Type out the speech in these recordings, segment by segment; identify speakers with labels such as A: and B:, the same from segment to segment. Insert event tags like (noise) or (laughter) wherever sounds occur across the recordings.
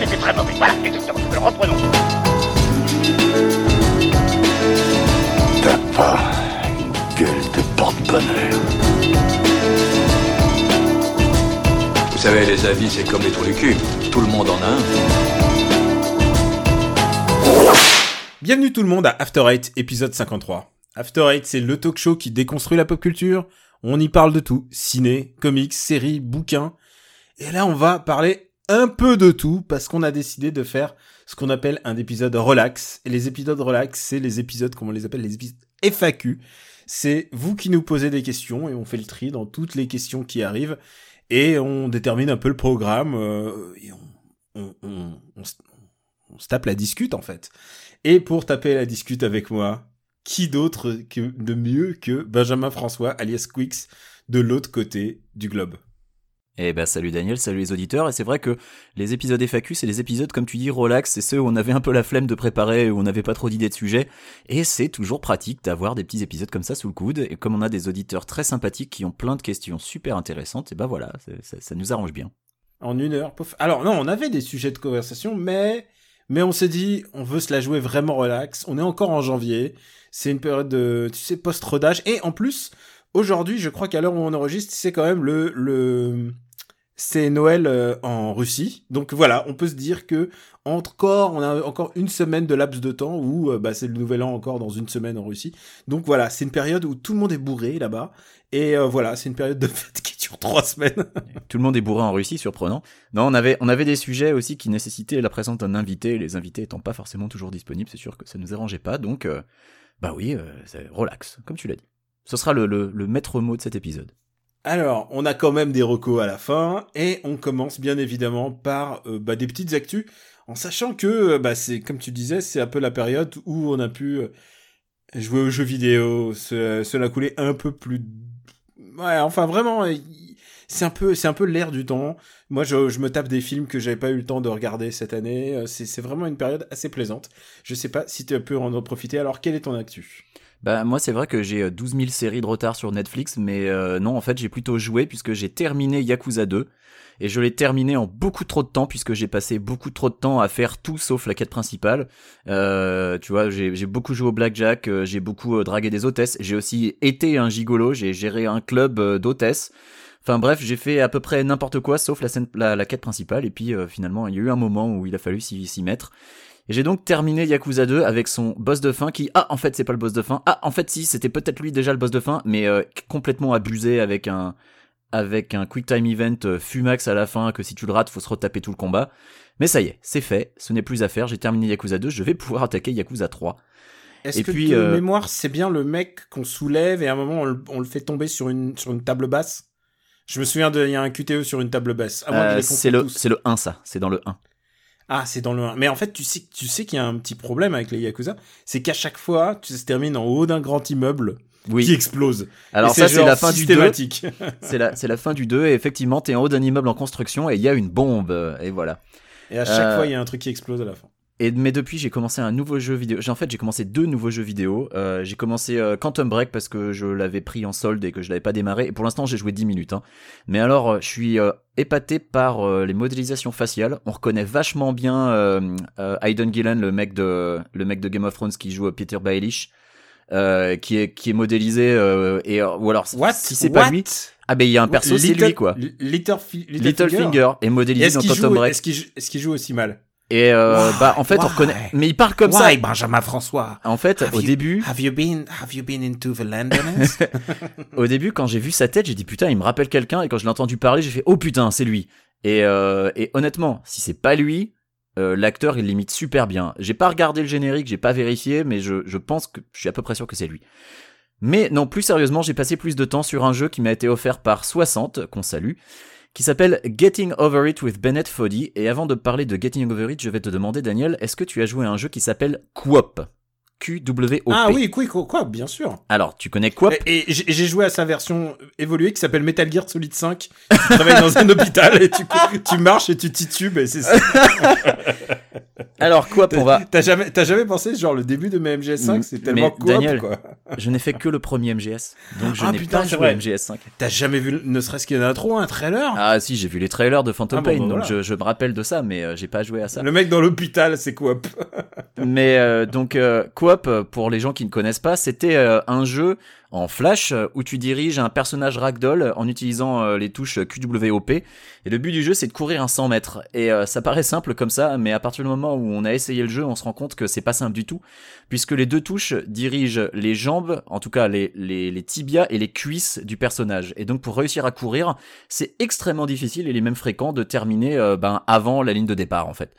A: c'était très mauvais. Voilà, exactement. Alors reprenons.
B: T'as pas une gueule de porte-bonheur.
C: Vous savez, les avis, c'est comme les trous du cul. Tout le monde en a un.
D: Bienvenue tout le monde à After Eight, épisode 53. After Eight, c'est le talk show qui déconstruit la pop culture. On y parle de tout. Ciné, comics, séries, bouquins. Et là, on va parler un peu de tout parce qu'on a décidé de faire ce qu'on appelle un épisode relax. Et les épisodes relax, c'est les épisodes, comment on les appelle, les épisodes FAQ. C'est vous qui nous posez des questions et on fait le tri dans toutes les questions qui arrivent et on détermine un peu le programme euh, et on, se tape la discute en fait. Et pour taper la discute avec moi, qui d'autre que de mieux que Benjamin François alias Quix de l'autre côté du globe?
E: Eh ben salut Daniel, salut les auditeurs, et c'est vrai que les épisodes FAQ, c'est les épisodes comme tu dis relax, c'est ceux où on avait un peu la flemme de préparer, où on n'avait pas trop d'idées de sujet, et c'est toujours pratique d'avoir des petits épisodes comme ça sous le coude, et comme on a des auditeurs très sympathiques qui ont plein de questions super intéressantes, et ben voilà, ça, nous arrange bien.
D: En une heure, pouf. Alors non, on avait des sujets de conversation, mais mais on s'est dit, on veut se la jouer vraiment relax. On est encore en janvier, c'est une période de, tu sais, post-rodage, et en plus, aujourd'hui, je crois qu'à l'heure où on enregistre, c'est quand même le c'est Noël euh, en Russie. Donc voilà, on peut se dire que encore, on a encore une semaine de laps de temps où euh, bah, c'est le nouvel an encore dans une semaine en Russie. Donc voilà, c'est une période où tout le monde est bourré là-bas. Et euh, voilà, c'est une période de fête qui dure trois semaines. (laughs)
E: Tout le monde est bourré en Russie, surprenant. Non, on avait, on avait des sujets aussi qui nécessitaient la présence d'un invité, les invités étant pas forcément toujours disponibles, c'est sûr que ça nous arrangeait pas, donc euh, bah oui, euh, relax, comme tu l'as dit. Ce sera le, le, le maître mot de cet épisode.
D: Alors, on a quand même des recos à la fin, et on commence bien évidemment par euh, bah, des petites actus, en sachant que, euh, bah, c'est comme tu disais, c'est un peu la période où on a pu euh, jouer aux jeux vidéo, se, se la couler un peu plus... Ouais, enfin vraiment, c'est un peu, c'est un peu l'air du temps. Moi, je, me tape des films que j'avais pas eu le temps de regarder cette année. C'est, vraiment une période assez plaisante. Je sais pas si tu peux en profiter. Alors, quel est ton actu?
E: Bah moi c'est vrai que j'ai euh, 12 000 séries de retard sur Netflix, mais euh, non en fait j'ai plutôt joué puisque j'ai terminé Yakuza 2 et je l'ai terminé en beaucoup trop de temps puisque j'ai passé beaucoup trop de temps à faire tout sauf la quête principale. Euh, tu vois j'ai beaucoup joué au blackjack, euh, j'ai beaucoup euh, dragué des hôtesses, j'ai aussi été un gigolo, j'ai géré un club euh, d'hôtesses. Enfin bref, j'ai fait à peu près n'importe quoi sauf la, la, quête principale et puis euh, finalement il y a eu un moment où il a fallu s'y mettre. Et j'ai donc terminé Yakuza 2 avec son boss de fin qui, ah, en fait, c'est pas le boss de fin. Ah, en fait, si, c'était peut-être lui déjà le boss de fin, mais euh, complètement abusé avec un, avec un quick time event euh, Fumax à la fin que si tu le rates, faut se retaper tout le combat. Mais ça y est, c'est fait, ce n'est plus à faire, j'ai terminé Yakuza 2, je vais pouvoir attaquer Yakuza 3.
D: Est-ce que
E: puis,
D: de
E: euh,
D: mémoire, c'est bien le mec qu'on soulève et à un moment on le, on le fait tomber sur une, sur une table basse? Je me souviens de, il y a un QTE sur une table basse.
E: Euh,
D: les
E: c'est le, le 1 ça, c'est dans le 1.
D: Ah, c'est dans le 1. Mais en fait, tu sais, tu sais qu'il y a un petit problème avec les Yakuza. C'est qu'à chaque fois, tu se termine en haut d'un grand immeuble qui explose.
E: Alors ça, c'est la fin du 2.
D: systématique. (laughs)
E: C'est la, c'est la fin du 2 et effectivement, t'es en haut d'un immeuble en construction et il y a une bombe et voilà.
D: Et à chaque
E: Euh,
D: fois, il y a un truc qui explose à la fin.
E: Et mais depuis, j'ai commencé un nouveau jeu vidéo. En fait, j'ai commencé deux nouveaux jeux vidéo. Euh, j'ai commencé euh, Quantum Break parce que je l'avais pris en solde et que je l'avais pas démarré. Et pour l'instant, j'ai joué 10 minutes. Hein. Mais alors, euh, je suis épaté par les modélisations faciales. On reconnaît vachement bien Aidan Gillen, le mec de le mec de Game of Thrones qui joue Peter Baelish. Qui est qui est modélisé et ou alors
D: What?
E: si c'est pas lui ah ben il y a un perso c'est
D: Little-
E: lui quoi
D: Little, Fi- Little,
E: Littlefinger
D: Finger.
E: est modélisé dans Quantum
D: joue,
E: Break
D: est-ce qu'il joue, est-ce qu'il joue aussi mal?
E: Et euh,
D: Why?
E: bah en fait on reconnaît mais il parle comme ça
D: Why, Benjamin François?
E: En fait
D: Have
E: au
D: you-
E: début
D: Have you been, have you been into the Londoners? (laughs)
E: Au début, quand j'ai vu sa tête, j'ai dit putain, il me rappelle quelqu'un. Et quand je l'ai entendu parler, j'ai fait oh putain, c'est lui. Et, euh, et honnêtement, si c'est pas lui, euh, l'acteur il l'imite super bien. J'ai pas regardé le générique, j'ai pas vérifié, mais je, je pense que je suis à peu près sûr que c'est lui. Mais non, plus sérieusement, j'ai passé plus de temps sur un jeu qui m'a été offert par 60, qu'on salue, qui s'appelle Getting Over It with Bennett Foddy. Et avant de parler de Getting Over It, je vais te demander, Daniel, est-ce que tu as joué à un jeu qui s'appelle Coop QWOP.
D: Ah oui, quoi, quoi, quoi, bien sûr.
E: Alors, tu connais quoi?
D: Et, et j'ai joué à sa version évoluée qui s'appelle Metal Gear Solid 5. Tu travailles dans un hôpital et tu, tu marches et tu titubes et c'est ça. (laughs)
E: Alors, quoi on va...
D: T'as jamais, jamais pensé, genre, le début de mes MGS5,
E: Mm,
D: c'est tellement
E: mais
D: coop,
E: Daniel,
D: quoi.
E: Je n'ai fait que le premier MGS, donc je
D: Ah,
E: n'ai pas joué
D: vrai.
E: à MGS5.
D: T'as jamais vu, ne serait-ce qu'une intro, un trailer?
E: Ah si, j'ai vu les trailers de Phantom
D: Ah,
E: Pain,
D: bah,
E: donc
D: voilà.
E: je, je me rappelle de ça, mais euh, j'ai pas joué à ça.
D: Le mec dans l'hôpital, c'est.
E: Mais euh, donc euh, Euh, pour les gens qui ne connaissent pas, c'était euh, un jeu en flash euh, où tu diriges un personnage ragdoll en utilisant les touches QWOP. Et le but du jeu, c'est de courir un 100 mètres. Et ça paraît simple comme ça, mais à partir du moment où on a essayé le jeu, on se rend compte que c'est pas simple du tout, puisque les deux touches dirigent les jambes, en tout cas les, les, les tibias et les cuisses du personnage. Et donc pour réussir à courir, c'est extrêmement difficile et il est même fréquent de terminer ben, avant la ligne de départ en fait.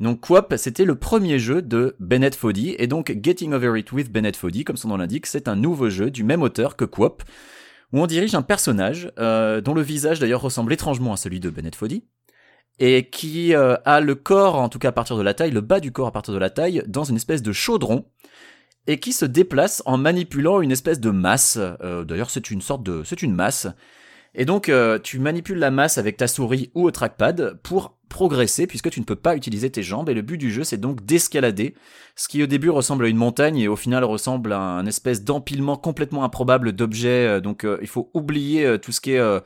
E: Donc Coop, c'était le premier jeu de Bennett Foddy, et donc Getting Over It with Bennett Foddy, comme son nom l'indique, c'est un nouveau jeu du même auteur que Coop, où on dirige un personnage euh, dont le visage d'ailleurs ressemble étrangement à celui de Bennett Foddy, et qui euh, a le corps, en tout cas à partir de la taille, le bas du corps à partir de la taille, dans une espèce de chaudron, et qui se déplace en manipulant une espèce de masse. Euh, d'ailleurs, c'est une sorte de, c'est une masse. Et donc, tu manipules la masse avec ta souris ou au trackpad pour progresser, puisque tu ne peux pas utiliser tes jambes. Et le but du jeu, c'est donc d'escalader, ce qui au début ressemble à une montagne et au final ressemble à un espèce d'empilement complètement improbable d'objets. Euh, Donc, euh, il faut oublier euh, tout ce qui est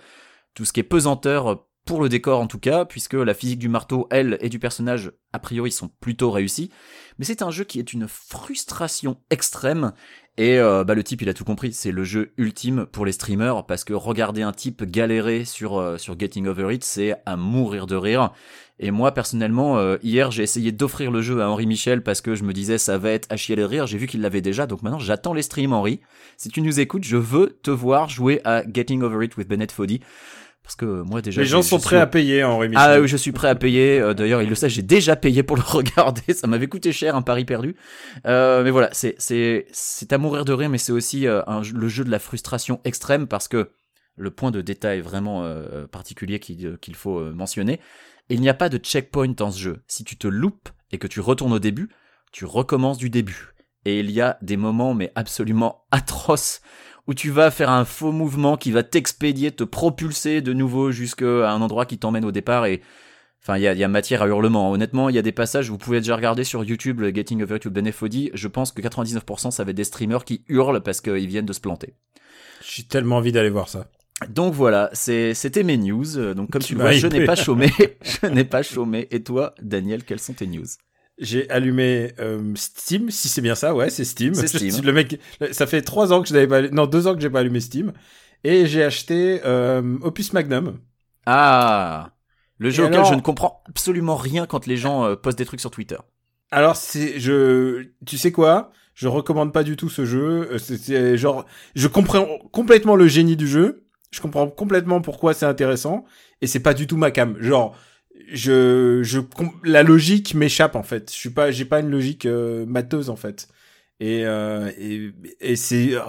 E: tout ce qui est pesanteur pour le décor en tout cas, puisque la physique du marteau, elle, et du personnage, a priori, sont plutôt réussis. Mais c'est un jeu qui est une frustration extrême. Et euh, bah, le type, il a tout compris. C'est le jeu ultime pour les streamers, parce que regarder un type galérer sur, euh, sur Getting Over It, c'est à mourir de rire. Et moi, personnellement, euh, hier, j'ai essayé d'offrir le jeu à Henri Michel, parce que je me disais, ça va être à chier de rire. J'ai vu qu'il l'avait déjà, donc maintenant, j'attends les streams, Henri. Si tu nous écoutes, je veux te voir jouer à Getting Over It with Bennett Foddy. Parce que moi, déjà...
D: Les gens sont prêts
E: suis-
D: à payer, Henri Michel.
E: ah oui, je suis prêt à payer. Euh, D'ailleurs, il le sait, j'ai déjà payé pour le (laughs) regarder. Ça m'avait coûté cher, un pari perdu. Euh, mais voilà, c'est c'est c'est à mourir de rire, mais c'est aussi euh, un le jeu de la frustration extrême parce que le point de détail vraiment particulier qu'il qu'il faut mentionner, il n'y a pas de checkpoint dans ce jeu. Si tu te loupes et que tu retournes au début, tu recommences du début. Et il y a des moments mais absolument (laughs) atroces où tu vas faire un faux mouvement qui va t'expédier, te propulser de nouveau jusqu'à un endroit qui t'emmène au départ et Enfin, il y y a matière à hurlement. Honnêtement, il y a des passages, vous pouvez déjà regarder sur YouTube le Getting Over It with Benefody. Je pense que 99% ça va être des streamers qui hurlent parce qu'ils viennent de se planter.
D: J'ai tellement envie d'aller voir ça.
E: Donc voilà, c'était mes news. Euh, Donc comme
D: Tu
E: tu vois, je n'ai pas (laughs) chômé. (laughs) je n'ai pas chômé. Et toi, Daniel, quelles sont tes news?
D: J'ai allumé euh, Steam, si c'est bien ça, ouais, c'est Steam.
E: Steam. (laughs)
D: Le mec, ça fait trois ans que je n'avais pas, non, deux ans que j'ai pas allumé Steam, et j'ai acheté euh, Opus Magnum.
E: Ah Le jeu
D: Et
E: auquel
D: alors
E: je ne comprends absolument rien quand les gens euh, postent des trucs sur Twitter.
D: Alors c'est, je, tu sais quoi? Je recommande pas du tout ce jeu. C'est genre, je comprends complètement le génie du jeu. Je comprends complètement pourquoi c'est intéressant, et c'est pas du tout ma cam. Genre, je, je, la logique m'échappe en fait. Je suis pas, j'ai pas une logique euh, mateuse en fait. Et euh, et, et c'est, euh,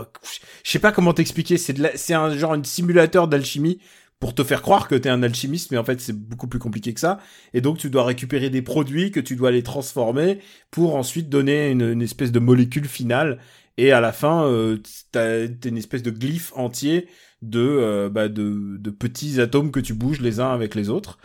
D: je sais pas comment t'expliquer. C'est de la- c'est un genre un simulateur d'alchimie pour te faire croire que t'es un alchimiste, mais en fait c'est beaucoup plus compliqué que ça. Et donc tu dois récupérer des produits que tu dois les transformer pour ensuite donner une, une espèce de molécule finale. Et à la fin, euh, t'as t'as une espèce de glyphe entier de, euh, bah, de, de petits atomes que tu bouges les uns avec les autres.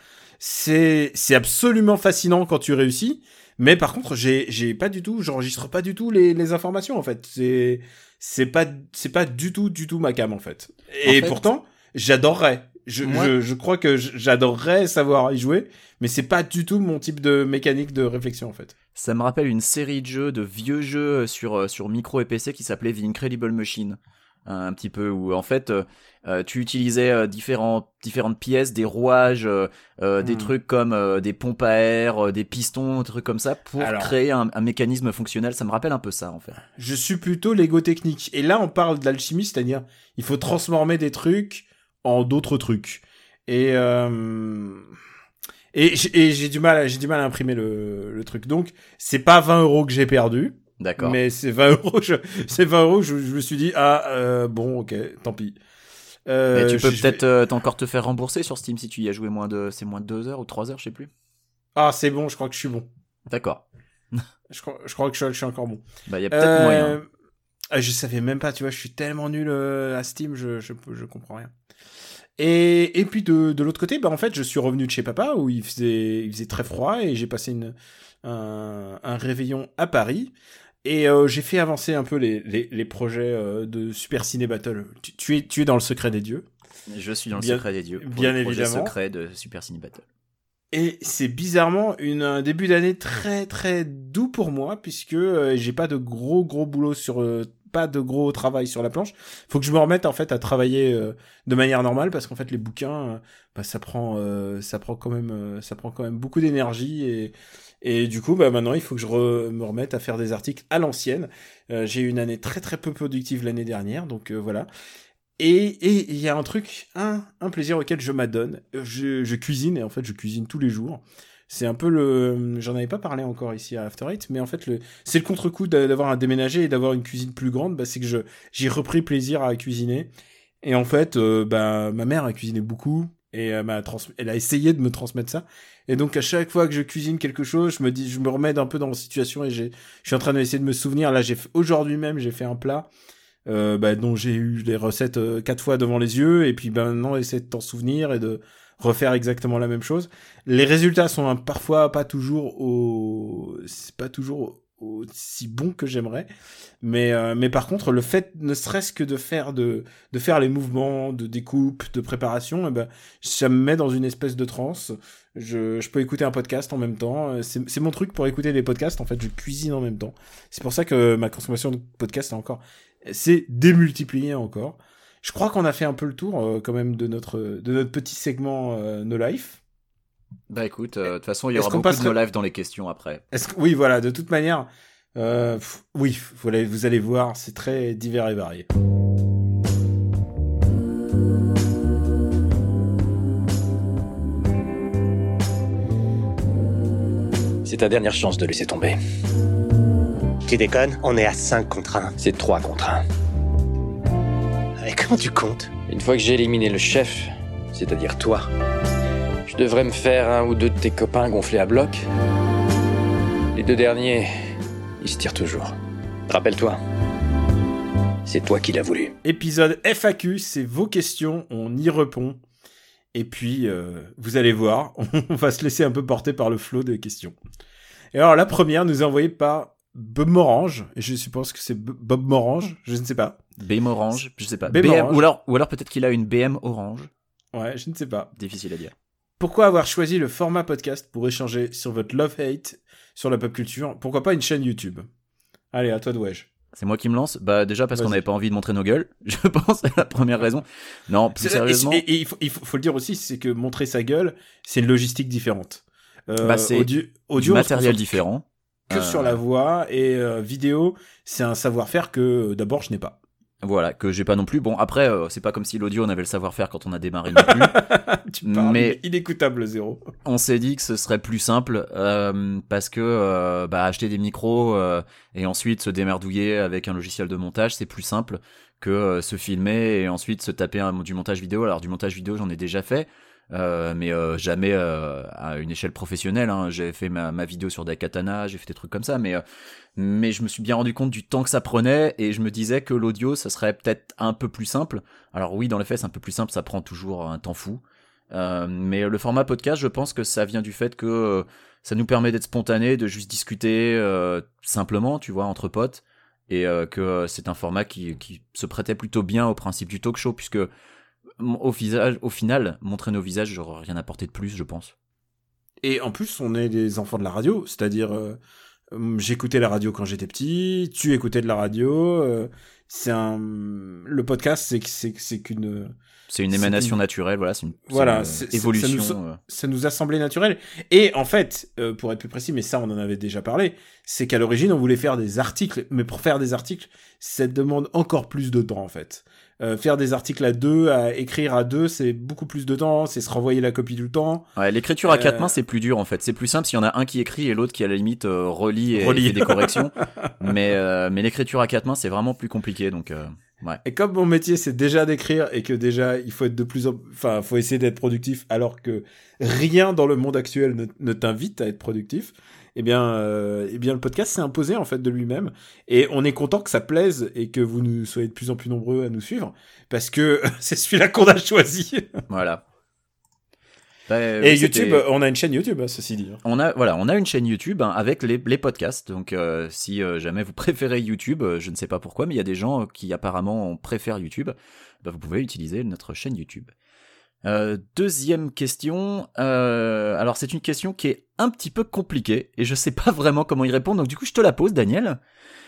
D: C'est c'est absolument fascinant quand tu réussis. Mais par contre, j'ai j'ai pas du tout, j'enregistre pas du tout les, les informations en fait. C'est c'est pas c'est pas du tout du tout ma cam en fait. Et
E: fait-
D: pourtant, j'adorerais. Je,
E: Moi-
D: je, je crois que j'adorerais savoir y jouer, mais c'est pas du tout mon type de mécanique de réflexion en fait.
E: Ça me rappelle une série de jeux, de vieux jeux sur, euh, sur micro et PC qui s'appelait The Incredible Machine. Un, petit peu, où en fait, euh, euh, tu utilisais euh, différents, différentes pièces, des rouages, euh, euh, des
D: Hmm.
E: trucs comme euh, des pompes à air, euh, des pistons, des trucs comme ça, pour
D: Alors.
E: créer un, un mécanisme fonctionnel. Ça me rappelle un peu ça, en fait.
D: Je suis plutôt l'ego technique. Et là, on parle d'alchimie, c'est-à-dire il faut transformer des trucs en d'autres trucs. Et euh, et j'ai du mal, à- j'ai du mal à imprimer le, le truc. Donc c'est pas 20 euros que j'ai perdu,
E: D'accord.
D: mais c'est 20 euros. je- C'est 20 euros. Je, je me suis dit ah euh, bon ok, tant pis. Euh,
E: Mais tu peux peut-être euh, encore te faire rembourser sur Steam si tu y as joué moins de, c'est moins de 2 heures ou 3 heures, je sais plus.
D: Ah c'est bon, je crois que je suis bon.
E: D'accord. (laughs)
D: je, crois, je crois que je, je suis encore bon.
E: Bah, il y a peut-être moyen.
D: Ah, je savais même pas, tu vois, je suis tellement nul à Steam, je, je, je comprends rien. Et, et puis de, de l'autre côté, bah en fait, je suis revenu de chez papa où il faisait, il faisait très froid et j'ai passé une, un, un réveillon à Paris. Et euh, j'ai fait avancer un peu les, les, les projets euh, de Super Ciné Battle. Tu, tu, es, tu es dans le secret des dieux.
E: Je suis dans le secret des dieux. pour
D: bien
E: le
D: évidemment.
E: secret de Super Cine Battle.
D: Et c'est bizarrement une, un début d'année très très doux pour moi puisque euh, j'ai pas de gros gros boulot sur euh, pas de gros travail sur la planche. Faut que je me remette en fait à travailler euh, de manière normale parce qu'en fait les bouquins euh, bah, ça prend euh, ça prend quand même euh, ça prend quand même beaucoup d'énergie et et du coup bah maintenant il faut que je me remette à faire des articles à l'ancienne. Euh, j'ai eu une année très très peu productive l'année dernière donc euh, voilà. Et il y a un truc, un, un plaisir auquel je m'adonne. Euh, Je, je cuisine, et en fait, je cuisine tous les jours. C'est un peu le... J'en avais pas parlé encore ici à After Eight, mais en fait, le, c'est le contre-coup d'a- d'avoir un déménagé et d'avoir une cuisine plus grande, bah, c'est que je, j'ai repris plaisir à cuisiner. Et en fait, euh, bah, ma mère a cuisiné beaucoup, et trans... elle a essayé de me transmettre ça. Et donc, à chaque fois que je cuisine quelque chose, je me dis, je me remets un peu dans la situation et j'ai, je suis en train d'essayer de me souvenir. Là, j'ai aujourd'hui même, j'ai fait un plat euh, bah, dont j'ai eu les recettes euh, quatre fois devant les yeux, et puis bah, maintenant essayer de t'en souvenir et de refaire exactement la même chose. Les résultats sont hein, parfois pas toujours au, c'est pas toujours aussi bon que j'aimerais, mais euh, mais par contre le fait ne serait-ce que de faire de de faire les mouvements de découpe, de préparation, et ben ça me met dans une espèce de transe. Je, je peux écouter un podcast en même temps. Euh, C'est mon truc pour écouter des podcasts. En fait, je cuisine en même temps. C'est pour ça que ma consommation de podcasts est encore c'est démultiplié encore. Je crois qu'on a fait un peu le tour euh, quand même de notre de notre petit segment euh, No Life.
E: Bah écoute, euh, de toute façon, il y aura beaucoup
D: passerait-
E: de no live dans les questions après.
D: Est-ce que oui voilà de toute manière pff, oui vous allez, vous allez voir c'est très divers et varié.
F: C'est ta dernière chance de laisser tomber.
A: Tu déconnes On est à 5 contre 1.
F: C'est 3 contre 1.
A: Et comment tu comptes?
F: Une fois que j'ai éliminé le chef, c'est-à-dire toi, je devrais me faire un ou deux de tes copains gonflés à bloc. Les deux derniers, ils se tirent toujours. Rappelle-toi, c'est toi qui l'as voulu.
D: Épisode FAQ, c'est vos questions, on y répond. Et puis, euh, vous allez voir, (laughs) on va se laisser un peu porter par le flot des questions. Et alors, la première nous est envoyée par Bob Morange, et je suppose que c'est Bob Morange, je ne sais pas.
E: BM Orange, je sais pas.
D: BM
E: ou alors, ou alors peut-être qu'il a une BM Orange.
D: Ouais, je ne sais pas.
E: Difficile à dire.
D: Pourquoi avoir choisi le format podcast pour échanger sur votre love-hate sur la pop culture? Pourquoi pas une chaîne YouTube? Allez, à toi de wesh.
E: C'est moi qui me lance Bah déjà parce qu'on n'avait pas envie de montrer nos gueules. (laughs) Je pense c'est la première raison. Non, plus sérieusement.
D: Et, et il, faut, il faut- faut le dire aussi, c'est que montrer sa gueule, c'est une logistique différente. Euh,
E: Bah, c'est
D: audio,
E: matériel différent.
D: Que
E: Euh,
D: sur la voix et euh, vidéo, c'est un savoir-faire que euh, d'abord je n'ai pas.
E: Voilà, que j'ai pas non plus. Bon, après, euh, c'est pas comme si l'audio on avait le savoir-faire quand on a démarré non plus. (laughs)
D: tu parles,
E: Mais-
D: inécoutable zéro.
E: on s'est dit que ce serait plus simple euh, parce que euh, bah, acheter des micros euh, et ensuite se démerdouiller avec un logiciel de montage, c'est plus simple que euh, se filmer et ensuite se taper un- du montage vidéo. Alors du montage vidéo, j'en ai déjà fait. Euh, mais euh, jamais euh, à une échelle professionnelle. Hein. J'ai fait ma, ma vidéo sur Dakatana, j'ai fait des trucs comme ça, mais euh, mais je me suis bien rendu compte du temps que ça prenait et je me disais que l'audio, ça serait peut-être un peu plus simple. Alors oui, dans les faits, c'est un peu plus simple, ça prend toujours un temps fou. Euh, mais le format podcast, je pense que ça vient du fait que ça nous permet d'être spontané, de juste discuter simplement, tu vois, entre potes, et que c'est un format qui, qui se prêtait plutôt bien au principe du talk show, puisque au, visage, au final, montrer nos visages, j'aurais rien apporté de plus, je pense.
D: Et en plus, on est des enfants de la radio, c'est-à-dire euh, euh, j'écoutais la radio quand j'étais petit, tu écoutais de la radio. euh, c'est un le podcast, c'est c'est c'est qu'une
E: C'est une émanation
D: une-
E: naturelle, voilà, c'est une,
D: Voilà,
E: une, évolution.
D: ça nous-
E: euh.
D: ça nous a semblé naturel. Et en fait, euh, pour être plus précis, mais ça on en avait déjà parlé, c'est qu'à l'origine on voulait faire des articles, mais pour faire des articles, ça demande encore plus de temps en fait. Euh, faire des articles à deux, à écrire à deux, c'est beaucoup plus de temps, c'est se renvoyer la copie tout le temps.
E: Ouais, l'écriture à quatre
D: Euh,
E: mains, c'est plus dur en fait. C'est plus simple s'il y en a un qui écrit et l'autre qui à la limite euh, relit et
D: Relit.
E: fait des corrections. (laughs) mais euh, mais l'écriture à quatre mains, c'est vraiment plus compliqué. Donc euh, ouais.
D: Et comme mon métier c'est déjà d'écrire et que déjà il faut être de plus en, enfin faut essayer d'être productif alors que rien dans le monde actuel ne, ne t'invite à être productif, eh bien, euh, eh bien, le podcast s'est imposé en fait de lui-même, et on est content que ça plaise et que vous nous soyez de plus en plus nombreux à nous suivre, parce que (laughs) c'est celui-là qu'on a choisi.
E: Voilà.
D: Et YouTube, on a une chaîne YouTube, hein, ceci dit. hein.
E: On a voilà, on a une chaîne YouTube hein, avec les, les podcasts. Donc euh, si euh, jamais vous préférez YouTube, euh, je ne sais pas pourquoi, mais il y a des gens qui apparemment préfèrent YouTube, bah, vous pouvez utiliser notre chaîne YouTube. Euh, deuxième question. euh, alors c'est une question qui est un petit peu compliquée et je sais pas (laughs) vraiment comment y répondre. Donc du coup je te la pose, Daniel.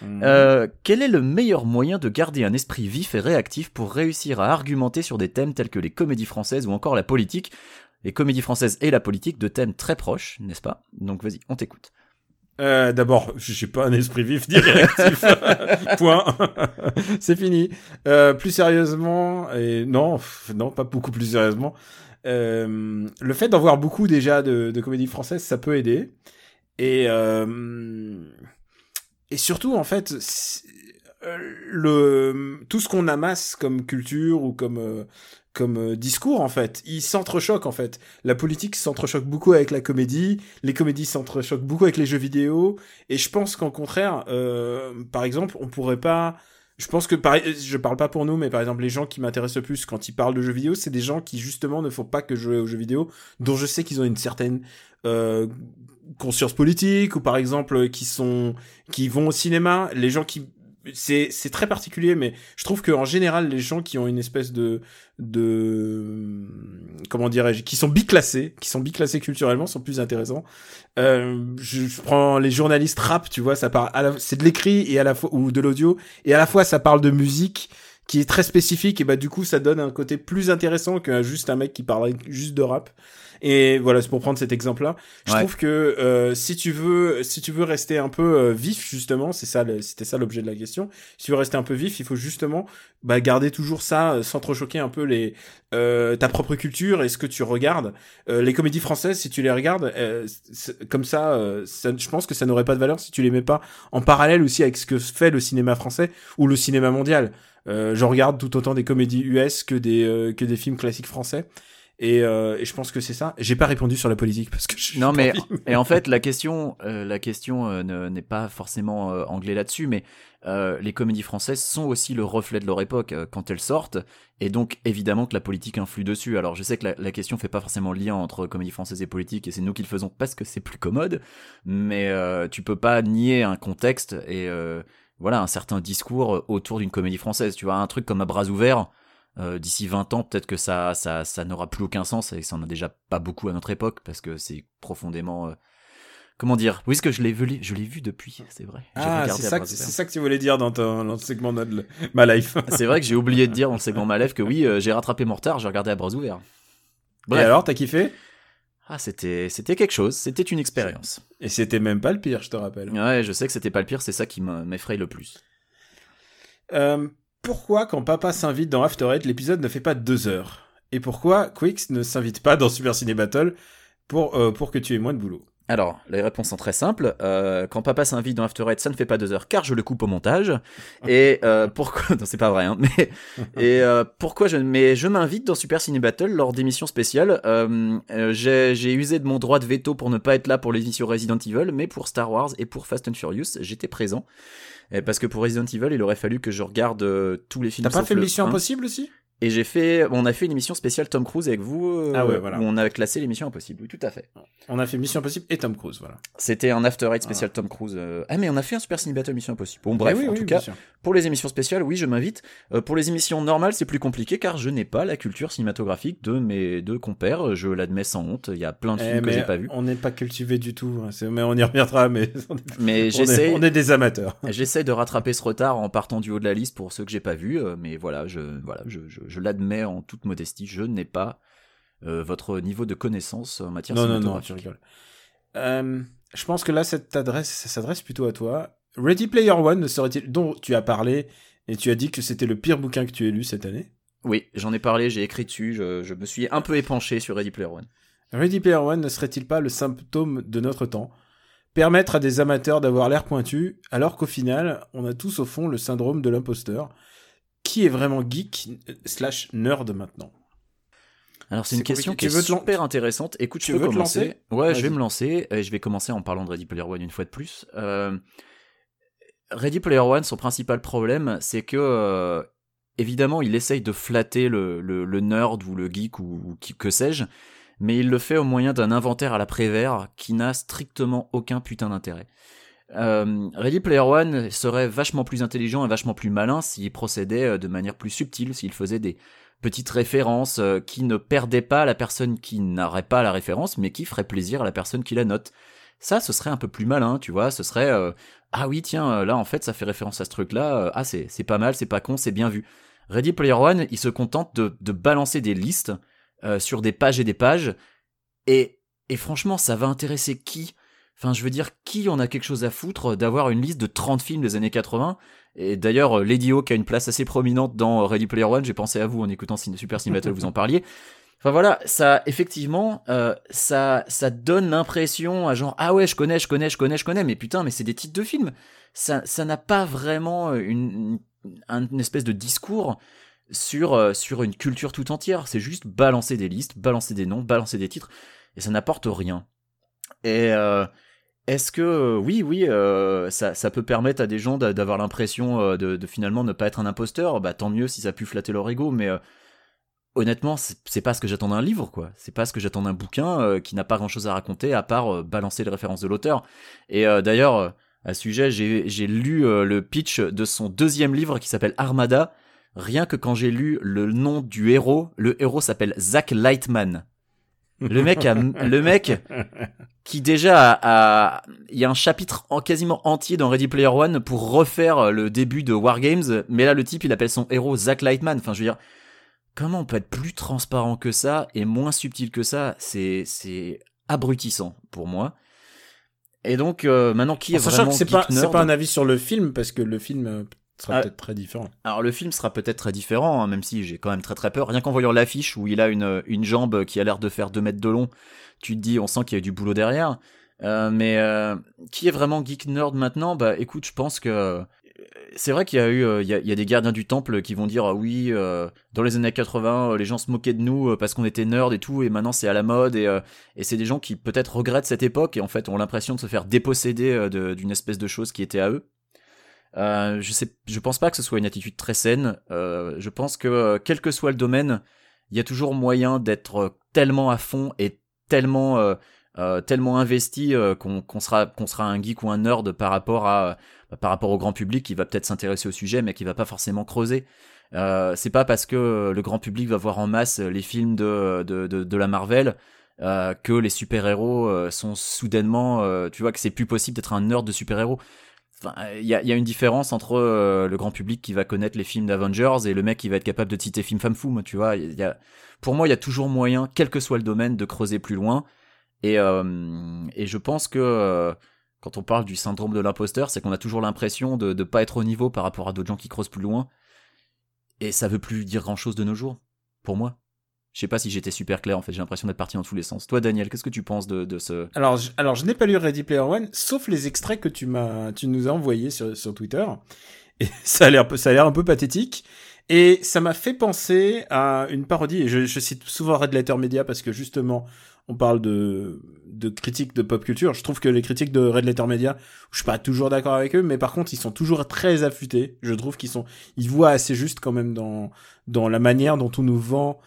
E: Euh, quel est le meilleur moyen de garder un esprit vif et réactif pour réussir à argumenter sur des thèmes tels que les comédies françaises ou encore la politique Les comédies françaises et la politique, deux thèmes très proches, n'est-ce pas? Donc vas-y, on t'écoute.
D: Euh, D'abord, j'ai pas un esprit vif ni réactif. (laughs) Point. c'est fini. Euh, plus sérieusement, et non, non, pas beaucoup plus sérieusement. Euh, le fait d'en voir beaucoup déjà de, de comédies françaises, ça peut aider. Et euh, et surtout, en fait, le tout ce qu'on amasse comme culture ou comme comme euh, discours, en fait, il s'entrechoque en fait. La politique s'entrechoque beaucoup avec la comédie, les comédies s'entrechoquent beaucoup avec les jeux vidéo, et je pense qu'en contraire, euh, par exemple, on pourrait pas. Je pense que, par... je parle pas pour nous, mais par exemple, les gens qui m'intéressent le plus quand ils parlent de jeux vidéo, c'est des gens qui justement ne font pas que jouer aux jeux vidéo, dont je sais qu'ils ont une certaine euh, conscience politique, ou par exemple, qui sont, qui vont au cinéma. Les gens qui, c'est très particulier, mais je trouve que en général, les gens qui ont une espèce de de comment dirais-je, qui sont biclassés, qui sont biclassés culturellement, sont plus intéressants. Euh, je, je prends les journalistes rap, tu vois, ça parle, c'est de l'écrit et à la fois ou de l'audio et à la fois ça parle de musique qui est très spécifique et bah du coup ça donne un côté plus intéressant que juste un mec qui parlerait juste de rap. Et voilà, c'est pour prendre cet exemple-là. Je
E: Ouais.
D: trouve que euh, si tu veux, si tu veux rester un peu euh, vif justement, c'est ça, c'était ça l'objet de la question. Si tu veux rester un peu vif, il faut justement bah, garder toujours ça, euh, sans trop choquer un peu les euh, ta propre culture et ce que tu regardes. Les comédies françaises, si tu les regardes euh, comme ça, ça, je pense que ça n'aurait pas de valeur si tu les mets pas en parallèle aussi avec ce que fait le cinéma français ou le cinéma mondial. Euh, je regarde tout autant des comédies US que des euh, que des films classiques français. Et, euh, et je pense que c'est ça. J'ai pas répondu sur la politique parce que je
E: Non mais et en fait la question euh, la question euh, ne- n'est pas forcément euh, anglais là-dessus mais euh, les comédies françaises sont aussi le reflet de leur époque quand elles sortent et donc évidemment que la politique influe dessus. Alors je sais que la, la question fait pas forcément lien entre comédie française et politique et c'est nous qui le faisons parce que c'est plus commode mais euh, tu peux pas nier un contexte et euh, voilà un certain discours autour d'une comédie française. Tu vois un truc comme à bras ouverts euh, d'ici 20 ans, peut-être que ça, ça, ça n'aura plus aucun sens et ça en a déjà pas beaucoup à notre époque parce que c'est profondément. euh, Comment dire Oui, ce que je l'ai vu, je l'ai vu depuis, c'est vrai.
D: Ah, c'est ça, que- ça tu voulais dire dans ton, dans ton segment de ma life. (laughs)
E: C'est vrai que j'ai oublié de dire dans le segment (laughs) Malève que oui, euh, j'ai rattrapé mon retard, j'ai regardé à bras ouverts.
D: Et
E: Bref.
D: alors, t'as kiffé?
E: Ah, c'était, c'était quelque chose, c'était une expérience.
D: Et c'était même pas le pire, je te rappelle.
E: Ouais, je sais que c'était pas le pire, c'est ça qui me- m'effraie le plus.
D: Euh, pourquoi, quand papa s'invite dans After Eight, l'épisode ne fait pas deux heures? Et pourquoi Quicks ne s'invite pas dans Super Ciné Battle pour, euh, pour que tu aies moins de boulot?
E: Alors, les réponses sont très simples. Euh, quand papa s'invite dans After Eight, ça ne fait pas deux heures car je le coupe au montage. Et euh, pourquoi (laughs) Non, c'est pas vrai. Hein, mais (laughs) et euh, pourquoi je Mais je m'invite dans Super Ciné Battle lors d'émissions spéciales. Euh, euh, j'ai usé de mon droit de veto pour ne pas être là pour l'émission Resident Evil, mais pour Star Wars et pour Fast and Furious, j'étais présent. Et parce que pour Resident Evil, il aurait fallu que je regarde euh, tous les films.
D: T'as pas fait Mission
E: 1.
D: Impossible aussi?
E: Et j'ai fait, on a fait une émission spéciale Tom Cruise avec vous, euh,
D: Ah ouais, voilà.
E: où on a classé l'émission Impossible. Oui, tout à fait.
D: On a fait Mission Impossible et Tom Cruise, voilà.
E: C'était un After Eight spécial Tom Cruise. euh. Ah mais on a fait un Super Ciné Battle Mission Impossible. Bon bref,
D: Eh oui,
E: en
D: oui,
E: tout cas, pour les émissions spéciales, oui, je m'invite. Euh, pour les émissions normales, c'est plus compliqué car je n'ai pas la culture cinématographique de mes deux compères. Je l'admets sans honte. Il y a plein de
D: Eh,
E: films que j'ai pas vus.
D: On n'est pas cultivé du tout, hein, mais on y reviendra, mais (laughs)
E: j'essaie,
D: on est des amateurs. (laughs)
E: j'essaie de rattraper ce retard en partant du haut de la liste pour ceux que j'ai pas vus. mais voilà, je, voilà, je, je, je l'admets en toute modestie. Je n'ai pas euh, votre niveau de connaissance en matière
D: Non, non, non, tu rigoles. Euh, je pense que là, cette adresse, ça s'adresse plutôt à toi. Ready Player One ne serait-il, dont tu as parlé et tu as dit que c'était le pire bouquin que tu aies lu cette année?
E: Oui, j'en ai parlé, j'ai écrit dessus. Je, je me suis un peu épanché sur Ready Player One.
D: Ready Player One ne serait-il pas le symptôme de notre temps? Permettre à des amateurs d'avoir l'air pointu, alors qu'au final, on a tous au fond le syndrome de l'imposteur. Qui est vraiment geek euh, slash nerd maintenant
E: Alors c'est une question qui est super intéressante. Écoute,
D: Tu
E: je peux
D: veux te
E: commencer.
D: lancer
E: Ouais, je vais me lancer. Et je vais commencer en parlant de Ready Player One une fois de plus. Euh, Ready Player One, son principal problème, c'est que euh, évidemment, il essaye de flatter le, le, le nerd ou le geek ou, ou qui- que sais-je, mais il le fait au moyen d'un inventaire à la Prévert qui n'a strictement aucun putain d'intérêt. Euh, Ready Player One serait vachement plus intelligent et vachement plus malin s'il procédait euh, de manière plus subtile, s'il faisait des petites références euh, qui ne perdaient pas la personne qui n'aurait pas la référence, mais qui ferait plaisir à la personne qui la note. Ça, ce serait un peu plus malin, tu vois. Ce serait euh, ah oui tiens là en fait ça fait référence à ce truc-là. euh, ah c'est c'est pas mal, c'est pas con, c'est bien vu. Ready Player One, il se contente de, balancer des listes sur des pages et des pages, et et franchement ça va intéresser qui? Enfin, je veux dire, qui en a quelque chose à foutre d'avoir une liste de 30 films des années 80 Et d'ailleurs, euh, Lady Hawk a une place assez prominente dans Ready Player One. J'ai pensé à vous en écoutant Super Battle, vous en parliez. Enfin voilà, ça, effectivement, euh, ça, ça donne l'impression à genre ah ouais, je connais, je connais, je connais, je connais, mais putain, mais c'est des titres de films. Ça, ça n'a pas vraiment une, espèce de discours sur euh, sur une culture tout entière. C'est juste balancer des listes, balancer des noms, balancer des titres, et ça n'apporte rien. Et euh, est-ce que euh, oui, oui, euh, ça, peut permettre à des gens d'a- d'avoir l'impression de, finalement ne pas être un imposteur? Bah tant mieux si ça a pu flatter leur ego, mais honnêtement, c'est pas ce que j'attends d'un livre, quoi. C'est pas ce que j'attends d'un bouquin qui n'a pas grand-chose à raconter à part balancer les références de l'auteur. Et d'ailleurs, à ce sujet, j'ai lu le pitch de son deuxième livre qui s'appelle Armada. Rien que quand j'ai lu le nom du héros, le héros s'appelle Zach Lightman. Le mec, a, le mec qui déjà a, il y a un chapitre en quasiment entier dans Ready Player One pour refaire le début de Wargames, mais là le type il appelle son héros Zach Lightman. Enfin, je veux dire, comment on peut être plus transparent que ça et moins subtil que ça? C'est c'est abrutissant pour moi. Et donc euh, maintenant qui est
D: En sachant
E: vraiment
D: que c'est pas, c'est pas un avis sur le film, parce que le film euh, sera
E: Ah.
D: peut-être très différent.
E: Alors le film sera peut-être très différent, hein, même si j'ai quand même très très peur. Rien qu'en voyant l'affiche où il a une, une jambe qui a l'air de faire 2 mètres de long, tu te dis, on sent qu'il y a du boulot derrière. Euh, mais euh, qui est vraiment geek nerd maintenant? Bah écoute, je pense que euh, c'est vrai qu'il y a eu, il y, a, il y a des gardiens du temple qui vont dire ah oui, euh, dans les années 80, euh, les gens se moquaient de nous parce qu'on était nerds et tout, et maintenant c'est à la mode. Et, euh, et c'est des gens qui peut-être regrettent cette époque et en fait ont l'impression de se faire déposséder de- d'une espèce de chose qui était à eux. Euh, je sais, pense pas que ce soit une attitude très saine. Euh, je pense que euh, quel que soit le domaine, il y a toujours moyen d'être euh, tellement à fond et tellement euh, tellement investi qu'on sera qu'on sera un geek ou un nerd par rapport à par rapport au grand public qui va peut-être s'intéresser au sujet mais qui va pas forcément creuser. C'est pas parce que le grand public va voir en masse les films de de, de, de la Marvel que les super-héros euh, sont soudainement tu vois que c'est plus possible d'être un nerd de super-héros. Enfin, il y a, une différence entre euh, le grand public qui va connaître les films d'Avengers et le mec qui va être capable de citer film femme fou, tu vois. Pour moi, il y a toujours moyen, quel que soit le domaine, de creuser plus loin. Et, euh, je pense que euh, quand on parle du syndrome de l'imposteur, c'est qu'on a toujours l'impression de ne pas être au niveau par rapport à d'autres gens qui creusent plus loin. Et ça veut plus dire grand-chose de nos jours, pour moi. Je sais pas si j'étais super clair, en fait, j'ai l'impression d'être parti dans tous les sens. Toi, Daniel, qu'est-ce que tu penses de, de ce...
D: Alors, je, alors, je n'ai pas lu Ready Player One, sauf les extraits que tu m'as, tu nous as envoyés sur, sur Twitter. Et (laughs) ça a l'air, un peu pathétique. Et ça m'a fait penser à une parodie, et je, je cite souvent Red Letter Media parce que justement, on parle de, de critiques de pop culture. Je trouve que les critiques de Red Letter Media, je suis pas toujours d'accord avec eux, mais par contre, ils sont toujours très affûtés. Je trouve qu'ils sont, ils voient assez juste quand même dans, dans la manière dont on nous vend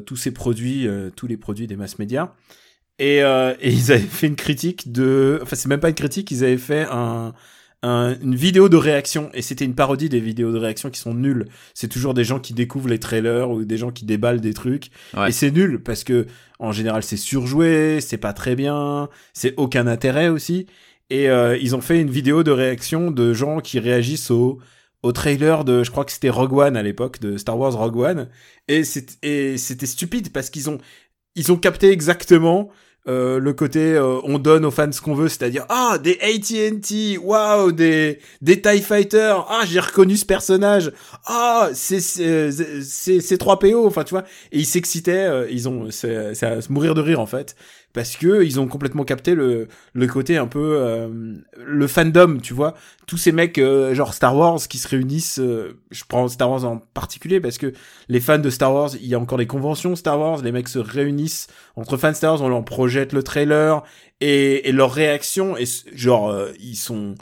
D: tous ces produits, euh, tous les produits des masses médias. Et, euh, et (laughs) ils avaient fait une critique de, enfin c'est même pas une critique, ils avaient fait un, un- une vidéo de réaction et c'était une parodie des vidéos de réaction qui sont nulles. C'est toujours des gens qui découvrent les trailers ou des gens qui déballent des trucs
E: Ouais.
D: et c'est nul parce que en général c'est surjoué, c'est pas très bien, c'est aucun intérêt aussi. Et euh, ils ont fait une vidéo de réaction de gens qui réagissent au au trailer de, je crois que c'était Rogue One à l'époque de Star Wars Rogue One. Et c'était stupide parce qu'ils ont ils ont capté exactement euh, le côté euh, on donne aux fans ce qu'on veut, c'est-à-dire ah des AT&T, waouh des des Tie Fighters, ah j'ai reconnu ce personnage, ah c'est c'est c'est c'est 3PO, enfin tu vois, et ils s'excitaient, euh, ils ont c'est à se mourir de rire en fait parce que ils ont complètement capté le le côté un peu euh, le fandom, tu vois, tous ces mecs euh, genre Star Wars qui se réunissent. euh, je prends Star Wars en particulier parce que les fans de Star Wars, il y a encore des conventions Star Wars, les mecs se réunissent entre fans de Star Wars, on leur projette le trailer et, et leur réaction et genre euh, ils sont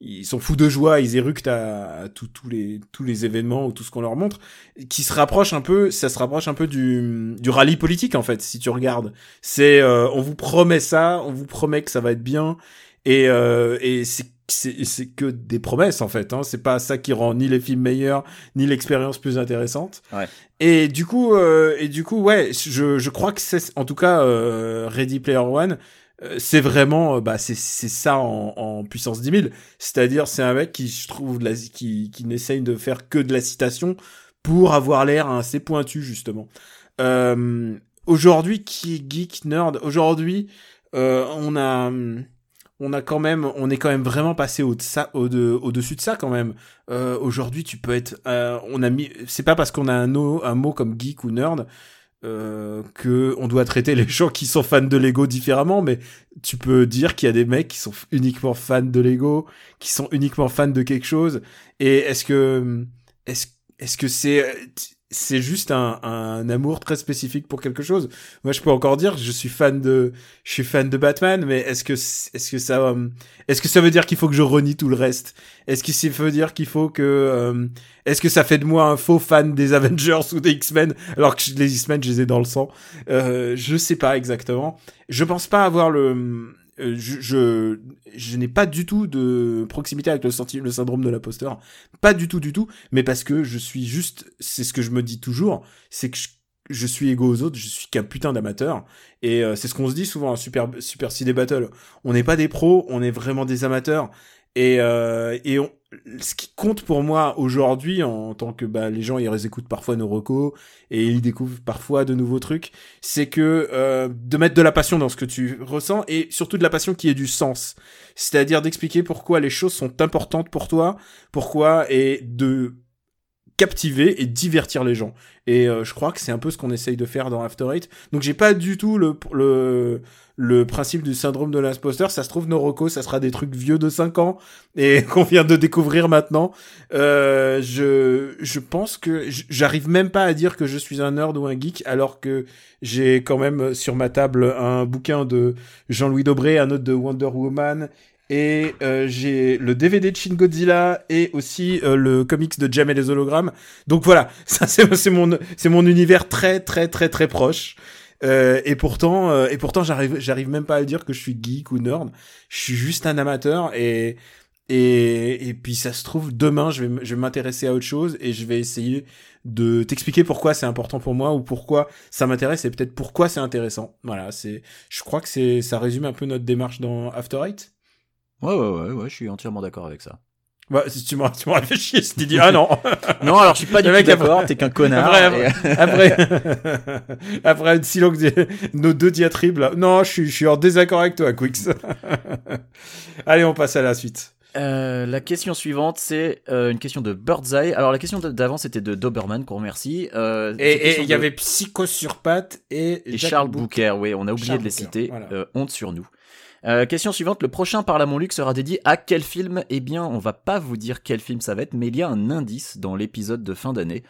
D: ils sont fous de joie, ils éructent à, à tous les tous les événements ou tout ce qu'on leur montre, qui se rapproche un peu, ça se rapproche un peu du du rallye politique en fait, si tu regardes. C'est euh, on vous promet ça, on vous promet que ça va être bien et euh, et c'est c'est c'est que des promesses en fait hein. c'est pas ça qui rend ni les films meilleurs ni l'expérience plus intéressante
E: Ouais.
D: et du coup euh, et du coup ouais je je crois que c'est en tout cas euh, Ready Player One c'est vraiment euh, bah c'est c'est ça en, en puissance 10 000 c'est-à-dire c'est un mec qui je trouve de qui qui n'essaye de faire que de la citation pour avoir l'air assez pointu justement. Euh, aujourd'hui qui est geek nerd? Aujourd'hui euh, on a on a quand même on est quand même vraiment passé au de ça au de au dessus de ça quand même. Euh, aujourd'hui tu peux être euh, on a mis c'est pas parce qu'on a un, un mot comme geek ou nerd euh, que on doit traiter les gens qui sont fans de Lego différemment, mais tu peux dire qu'il y a des mecs qui sont uniquement fans de Lego, qui sont uniquement fans de quelque chose. Et est-ce que est-ce est-ce que c'est c'est juste un, un amour très spécifique pour quelque chose. Moi, je peux encore dire, je suis fan de je suis fan de Batman, mais est-ce que est-ce que ça euh, est-ce que ça veut dire qu'il faut que je renie tout le reste? Est-ce que ça veut dire qu'il faut que euh, est-ce que ça fait de moi un faux fan des Avengers (laughs) ou des X-Men alors que les X-Men je les ai dans le sang? Euh, Je sais pas exactement. Je pense pas avoir le euh, je je, je n'ai pas du tout de proximité avec le, le syndrome de l'imposteur, pas du tout du tout, mais parce que je suis juste, c'est ce que je me dis toujours, c'est que je, je suis égaux aux autres, je suis qu'un putain d'amateur, et euh, c'est ce qu'on se dit souvent à Super Super CD Battle. On n'est pas des pros, on est vraiment des amateurs, et euh, et on, ce qui compte pour moi aujourd'hui en tant que bah les gens ils écoutent parfois nos recos et ils découvrent parfois de nouveaux trucs c'est que euh, de mettre de la passion dans ce que tu ressens et surtout de la passion qui ait du sens. C'est-à-dire d'expliquer pourquoi les choses sont importantes pour toi pourquoi et de captiver et divertir les gens. Et euh, je crois que c'est un peu ce qu'on essaye de faire dans After Eight. Donc j'ai pas du tout le le le principe du syndrome de l'imposteur, ça se trouve nos recos, ça sera des trucs vieux de 5 ans et (laughs) qu'on vient de découvrir maintenant. Euh, je je pense que j'arrive même pas à dire que je suis un nerd ou un geek alors que j'ai quand même sur ma table un bouquin de Jean-Louis Dobré, un autre de Wonder Woman et euh, j'ai le DVD de Shin Godzilla et aussi euh, le comics de Jam et les hologrammes. Donc voilà, (laughs) ça c'est mon c'est mon univers très très très très proche. Euh, et pourtant, euh, et pourtant, j'arrive, j'arrive même pas à dire que je suis geek ou nerd. Je suis juste un amateur et et et puis ça se trouve demain, je vais je vais m'intéresser à autre chose et je vais essayer de t'expliquer pourquoi c'est important pour moi ou pourquoi ça m'intéresse et peut-être pourquoi c'est intéressant. Voilà, c'est, je crois que c'est, ça résume un peu notre démarche dans After Eight.
E: Ouais, ouais, ouais, ouais, je suis entièrement d'accord avec ça.
D: Bah, si tu m'as, tu m'aurais fait chier si tu dis ah non. (laughs)
E: Non, alors je suis pas du tout d'accord, t'es qu'un connard.
D: Après,
E: et- (laughs)
D: Après, (laughs) après une si longue nos deux diatribes là. Non, je suis, je suis en désaccord avec toi, Quix. Allez, on passe à la suite.
E: Euh, la question suivante, c'est euh, une question de Birdseye. Alors la question d'avant, c'était de Doberman, qu'on remercie. Euh,
D: Et il y avait Psycho sur pattes et,
E: et Charles. Bouquer, oui, on a oublié
D: Charles
E: de les citer.
D: voilà.
E: Euh, honte sur nous. Euh, question suivante, le prochain Parle à mon Luc sera dédié à quel film? Eh bien, on va pas vous dire quel film ça va être, mais il y a un indice dans l'épisode de fin d'année.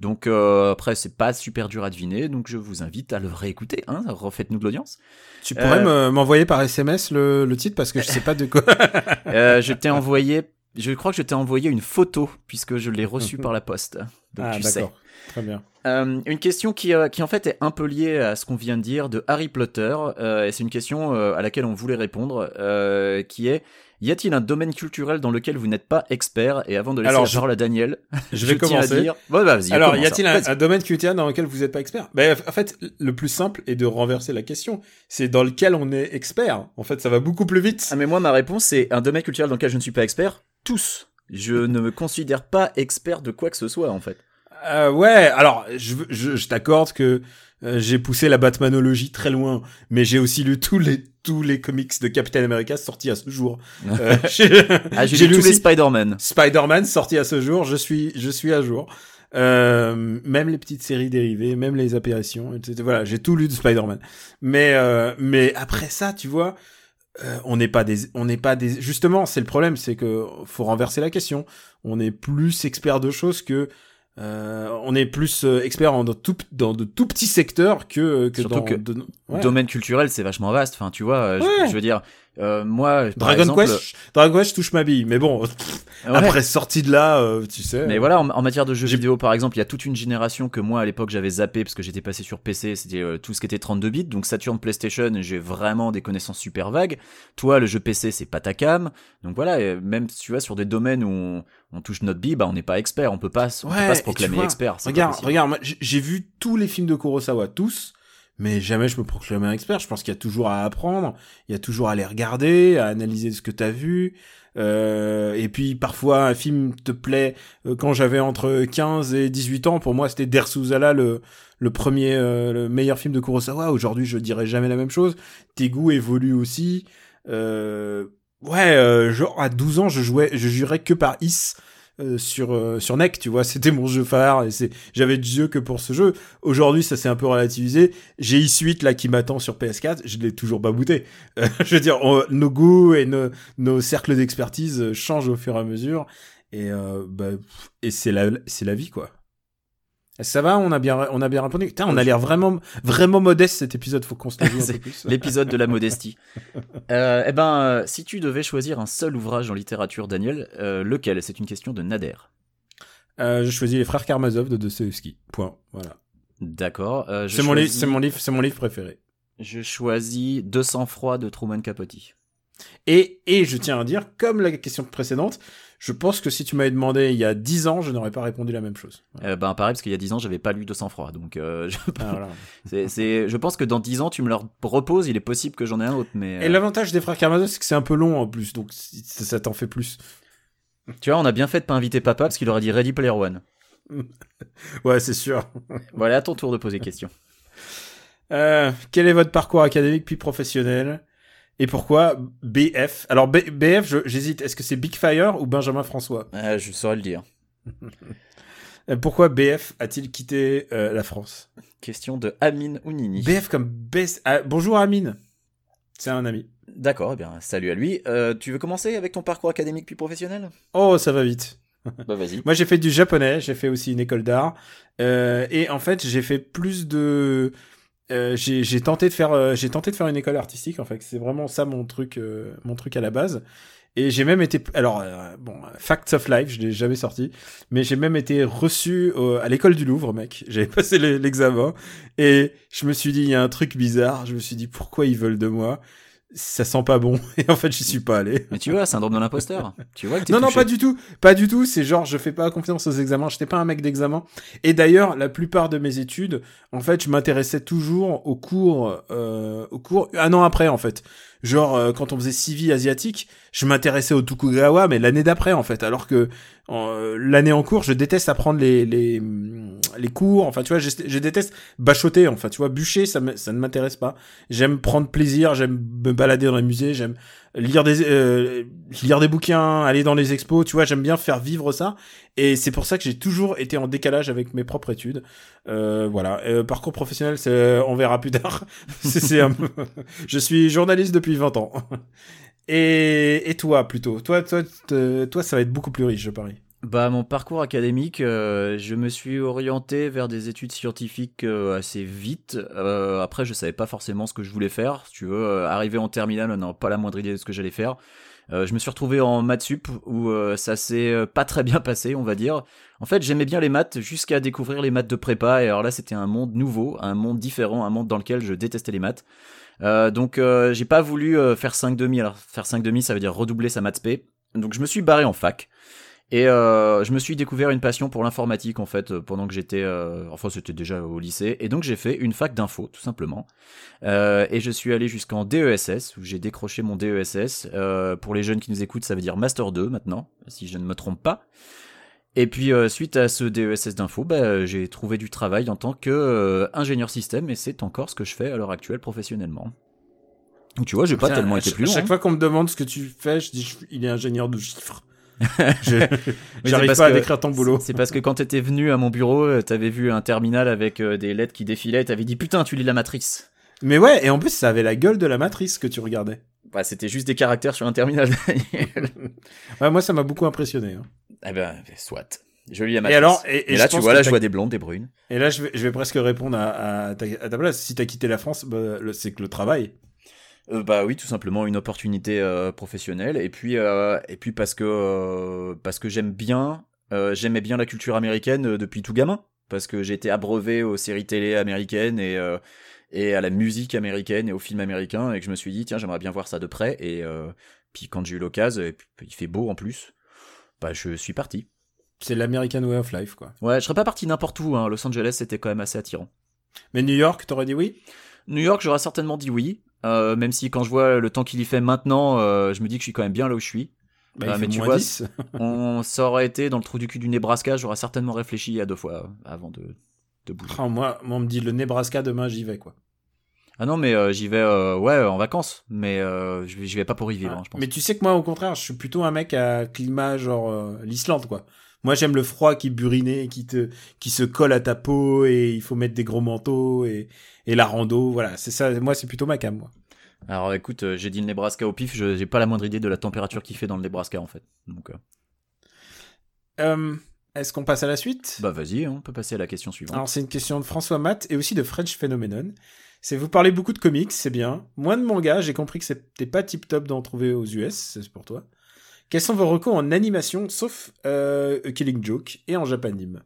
E: Donc euh, après, c'est pas super dur à deviner, donc je vous invite à le réécouter. Hein, refaites-nous de l'audience.
D: Tu pourrais
E: Euh,
D: me- m'envoyer par SMS le, le titre parce que je sais pas de quoi. (laughs)
E: Je t'ai envoyé, je crois que je t'ai envoyé une photo puisque je l'ai reçue par la poste. Donc
D: ah
E: tu sais.
D: d'accord, très bien.
E: Euh, une question qui, euh, qui en fait est un peu liée à ce qu'on vient de dire de Harry Potter, euh, et c'est une question euh, à laquelle on voulait répondre, euh, qui est y a-t-il un domaine culturel dans lequel vous n'êtes pas expert? Et avant de laisser
D: Alors,
E: la parole à Daniel,
D: Je (laughs) vais
E: à
D: commencer.
E: dire. Bon, bah, vas-y,
D: Alors, y a-t-il
E: hein.
D: un, un domaine culturel dans lequel vous n'êtes pas expert? Ben, en fait, le plus simple est de renverser la question. C'est dans lequel on est expert. En fait, ça va beaucoup plus vite.
E: Ah mais moi ma réponse c'est un domaine culturel dans lequel je ne suis pas expert. Tous. Je ne me considère pas expert de quoi que ce soit en fait.
D: Euh, ouais, alors je, je, je t'accorde que euh, j'ai poussé la Batmanologie très loin, mais j'ai aussi lu tous les tous les comics de Captain America sortis à ce jour. (laughs) Euh, (laughs) j'ai
E: Ah j'ai lu tous les Spider-Man.
D: Spider-Man sorti à ce jour. Je suis je suis à jour. Euh, même les petites séries dérivées, même les apparitions, etc. Voilà, j'ai tout lu de Spider-Man. Mais euh, mais après ça, tu vois, euh, on n'est pas des, on n'est pas des. Justement, c'est le problème, c'est que faut renverser la question. On est plus expert de choses que euh, on est plus euh, expert en, dans, tout, dans de tout petits secteurs que, que
E: Surtout
D: dans
E: que
D: de- ouais.
E: Domaine culturel, c'est vachement vaste. Enfin, tu vois, euh, je-
D: Ouais.
E: je, veux dire, euh, moi,
D: Dragon
E: exemple,
D: Quest, Dragon Quest, je touche ma bille, mais bon, (laughs)
E: ouais.
D: après sorti de là, euh, tu sais.
E: Mais voilà, en, en matière de jeux vidéo, par exemple, il y a toute une génération que moi, à l'époque, j'avais zappé parce que j'étais passé sur PC, c'était euh, tout ce qui était 32 bits, donc Saturn, PlayStation, j'ai vraiment des connaissances super vagues. Toi, le jeu PC, c'est pas ta cam. Donc voilà, et même, tu vois, sur des domaines où on, on touche notre bille, bah, on n'est pas expert, on peut pas, on peut pas se proclamer
D: vois,
E: expert.
D: Regarde, regarde, j'ai vu tous les films de Kurosawa, tous, mais jamais je me proclame un expert. Je pense qu'il y a toujours à apprendre, il y a toujours à les regarder, à analyser ce que t'as vu. Euh, et puis parfois un film te plaît euh, quand j'avais entre 15 et 18 ans. Pour moi c'était Der Suzuala le le premier euh, le meilleur film de Kurosawa. Aujourd'hui je dirais jamais la même chose. Tes goûts évoluent aussi. Euh, ouais euh, genre à 12 ans je jouais je jurais que par Is euh, sur euh, sur NEC, tu vois, (laughs) c'était mon jeu phare et c'est j'avais des yeux que pour ce jeu. Aujourd'hui, ça s'est un peu relativisé. J'ai i8 là qui m'attend sur PS4, je l'ai toujours pas booté. Euh, (laughs) je veux dire, nos goûts et nos nos cercles d'expertise changent au fur et à mesure et euh, bah, et c'est la c'est la vie quoi. Ça va, on a bien on a bien répondu. Putain, on a l'air vraiment vraiment modeste cet épisode, faut qu'on se l'avoue un (laughs) peu
E: C'est
D: plus.
E: L'épisode de la modestie. Euh, eh ben, euh, si tu devais choisir un seul ouvrage en littérature, Daniel, euh, lequel? C'est une question de Nader.
D: Je choisis les frères Karamazov de Dostoevsky. Point. Voilà.
E: D'accord.
D: C'est mon
E: choisis-
D: c'est mon livre, c'est mon livre préféré.
E: Je choisis 200 froid de Truman Capote.
D: Et, et je tiens à dire, comme la question précédente, je pense que si tu m'avais demandé il y a 10 ans, je n'aurais pas répondu la même chose. Voilà.
E: Euh, ben pareil parce qu'il y a 10 ans j'avais pas lu 200 froid donc euh, (laughs) je,
D: Ah, voilà. (laughs)
E: je pense que dans 10 ans tu me le reposes il est possible que j'en ai un autre mais
D: Et
E: euh,
D: l'avantage des frères Karamazov, c'est que c'est un peu long en plus, donc ça t'en fait plus.
E: tu vois on a bien fait de pas inviter papa parce qu'il aurait dit Ready Player One. (laughs)
D: Ouais, c'est sûr.
E: Voilà à ton tour de poser question.
D: Euh, quel est votre parcours académique puis professionnel? Et pourquoi BF Alors B- BF, j'hésite. Est-ce que c'est Big Fire ou Benjamin François?
E: Euh, je saurais le dire. (laughs)
D: Euh, Pourquoi BF a-t-il quitté euh, la France?
E: Question de Amine Ounini.
D: BF comme best. Ah, bonjour Amine. C'est un ami.
E: D'accord, eh bien salut à lui. Euh, tu veux commencer avec ton parcours académique puis professionnel?
D: Oh, ça va vite. (laughs)
E: Bah vas-y.
D: Moi, j'ai fait du japonais, j'ai fait aussi une école d'art, et en fait, j'ai fait plus de, euh, j'ai tenté de faire, euh, j'ai tenté de faire une école artistique. En fait, c'est vraiment ça mon truc, euh, mon truc à la base. Et j'ai même été, alors euh, bon, Facts of Life, je l'ai jamais sorti, mais j'ai même été reçu à l'école du Louvre, mec. (laughs) J'avais passé le- l'examen et je me suis dit, il y a un truc bizarre. Je me suis dit, pourquoi ils veulent de moi? Ça sent pas bon. (laughs) Et en fait, j'y suis pas allé.
E: Mais tu vois, syndrome de l'imposteur. Tu vois que
D: Non, non, pas du tout. Pas du tout. C'est genre, je fais pas confiance aux examens. J'étais pas un mec d'examen. Et d'ailleurs, la plupart de mes études, en fait, je m'intéressais toujours aux cours, euh, aux cours un an après, en fait. Genre, euh, quand on faisait civi asiatique, je m'intéressais au Tokugawa, mais l'année d'après, en fait. Alors que euh, l'année en cours, je déteste apprendre les, les, hum, les cours. Enfin, tu vois, je, je déteste bachoter. Enfin, tu vois, bûcher, ça, me- ça ne m'intéresse pas. J'aime prendre plaisir, j'aime me balader dans les musées, j'aime lire des euh, lire des bouquins, aller dans les expos, tu vois, j'aime bien faire vivre ça et c'est pour ça que j'ai toujours été en décalage avec mes propres études. Euh, voilà, Euh, parcours professionnel, c'est on verra plus tard. (laughs) c'est un (laughs) je suis journaliste depuis 20 ans. (laughs) Et, et toi plutôt Toi toi toi ça va être beaucoup plus riche, je parie.
E: Bah mon parcours académique, euh, je me suis orienté vers des études scientifiques euh, assez vite. Euh, après, je savais pas forcément ce que je voulais faire. Si tu veux, arrivé en terminale, on pas la moindre idée de ce que j'allais faire. Je me suis retrouvé en maths sup où ça s'est pas très bien (laughs) passé, on va dire. En fait, j'aimais bien les maths jusqu'à découvrir les maths de prépa. Et alors là, c'était un monde nouveau, un monde différent, un monde dans lequel je détestais les maths. Donc, j'ai pas voulu faire 5 demi. Alors, faire 5 demi, ça veut dire redoubler sa maths P. Donc, je me suis barré en fac. Et euh, je me suis découvert une passion pour l'informatique en fait euh, pendant que j'étais, euh, enfin c'était déjà au lycée, et donc j'ai fait une fac d'info tout simplement. Euh, et je suis allé jusqu'en DESS où j'ai décroché mon DESS. Pour les jeunes qui nous écoutent, ça veut dire Master 2 maintenant, si je ne me trompe pas. Et puis suite à ce DESS d'info, bah, j'ai trouvé du travail en tant que ingénieur système, et c'est encore ce que je fais à l'heure actuelle professionnellement. Donc, tu vois, j'ai pas tellement été plus
D: À
E: loin.
D: chaque
E: hein.
D: fois qu'on me demande ce que tu fais, je dis je- il est ingénieur de chiffres. (laughs) J'arrive pas à
E: que-
D: décrire ton boulot.
E: C'est parce que quand t'étais venu à mon bureau, euh, t'avais vu un terminal avec euh, des lettres qui défilaient, et t'avais dit putain, tu lis la matrice.
D: Mais ouais, et en plus, ça avait la gueule de la matrice que tu regardais.
E: Bah, c'était juste des caractères sur un terminal. (laughs)
D: Ouais, moi, ça m'a beaucoup impressionné. hein.
E: eh ben, soit. Je lis la
D: Et
E: matrice.
D: alors, et, et
E: Et là, tu vois, là, je vois des blondes, des brunes.
D: Et là, je vais, je vais presque répondre à, à ta, à ta place. Si t'as quitté la France, bah, c'est que le travail.
E: Euh, bah oui, tout simplement une opportunité euh, professionnelle. Et puis euh, et puis parce que parce que j'aime bien j'aimais bien la culture américaine depuis tout gamin. Parce que j'ai été abreuvé aux séries télé américaines et et à la musique américaine et aux films américains. Et que je me suis dit tiens j'aimerais bien voir ça de près. Et puis quand j'ai eu l'occasion et puis il fait beau en plus bah je suis parti.
D: C'est l'American Way of Life, quoi.
E: ouais je serais pas parti n'importe où hein. Los Angeles c'était quand même assez attirant.
D: Mais New York, t'aurais dit oui?
E: New York, j'aurais certainement dit oui, euh, même si quand je vois le temps qu'il y fait maintenant, euh, je me dis que je suis quand même bien là où je suis.
D: bah,
E: Ah,
D: il
E: mais tu vois,
D: 10. (laughs)
E: On ça aurait été dans le trou du cul du Nebraska, j'aurais certainement réfléchi à deux fois euh, avant de, de bouger.
D: Ah, moi, moi, on me dit le Nebraska demain, j'y vais, quoi.
E: Ah non, mais euh, j'y vais euh, ouais en vacances, mais euh, je vais j'y vais pas pour y vivre,
D: Ah,
E: hein, je pense.
D: Mais tu sais que moi, au contraire, je suis plutôt un mec à climat genre euh, l'Islande, quoi. Moi, j'aime le froid qui buriné, qui te, qui se colle à ta peau et il faut mettre des gros manteaux et, et la rando. Voilà, c'est ça. Moi, c'est plutôt ma cam, moi.
E: Alors écoute, euh, j'ai dit le Nebraska au pif, je j'ai pas la moindre idée de la température qu'il fait dans le Nebraska en fait. Donc euh,
D: Euh, Est-ce qu'on passe à la suite?
E: Bah vas-y, on peut passer à la question suivante.
D: Alors, c'est une question de François Matt et aussi de French Phenomenon. C'est vous parlez beaucoup de comics, c'est bien. Moins de manga, j'ai compris que c'était pas tip top d'en trouver aux US, c'est pour toi. Quels sont vos recos en animation, sauf euh, A Killing Joke et en japanime?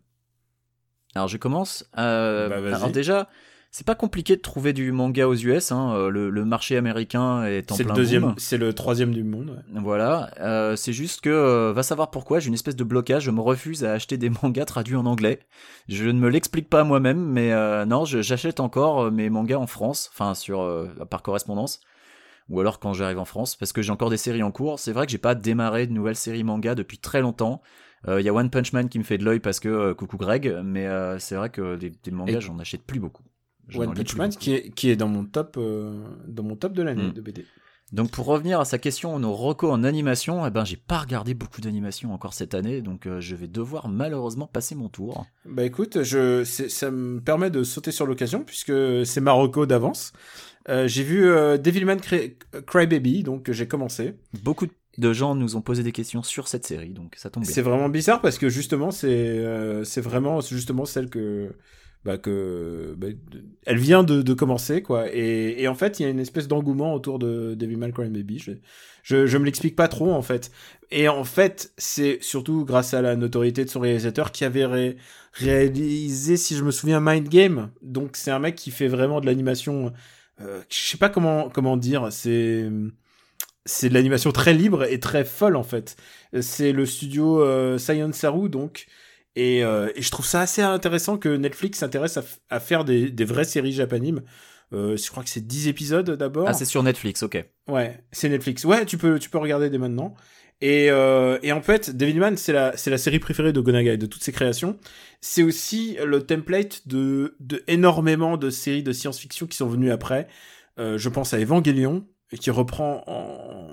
E: Alors je commence. Euh,
D: Bah,
E: alors déjà, c'est pas compliqué de trouver du manga aux US. Hein, euh, le, le marché américain est en
D: C'est
E: plein
D: le deuxième,
E: boom.
D: c'est le troisième du monde. ouais.
E: Voilà, euh, c'est juste que euh, va savoir pourquoi j'ai une espèce de blocage. Je me refuse à acheter des (laughs) mangas traduits en anglais. Je ne me l'explique pas moi-même, mais euh, non, j'achète encore mes mangas en France, enfin sur par correspondance, ou alors quand j'arrive en France, parce que j'ai encore des séries en cours. C'est vrai que j'ai pas démarré de nouvelles séries manga depuis très longtemps. Euh, Il y a One Punch Man qui me fait de l'œil parce que euh, coucou Greg, mais euh, c'est vrai que des, des mangas j'en achète plus beaucoup.
D: One Punch Man
E: beaucoup.
D: qui est, qui est dans mon top, dans mon top de l'année
E: Mm.
D: de BD.
E: Donc pour revenir à sa question, nos recos en animation, eh ben j'ai pas regardé beaucoup d'animation encore cette année, donc euh, je vais devoir malheureusement passer mon tour.
D: Bah écoute, je, ça me permet de sauter sur l'occasion puisque c'est Marocco d'avance. Euh, j'ai vu euh, Devilman Cry, Crybaby, donc j'ai commencé.
E: Beaucoup de gens nous ont posé des questions sur cette série, donc ça tombe bien.
D: C'est vraiment bizarre parce que justement, c'est euh, c'est vraiment justement celle que bah, que bah, elle vient de, de commencer quoi. Et, et en fait, il y a une espèce d'engouement autour de Devilman Crybaby. Je, je je me l'explique pas trop en fait. Et en fait, c'est surtout grâce à la notoriété de son réalisateur qui avait ré- réalisé, si je me souviens, Mind Game. Donc c'est un mec qui fait vraiment de l'animation. Euh, je sais pas comment comment dire. C'est c'est de l'animation très libre et très folle en fait. C'est le studio euh, Science Saru donc. Et, euh, et je trouve ça assez intéressant que Netflix s'intéresse à, faire des, des vraies séries japanimes. Euh, je crois que c'est 10 épisodes d'abord.
E: Ah, c'est sur Netflix, ok.
D: Ouais, c'est Netflix. Ouais, tu peux, tu peux regarder dès maintenant. Et, euh, et en fait, Devilman, c'est la, c'est la série préférée de Gonagai, de toutes ses créations. C'est aussi le template de, de énormément de séries de science-fiction qui sont venues après. Euh, je pense à Evangelion, qui reprend en,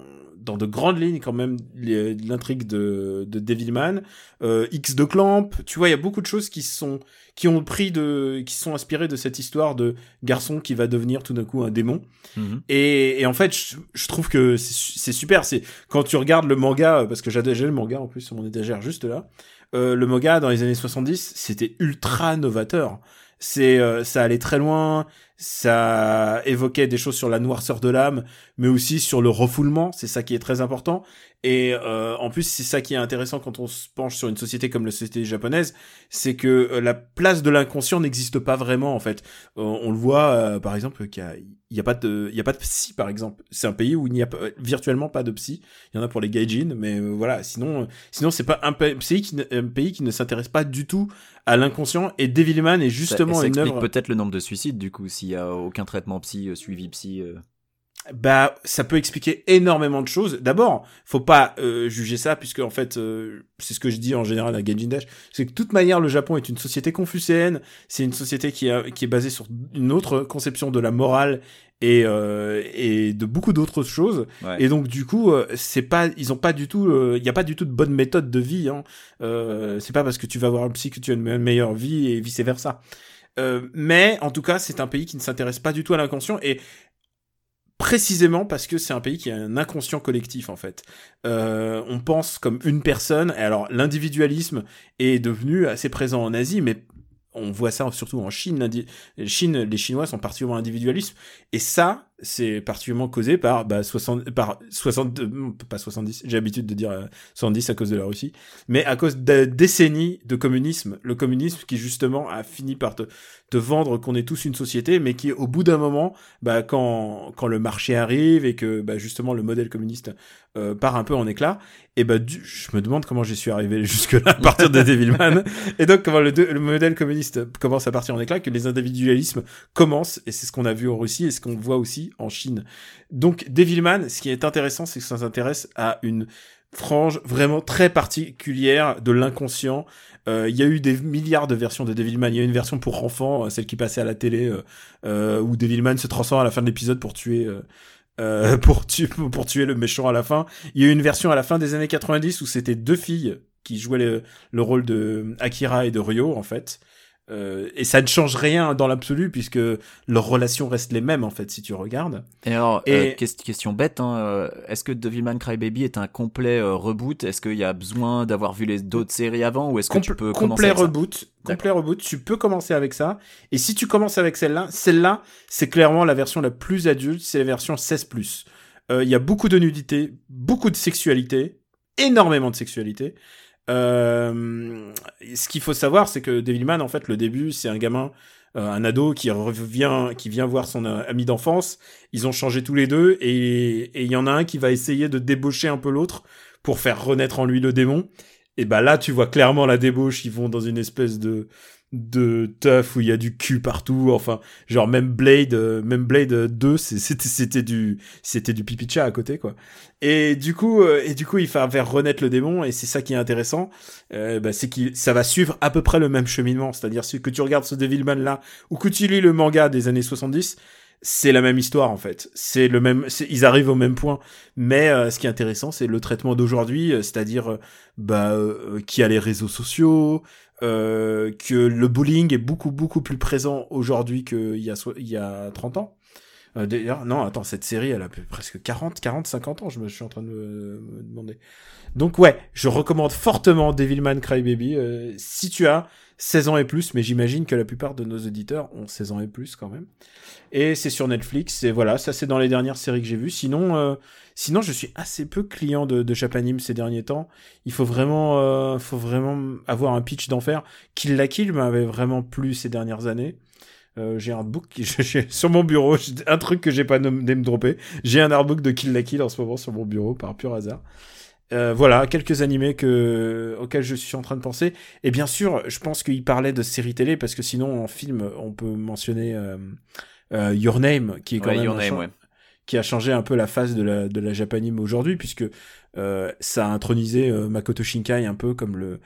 D: dans de grandes lignes quand même l'intrigue de, de Devilman. Euh, X de Clamp, tu vois, il y a beaucoup de choses qui sont, qui ont pris de, qui sont inspirées de cette histoire de garçon qui va devenir tout d'un coup un démon.
E: Mhm.
D: Et, et en fait, je, je trouve que c'est su- c'est super. C'est quand tu regardes le manga, euh, parce que j'adore j'ai le manga en plus sur mon étagère juste là. Euh, le manga dans les années 70, c'était ultra novateur. C'est, euh, ça allait très loin. Ça évoquait des choses sur la noirceur de l'âme, mais aussi sur le refoulement. C'est ça qui est très important. Et euh, en plus, c'est ça qui est intéressant quand on se penche sur une société comme la société japonaise, c'est que euh, la place de l'inconscient n'existe pas vraiment en fait. Euh, on le voit euh, par exemple qu'il y a, a pas de, il y a pas de psy par exemple. C'est un pays où il n'y a pas- virtuellement pas de psy. Il y en a pour les gaijin, mais voilà. Sinon, sinon c'est pas un pa- pays qui, ne- un pays qui ne s'intéresse pas du tout à l'inconscient. Et Devilman est
E: Ça-
D: justement
E: ça
D: une
E: explique
D: œuvre.
E: peut-être le nombre de suicides, du coup, s'il y a aucun traitement psy, euh, suivi psy. euh.
D: bah ça peut expliquer énormément de choses. D'abord, faut pas euh, juger ça puisque en fait euh, c'est ce que je dis en général à Genjin Dash, c'est que de toute manière le Japon est une société confucéenne, c'est une société qui, a, qui est basée sur une autre conception de la morale et euh, et de beaucoup d'autres choses.
E: Ouais.
D: Et donc du coup, c'est pas ils ont pas du tout il y a pas du tout de bonne méthode de vie hein. C'est pas parce que tu vas voir un psy que tu as une me- meilleure vie et vice versa. Euh, mais en tout cas, c'est un pays qui ne s'intéresse pas du tout à l'inconscient et précisément parce que c'est un pays qui a un inconscient collectif en fait. Euh, on pense comme une personne. Et alors l'individualisme est devenu assez présent en Asie, mais on voit ça surtout en Chine. Chine, les Chinois sont particulièrement individualistes et ça, c'est particulièrement causé par bah, 60, par 60, euh, pas 70. J'ai l'habitude de dire euh, 70 à cause de la Russie, mais à cause de décennies de communisme. Le communisme qui justement a fini par te, te vendre qu'on est tous une société, mais qui au bout d'un moment, bah, quand, quand le marché arrive et que bah, justement le modèle communiste euh, part un peu en éclat, et bah du- je me demande comment j'y suis arrivé (laughs) jusque là à partir de Devilman. (laughs) et donc comment le modèle communiste commence à partir en éclat, que les individualismes commencent, et c'est ce qu'on a vu en Russie et ce qu'on voit aussi en Chine. Donc Devilman, ce qui est intéressant, c'est que ça s'intéresse à une frange vraiment très particulière de l'inconscient. Euh, Il y a eu des milliards de versions de Devilman. Il y a une version pour enfants, euh, celle qui passait à la télé, euh, où Devilman se transforme à la fin de l'épisode pour tuer, (laughs) pour, pour tuer le méchant à la fin. Il y a eu une version à la fin des années 90 où c'était deux filles qui jouaient le, le rôle de Akira et de Ryo, en fait. Euh, et ça ne change rien dans l'absolu puisque leurs relations restent les mêmes en fait si tu regardes.
E: Et alors,
D: Et-
E: euh, ques- question bête, hein, euh, est-ce que Devilman Crybaby est un complet euh, reboot? Est-ce qu'il y a besoin d'avoir vu les d'autres séries avant ou est-ce que tu peux commencer
D: complet
E: avec ça?
D: reboot, complet reboot, tu peux commencer avec ça. Et si tu commences avec celle-là, celle-là, c'est clairement la version la plus adulte, c'est la version 16+. Euh, Il y a beaucoup de nudité, beaucoup de sexualité, énormément de sexualité. Euh, ce qu'il faut savoir, c'est que Devilman, en fait, le début, c'est un gamin, euh, un ado qui revient, qui vient voir son euh, ami d'enfance. Ils ont changé tous les deux et il y en a un qui va essayer de débaucher un peu l'autre pour faire renaître en lui le démon. Et bah là, tu vois clairement la débauche. Ils vont dans une espèce de de teuf où il y a du cul partout. Enfin, genre même Blade, euh, même Blade 2, c'est- c'était c'était du c'était du pipi de chat à côté quoi. Et du coup, euh, et du coup, il va faire renaître le démon et c'est ça qui est intéressant. Euh, bah, c'est que ça va suivre à peu près le même cheminement. C'est-à-dire que tu regardes ce Devilman là ou que tu lis le manga des années 70 c'est la même histoire en fait. C'est le même, ils arrivent au même point. Mais euh, ce qui est intéressant, c'est le traitement d'aujourd'hui, euh, c'est-à-dire euh, bah euh, qui a les réseaux sociaux, euh, que le bullying est beaucoup beaucoup plus présent aujourd'hui qu'il y a il y a 30 ans. Euh, D'ailleurs, non, attends, cette série, elle a presque 40, 40, 50 ans, je me suis en train de me, me demander. Donc ouais, je recommande fortement Devilman Crybaby euh, si tu as 16 ans et plus, mais j'imagine que la plupart de nos auditeurs ont 16 ans et plus quand même. Et c'est sur Netflix, et voilà, ça c'est dans les dernières séries que j'ai vues. Sinon, euh, sinon je suis assez peu client de, de Chapanim ces derniers temps. Il faut vraiment, euh, faut vraiment avoir un pitch d'enfer. Kill la Kill m'avait vraiment plu ces dernières années. Euh, j'ai un artbook qui- (laughs) j'ai- sur mon bureau, un truc que j'ai pas nommé me dropper. J'ai un artbook de Kill la Kill en ce moment sur mon bureau par pur hasard. Euh, voilà, quelques animés que, auxquels je suis en train de penser. Et bien sûr, je pense qu'il parlait de séries télé parce que sinon, en film, on peut mentionner euh, euh, Your Name, qui est quand
E: Ouais,
D: même
E: Your Name, ouais.
D: Qui a changé un peu la face de la, de la Japanime aujourd'hui, puisque euh, ça a intronisé euh, Makoto Shinkai un peu comme le,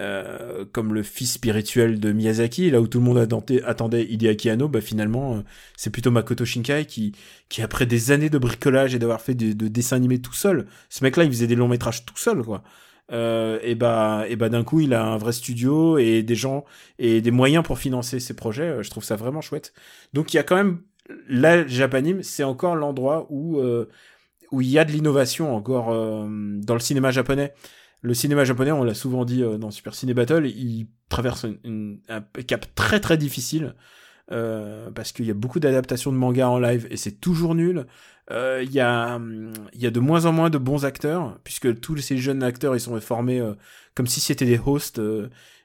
D: euh, comme le fils spirituel de Miyazaki, là où tout le monde attendait, attendait Hideaki Anno, bah finalement, euh, c'est plutôt Makoto Shinkai qui, qui après des années de bricolage et d'avoir fait des- de dessins animés tout seul, ce mec-là, il faisait des longs métrages tout seul, quoi. Euh, et bah, et bah d'un coup, il a un vrai studio et des gens et des moyens pour financer ses projets. Euh, Je trouve ça vraiment chouette. Donc il y a quand même la Japanime, c'est encore l'endroit où euh, où il y a de l'innovation encore euh, dans le cinéma japonais. Le cinéma japonais, on l'a souvent dit euh, dans Super Ciné Battle, il traverse un cap très très difficile parce qu'il y a beaucoup d'adaptations de mangas en live et c'est toujours nul. Il y a y a de moins en moins de bons acteurs puisque tous ces jeunes acteurs ils sont formés comme si c'était des hosts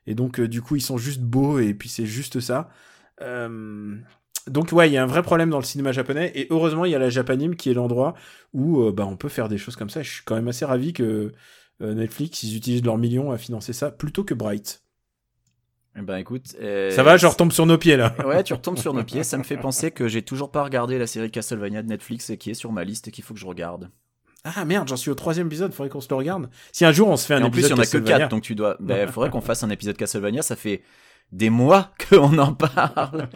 D: et donc du coup ils sont juste beaux et puis c'est juste ça. Donc ouais, il y a un vrai problème dans le cinéma japonais et heureusement il y a la Japanime qui est l'endroit où euh, bah, on peut faire des choses comme ça. Je suis quand même assez ravi que euh, Netflix ils utilisent leurs millions à financer ça plutôt que Bright.
E: Eh Ben écoute, euh,
D: Ça va, je retombe sur nos pieds là. (laughs)
E: Ouais, tu retombes sur nos pieds. Ça me fait penser que j'ai toujours pas regardé la série Castlevania de Netflix et qui est sur ma liste et qu'il faut que je regarde.
D: Ah merde, j'en suis au troisième épisode, faudrait qu'on se le regarde. Si un jour on se fait un
E: Et en plus, il
D: épisode
E: y en a que 4, donc tu dois. Ben, (laughs) faudrait qu'on fasse un épisode Castlevania. Ça fait des mois (laughs) qu'on en parle.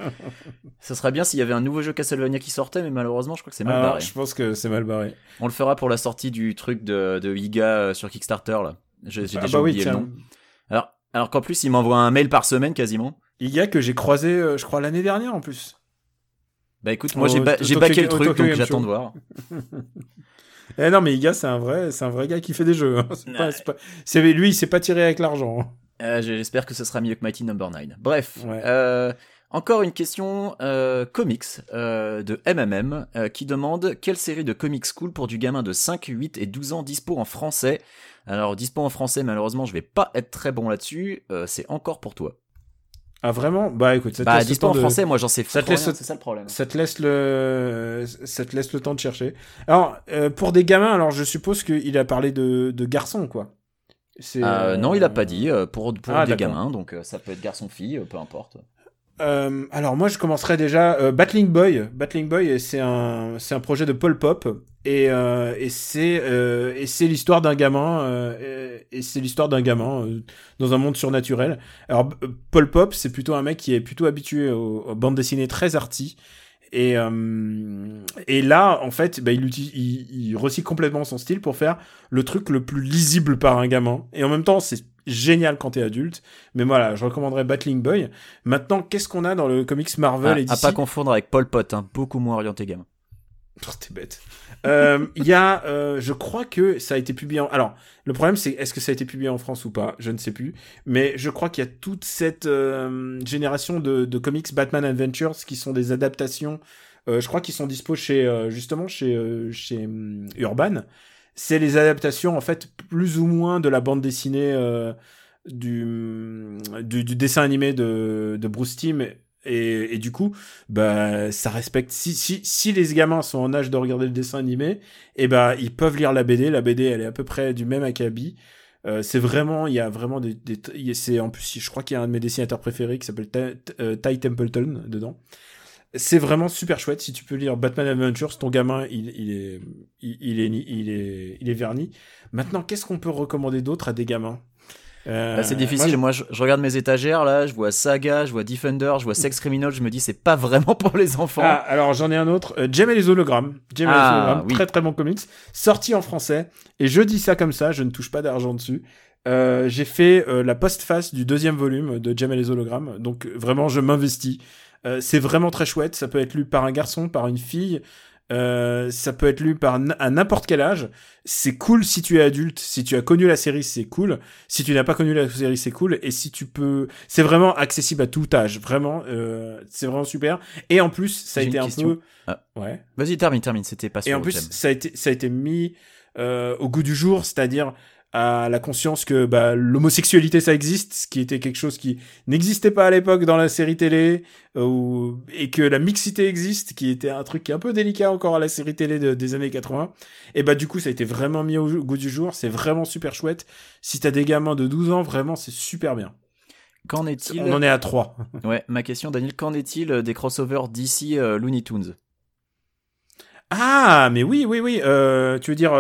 E: Ce serait bien s'il y avait un nouveau jeu Castlevania qui sortait, mais malheureusement, je crois que c'est mal
D: Alors,
E: barré.
D: je pense que c'est mal barré.
E: On le fera pour la sortie du truc de, de Iga euh, sur Kickstarter là. J'ai
D: Ah
E: déjà
D: bah
E: oublié le nom. Alors, alors qu'en plus, il m'envoie un mail par semaine quasiment.
D: Il y a que j'ai croisé, euh, je crois, l'année dernière en plus.
E: Bah écoute, moi j'ai ba- baqué le truc, donc j'attends de voir. (laughs)
D: Eh non, mais Iga, c'est un vrai, c'est un vrai gars qui fait des jeux. hein. Pas- c'est- lui, il s'est pas tiré avec l'argent.
E: Euh, J'espère que ce sera mieux que Mighty Number 9. Bref,
D: Ouais.
E: euh, encore une question euh, comics de MMM qui demande quelle série de comics cool pour du gamin de 5, 8 et 12 ans dispo en français. Alors dispo en français, malheureusement, je vais pas être très bon là-dessus. C'est encore pour toi.
D: Ah vraiment? Bah écoute, ça te
E: Bah
D: laisse le
E: en
D: de-
E: français, moi j'en sais
D: ça te laisse
E: rien,
D: le-
E: ça le problème.
D: Ça te laisse le, ça te laisse le temps de chercher. Alors, euh, pour des gamins, alors je suppose qu'il a parlé de, de garçons, quoi.
E: Euh,
D: euh,
E: non, il a pas dit euh, pour pour
D: Ah,
E: des gamins, donc ça peut être garçon-fille, peu importe.
D: Euh, alors moi je commencerai déjà euh, Battling Boy. Battling Boy c'est un c'est un projet de Paul Pop et euh, et c'est et c'est l'histoire d'un gamin et, et c'est l'histoire d'un gamin dans un monde surnaturel. Alors Paul Pop c'est plutôt un mec qui est plutôt habitué aux, aux bandes dessinées très arty et euh, et là en fait bah, il, il il recycle complètement son style pour faire le truc le plus lisible par un gamin. Et en même temps c'est génial quand t'es adulte. Mais voilà je recommanderais Battling Boy. Maintenant, qu'est-ce qu'on a dans le comics Marvel
E: Ah,
D: et
E: à pas confondre avec Paul Pot, hein, beaucoup moins orienté gamin. (laughs)
D: T'es bête. Euh, Il y a, euh, je crois que ça a été publié en... Alors, le problème c'est, est-ce que ça a été publié en France ou pas? Je ne sais plus. Mais je crois qu'il y a toute cette euh, génération de, comics Batman Adventures qui sont des adaptations. je crois qu'ils sont dispo chez, justement, chez, chez hum, Urban. C'est les adaptations, en fait, plus ou moins de la bande dessinée du, du, du dessin animé de, de Bruce Timm et, et du coup, bah, ça respecte. Si, si, si les gamins sont en âge de regarder le dessin animé, et bah, ils peuvent lire la BD. La BD, elle est à peu près du même acabit. Euh, c'est vraiment, il y a vraiment des, des c'est en plus, je crois qu'il y a un de mes dessinateurs préférés qui s'appelle Ty, euh, Templeton dedans. C'est vraiment super chouette. Si tu peux lire Batman Adventures, ton gamin, il, est, il, il est, il est, il est verni. Maintenant, qu'est-ce qu'on peut recommander d'autre à des gamins? Euh,
E: c'est
D: moi,
E: difficile. Moi, je, je regarde mes étagères là, je vois Saga, je vois Defender, je vois Sex Criminal, je me dis c'est pas vraiment pour les enfants.
D: Ah, alors j'en ai un autre. Euh, Jem et les hologrammes. Et
E: Ah,
D: les hologrammes,
E: oui.
D: très très bon comics. Sorti en français. Et je dis ça comme ça, je ne touche pas d'argent dessus. Euh, j'ai fait euh, la postface du deuxième volume de Jem et les hologrammes. Donc vraiment, je m'investis. C'est vraiment très chouette. Ça peut être lu par un garçon, par une fille. Euh, ça peut être lu par à n'importe quel âge. C'est cool si tu es adulte. Si tu as connu la série, c'est cool. Si tu n'as pas connu la série, c'est cool. Et si tu peux, c'est vraiment accessible à tout âge. Vraiment, euh, c'est vraiment super. Et en plus, ça a été un
E: question.
D: peu,
E: Ah.
D: ouais.
E: Vas-y, termine, termine. C'était pas
D: Et en plus,
E: thème.
D: ça a été, ça a été mis euh, au goût du jour, c'est-à-dire à la conscience que bah, l'homosexualité ça existe, ce qui était quelque chose qui n'existait pas à l'époque dans la série télé, euh, et que la mixité existe, qui était un truc qui est un peu délicat encore à la série télé de- des années 80. Et bah du coup ça a été vraiment mis au goût du jour, c'est vraiment super chouette. Si t'as des gamins de 12 ans, vraiment c'est super bien.
E: Qu'en est-il
D: On en est à 3. (laughs)
E: Ouais, ma question, Daniel, qu'en est-il euh, des crossovers d'ici Looney Tunes?
D: Ah, mais oui, oui, oui. Euh, tu veux dire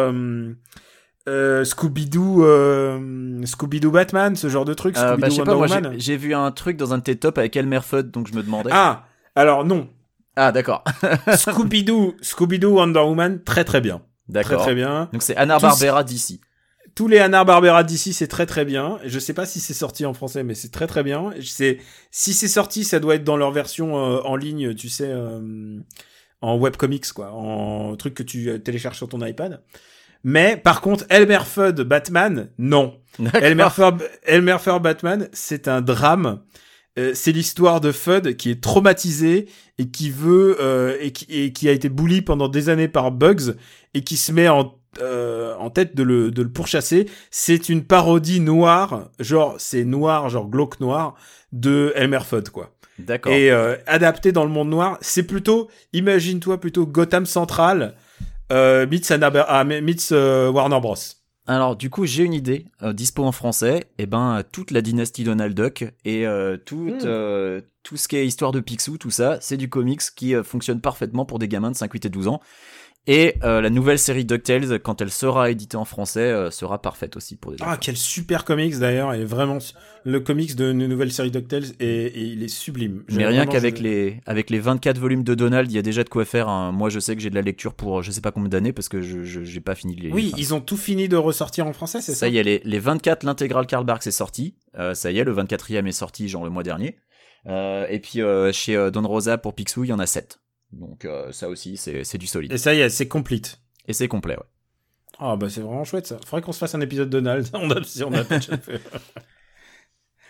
D: euh, Scooby-Doo, euh, Scooby-Doo Batman, ce genre de truc,
E: Euh,
D: Scooby-Doo
E: bah,
D: Wonder Woman.
E: j'ai vu un truc dans un de tes tops avec Elmer Fudd, donc je me demandais.
D: Ah, alors non.
E: Ah, d'accord. (laughs)
D: Scooby-Doo, Scooby-Doo Wonder Woman, très très bien. Très
E: D'accord.
D: très bien.
E: Donc c'est Anna Barbera d'ici.
D: Tous les Hanna-Barbera d'ici, c'est très très bien. Je sais pas si c'est sorti en français, mais c'est très très bien. C'est si c'est sorti, ça doit être dans leur version euh, en ligne, tu sais, euh, en webcomics quoi, en truc que tu télécharges sur ton iPad. Mais par contre, Elmer Fudd Batman, non. Elmer Fudd, Elmer Fudd Batman, c'est un drame. Euh, c'est l'histoire de Fudd qui est traumatisé et qui veut euh, et, qui, et qui a été bully pendant des années par Bugs et qui se met en euh, en tête de le, de le pourchasser. C'est une parodie noire, genre c'est noir, genre glauque noir de Elmer Fudd quoi.
E: D'accord.
D: Et adapté dans le monde noir, c'est plutôt, imagine-toi plutôt Gotham Central, euh, ah, meets euh, Warner Bros.
E: Alors du coup j'ai une idée, euh, dispo en français, et ben toute la dynastie Donald Duck et euh, tout,
D: Hmm.
E: euh, tout ce qui est histoire de Picsou, tout ça, c'est du comics qui euh, fonctionne parfaitement pour des gamins de 5, 8 et 12 ans. Et euh, la nouvelle série DuckTales, quand elle sera éditée en français, euh, sera parfaite aussi pour des
D: Ah,
E: enfants.
D: quel super comics d'ailleurs, et vraiment le comics de une nouvelle série DuckTales et il est sublime. Je-
E: Mais rien qu'avec
D: je-
E: les avec les 24 volumes de Donald, il y a déjà de quoi faire. hein. Moi, je sais que j'ai de la lecture pour je sais pas combien d'années parce que je je- j'ai pas fini de les.
D: Oui,
E: enfin,
D: ils ont tout fini de ressortir en français, c'est ça
E: ça y est, les, les 24, l'intégrale Karl Barks est sorti. Euh, ça y est, le 24e est sorti genre le mois dernier. Euh, et puis euh, chez Don Rosa pour Picsou, il y en a 7. Donc euh, ça aussi, c'est du solide.
D: Et ça y est, c'est complete.
E: Et c'est complet, ouais.
D: Ah bah c'est vraiment chouette ça. Faudrait qu'on se fasse un épisode Donald. (laughs) on a, si on a pas. (laughs)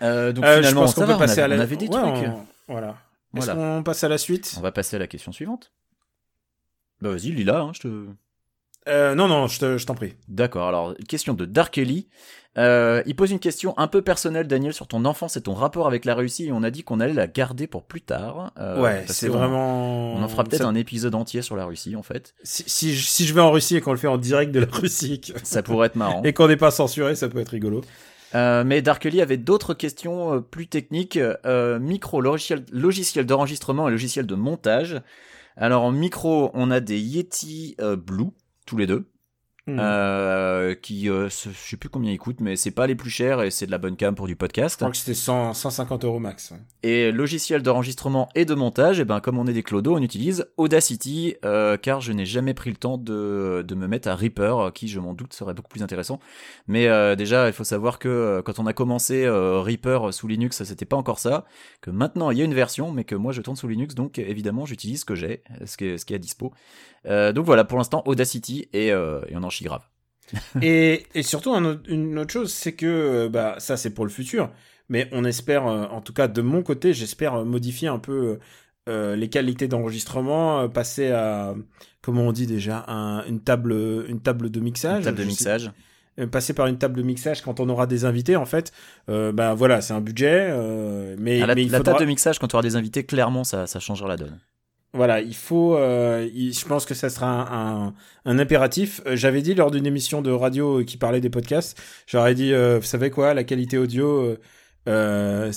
E: Euh, donc
D: Euh,
E: finalement,
D: je pense qu'on
E: va,
D: passer
E: on
D: à la.
E: on avait des
D: Ouais,
E: trucs.
D: on- Voilà. Est-ce
E: Voilà.
D: qu'on passe à la suite?
E: On va passer à la question suivante. Bah vas-y, Lila, hein, je te...
D: euh, Non, non, je te- je t'en prie.
E: D'accord, alors, question de Dark Ellie. Euh, il pose une question un peu personnelle, Daniel, sur ton enfance et ton rapport avec la Russie, et on a dit qu'on allait la garder pour plus tard. Euh,
D: ouais, c'est vraiment.
E: On en fera peut-être
D: ça-
E: un épisode entier sur la Russie, en fait.
D: Si, si, je- si je vais en Russie et qu'on le fait en direct de la Russie que-
E: Ça pourrait être marrant. (laughs)
D: et qu'on n'est pas censuré, ça peut être rigolo.
E: Euh, mais Dark Ellie avait d'autres questions plus techniques. Micro, logiciel, logiciel d'enregistrement et logiciel de montage. Alors en micro, on a des Yeti Blue, tous les deux.
D: Hmm.
E: Euh, qui, euh, je sais plus combien ils coûtent, mais c'est pas les plus chers et c'est de la bonne cam pour du
D: Je
E: podcast.
D: crois que c'était 100 150 euros max.
E: Et logiciel d'enregistrement et de montage, et ben comme on est des clodos, on utilise Audacity, euh, car je n'ai jamais pris le temps de, de me mettre à Reaper, qui je m'en doute serait beaucoup plus intéressant. Mais euh, déjà, il faut savoir que euh, quand on a commencé euh, Reaper sous Linux, c'était pas encore ça. Que maintenant il y a une version, mais que moi je tourne sous Linux, donc évidemment j'utilise ce que j'ai, ce qui est, ce qui est à dispo. Euh, donc voilà, pour l'instant Audacity et, euh, et on en chie grave. (laughs)
D: et, et surtout, un une autre chose, c'est que euh, bah, ça, c'est pour le futur. Mais on espère, en tout cas de mon côté, j'espère modifier un peu euh, les qualités d'enregistrement, passer à, comment on dit déjà, un- une, table, une table de mixage.
E: Une table de
D: sais-
E: mixage.
D: passer par une table de mixage quand on aura des invités, en fait. Euh, bah voilà, c'est un budget. euh, mais,
E: Ah, la
D: mais il
E: la
D: faudra...
E: table de mixage, quand tu auras des invités, clairement ça, ça changera la donne.
D: Voilà, il faut. euh, il- je pense que ça sera un, un, un impératif. Euh, J'avais dit lors d'une émission de radio euh, qui parlait des podcasts, j'aurais dit, euh, vous savez quoi, la qualité audio. euh, euh,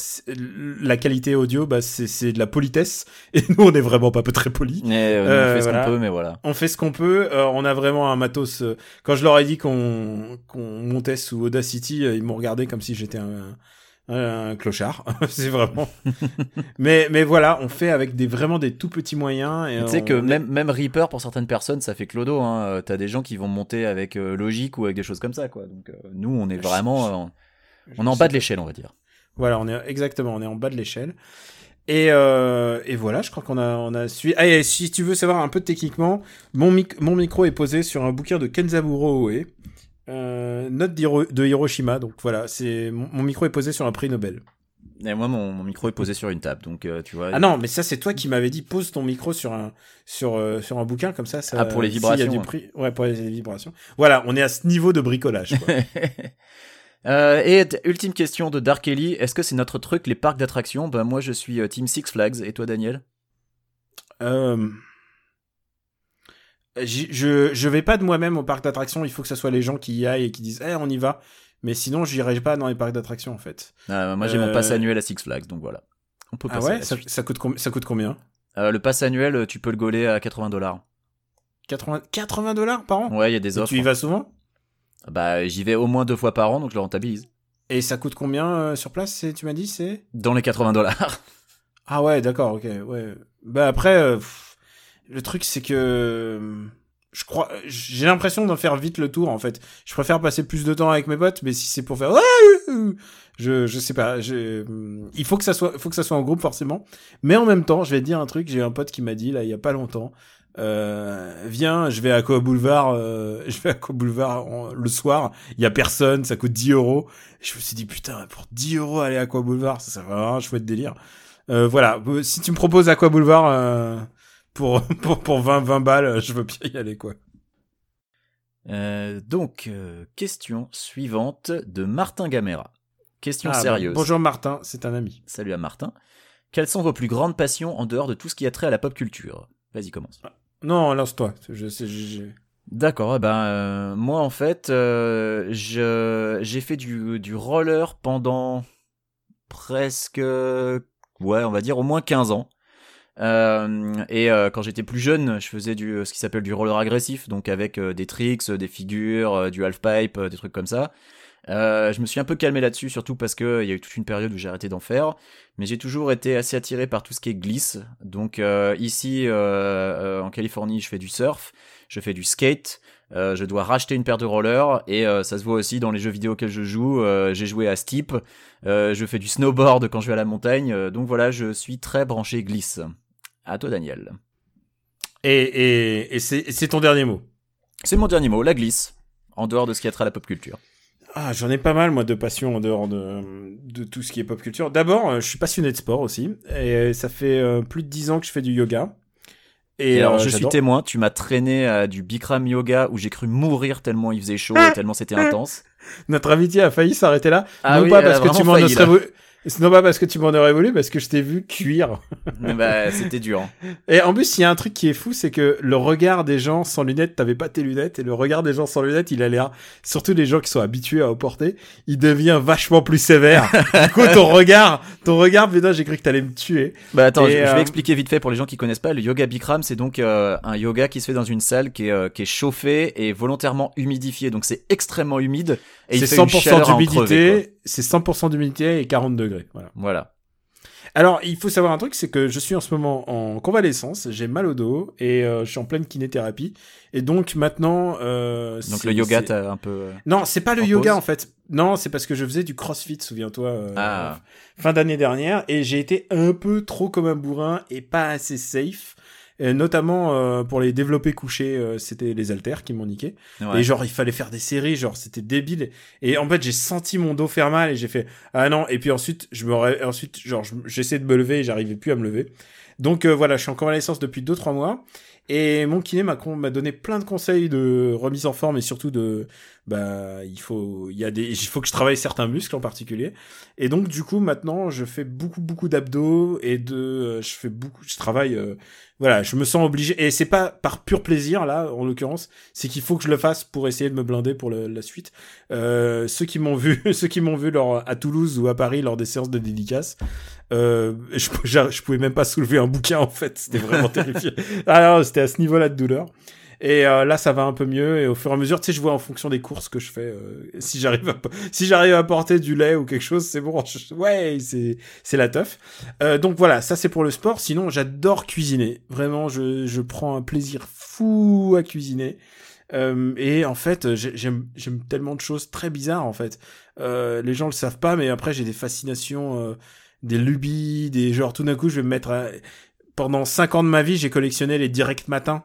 D: la qualité audio, bah, c'est c'est de la politesse. (laughs) Et nous, on est vraiment pas peu très polis.
E: Mais euh,
D: Euh,
E: on fait ce
D: voilà.
E: qu'on peut, mais voilà.
D: On fait ce qu'on peut. on a vraiment un matos. quand je leur ai dit qu'on qu'on montait sous Audacity, ils m'ont regardé comme si j'étais un, un, un clochard. (laughs) c'est vraiment. mais mais voilà, on fait avec des vraiment des tout petits moyens. Et
E: Tu sais
D: on-
E: que même, même Reaper, pour certaines personnes, ça fait clodo. Hein. Euh, T'as des gens qui vont monter avec euh, Logic ou avec des choses comme ça, quoi. Donc euh, nous, on est vraiment,
D: je-
E: euh, on est en bas de l'échelle, on va dire.
D: Voilà, on est exactement, on est en bas de l'échelle. Et, euh, et voilà, je crois qu'on a, on a suivi. Ah, et si tu veux savoir un peu techniquement, mon, mic- mon micro est posé sur un bouquin de Kenzaburo Oe, euh, note de Hiroshima. Donc voilà, c'est mon, micro est posé sur un prix Nobel.
E: Et moi, mon, mon micro est posé sur une table, donc euh, tu vois.
D: Ah non, mais ça c'est toi qui m'avais dit pose ton micro sur un sur euh, sur un bouquin comme ça. ça
E: Ah, pour les
D: s'il y a
E: vibrations,
D: du
E: hein.
D: prix, ouais, pour les vibrations. Voilà, on est à ce niveau de bricolage. quoi. (laughs)
E: Euh, et ultime question de Dark Ellie, est-ce que c'est notre truc, les parcs d'attractions? Ben moi, je suis Team Six Flags, et toi, Daniel?
D: Euh, je je vais pas de moi-même au parc d'attractions. Il faut que ce soit les gens qui y aillent et qui disent, eh, on y va. Mais sinon, j'irai pas dans les parcs d'attractions en fait.
E: Euh, Moi, j'ai
D: Euh,
E: mon pass annuel à Six Flags, donc voilà. On peut
D: Ah
E: passer à
D: ouais, ça, ça coûte ça coûte combien?
E: Euh, le pass annuel, euh, tu peux le gauler à 80 dollars.
D: 80 80 dollars par an?
E: Ouais, il y a des
D: Et
E: offres.
D: tu y vas souvent?
E: Bah, j'y vais au moins deux fois par an, donc je le rentabilise.
D: Et ça coûte combien euh, sur place? Tu m'as dit c'est?
E: Dans les 80 dollars. (laughs)
D: Ah ouais, d'accord, ok, ouais. Bah après, euh, pff, le truc c'est que je crois, j'ai l'impression d'en faire vite le tour en fait. Je préfère passer plus de temps avec mes potes, mais si c'est pour faire, (laughs) je je sais pas, je, il faut que ça soit, faut que ça soit en groupe forcément. Mais en même temps, je vais te dire un truc. J'ai un pote qui m'a dit là il y a pas longtemps. Euh, viens, je vais à Aqua Boulevard, euh, (laughs) je vais à Aqua Boulevard le soir, il y a personne, ça coûte 10 euros. Je me suis dit, putain, pour 10 euros aller à Aqua Boulevard, ça serait vraiment un chouette délire. Euh, voilà, si tu me proposes Aqua Boulevard euh, (laughs) pour, pour, pour 20, 20 balles, je veux bien y aller, quoi.
E: Euh, donc, euh, question suivante de Martin Gamera. Question
D: Ah, bah,
E: sérieuse.
D: bonjour Martin, c'est un ami.
E: Salut à Martin. Quelles sont vos plus grandes passions en dehors de tout ce qui a trait à la pop culture? Vas-y, commence.
D: Non, lance-toi. Je j'ai-
E: D'accord, eh ben euh, moi en fait, euh, je j'ai fait du, du roller pendant presque ouais, on va dire au moins 15 ans. Euh, et euh, quand j'étais plus jeune, je faisais du ce qui s'appelle du roller agressif, donc avec euh, des tricks, des figures, euh, du half pipe, des trucs comme ça. je me suis un peu calmé là-dessus, surtout parce que il y a eu toute une période où j'ai arrêté d'en faire. Mais j'ai toujours été assez attiré par tout ce qui est glisse. Donc ici en Californie, je fais du surf, je fais du skate. Euh, je dois racheter une paire de rollers et euh, ça se voit aussi dans les jeux vidéo auxquels je joue. Euh, j'ai joué à Steep, je fais du snowboard quand je vais à la montagne. donc voilà, je suis très branché glisse. À toi, Daniel.
D: Et, et, et c'est ton dernier mot
E: C'est mon dernier mot, la glisse, en dehors de ce qui a trait à la pop culture.
D: Ah, j'en ai pas mal, moi, de passion en dehors de, de tout ce qui est pop culture. D'abord, je suis passionné de sport aussi. Et ça fait plus de 10 ans que je fais du yoga.
E: Et, alors, je suis témoin, tu m'as traîné à du Bikram yoga où j'ai cru mourir tellement il faisait chaud et (laughs) tellement c'était intense.
D: Notre amitié a failli s'arrêter là. Ah non pas parce que tu m'en non pas parce que tu m'en aurais voulu, parce que je t'ai vu cuire. (laughs)
E: bah, c'était dur.
D: Et en plus, il y a un truc qui est fou, c'est que le regard des gens sans lunettes, t'avais pas tes lunettes, et le regard des gens sans lunettes, il a l'air, surtout les gens qui sont habitués à porter, il devient vachement plus sévère. du coup, ton (laughs) regard, ton regard, putain, j'ai cru que t'allais me tuer.
E: Bah attends, je, vais euh, expliquer vite fait pour les gens qui connaissent pas. Le yoga Bikram, c'est donc euh, un yoga qui se fait dans une salle qui est, euh, qui est chauffée et volontairement humidifiée. Donc c'est extrêmement humide. Et c'est 100%
D: d'humidité, c'est 100% d'humidité et 40 degrés. Voilà.
E: Voilà.
D: Alors, il faut savoir un truc, c'est que je suis en ce moment en convalescence, j'ai mal au dos et euh, je suis en pleine kinéthérapie. Et donc maintenant, euh,
E: donc le yoga t'as un peu. Euh,
D: non, c'est pas le yoga en fait. Non, c'est parce que je faisais du CrossFit, souviens-toi, euh, ah. fin d'année dernière, et j'ai été un peu trop comme un bourrin et pas assez safe. Et notamment euh, pour les développer couchés, euh, c'était les haltères qui m'ont niqué. Et genre il fallait faire des séries, genre c'était débile. Et en fait j'ai senti mon dos faire mal et j'ai fait ah non. Et puis ensuite je me ensuite genre j'essayais de me lever et j'arrivais plus à me lever. Donc euh, voilà, je suis en convalescence depuis 2-3 mois. Et mon kiné m'a donné plein de conseils de remise en forme et surtout de bah il faut il y a des il faut que je travaille certains muscles en particulier. Et donc du coup maintenant je fais beaucoup beaucoup d'abdos et de je fais beaucoup je travaille voilà, je me sens obligé et c'est pas par pur plaisir là en l'occurrence, c'est qu'il faut que je le fasse pour essayer de me blinder pour la suite. Euh, ceux qui m'ont vu, (laughs) ceux qui m'ont vu lors, à Toulouse ou à Paris lors des séances de dédicace, euh, je, (laughs) je, pouvais même pas soulever un bouquin en fait, c'était vraiment (laughs) terrifiant. Ah c'était à ce niveau-là de douleur. Et euh, là, ça va un peu mieux. Et au fur et à mesure, tu sais, je vois en fonction des courses que je fais. Euh, si j'arrive à si j'arrive à porter du lait ou quelque chose, c'est bon. ouais, c'est c'est la teuf. Euh, donc voilà, ça c'est pour le sport. Sinon, j'adore cuisiner. Vraiment, je je prends un plaisir fou à cuisiner. Euh, et en fait, j'aime j'aime tellement de choses très bizarres en fait. Euh, les gens le savent pas, mais après j'ai des fascinations, des lubies, des genre tout d'un coup je vais me mettre à... pendant 5 ans de ma vie, j'ai collectionné les directs matins.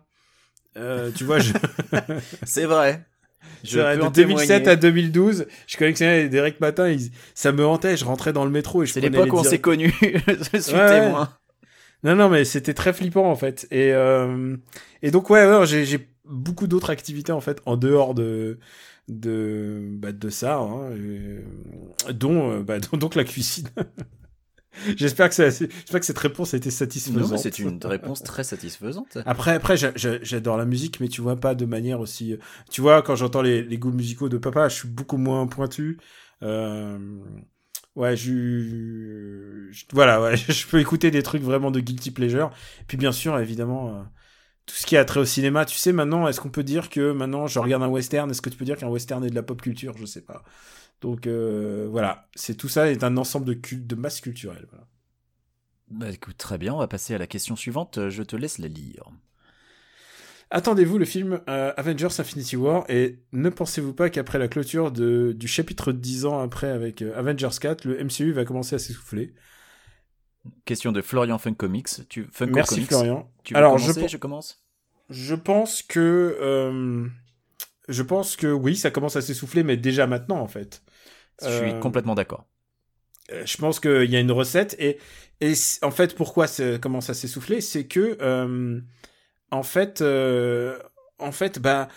D: Euh, tu vois, je... (laughs)
E: c'est vrai.
D: Je de 2007 à 2012, je collectionnais les Derek Matin, ça me hantait, je rentrais dans le métro et je
E: C'est l'époque où on s'est connus, (laughs) je suis témoin.
D: Non, non, mais c'était très flippant en fait. Et, euh... et donc, ouais, ouais j'ai beaucoup d'autres activités en fait en dehors de de bah, de ça hein, dont euh, bah, (laughs) donc la cuisine J'espère que, que cette réponse a été satisfaisante.
E: C'est une réponse très satisfaisante.
D: Après, après, j'adore la musique, mais tu vois pas de manière aussi. Tu vois, quand j'entends les, les, goûts musicaux de papa, je suis beaucoup moins pointu. Euh, ouais, je, voilà, ouais, (laughs) je peux écouter des trucs vraiment de guilty pleasure. Puis bien sûr, évidemment, euh, tout ce qui a trait au cinéma. Tu sais, maintenant, est-ce qu'on peut dire que maintenant je regarde un western? Est-ce que tu peux dire qu'un western est de la pop culture? Je sais pas. Donc euh, voilà, c'est tout ça est un ensemble de, de masse culturelle.
E: Bah écoute, très bien, on va passer à la question suivante, je te laisse la lire.
D: Attendez-vous le film euh, Avengers Infinity War et ne pensez-vous pas qu'après la clôture de, du chapitre 10 ans après avec euh, Avengers 4, le MCU va commencer à s'essouffler?
E: Question de Florian Fun Comics. Tu,
D: Merci Florian.
E: Tu veux Alors commencer, je, je commence?
D: Je pense que... je pense que oui, ça commence à s'essouffler, mais déjà maintenant en fait.
E: Je suis euh, complètement d'accord.
D: Euh, je pense qu'il y a une recette et, et en fait pourquoi ça commence à s'essouffler, c'est que euh, en fait en fait bah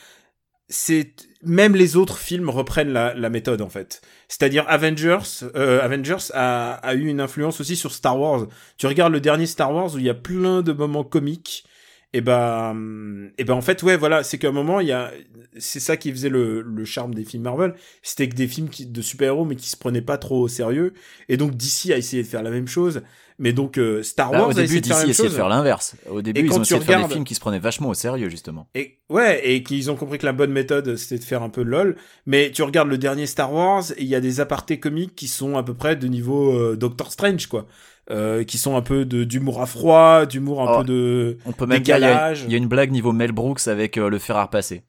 D: c'est même les autres films reprennent la, la méthode en fait. C'est-à-dire Avengers, Avengers a, a, eu une influence aussi sur Star Wars. Tu regardes le dernier Star Wars où il y a plein de moments comiques Et ben, et ben en fait, ouais, voilà, c'est qu'à un moment, il y a, c'est ça qui faisait le, le charme des films Marvel, c'était que des films qui, de super-héros, mais qui se prenaient pas trop au sérieux. Et donc DC a essayé de faire la même chose. Mais donc euh, Star
E: Bah,
D: Wars
E: au début,
D: de faire la
E: DC
D: même
E: essayait de
D: chose.
E: faire l'inverse. Au début,
D: Et
E: ils ont essayé de faire des films qui se prenaient vachement au sérieux, justement.
D: Et ouais, et qu'ils ont compris que la bonne méthode c'était de faire un peu de lol. Mais tu regardes le dernier Star Wars, il y a des apartés comiques qui sont à peu près de niveau euh, Doctor Strange, quoi. Euh, qui sont un peu d'humour à froid, d'humour un
E: Oh.
D: peu de.
E: On peut même il y,
D: Décalage.
E: il y a une blague niveau Mel Brooks avec euh, le fer à repasser.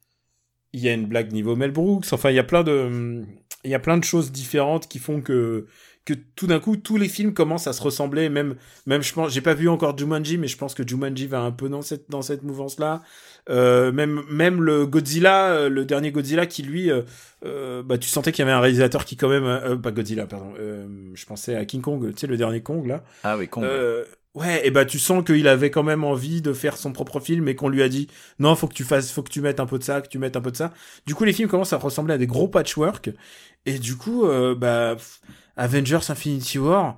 D: Il y a une blague niveau Mel Brooks. Enfin, il y a plein de, il y a plein de choses différentes qui font que que tout d'un coup tous les films commencent à se ressembler. Même même je pense, j'ai pas vu encore Jumanji, mais je pense que Jumanji va un peu dans cette dans cette mouvance là. Euh, même même le Godzilla, euh, le dernier Godzilla qui lui, euh, bah tu sentais qu'il y avait un réalisateur qui quand même, euh, pas Godzilla, pardon. je pensais à King Kong, tu sais le dernier Kong là.
E: Ah oui.
D: Euh, ouais, et bah tu sens qu'il avait quand même envie de faire son propre film et qu'on lui a dit non, faut que tu fasses, faut que tu mettes un peu de ça, que tu mettes un peu de ça. Du coup, les films commencent à ressembler à des gros patchwork et du coup, euh, bah Avengers Infinity War.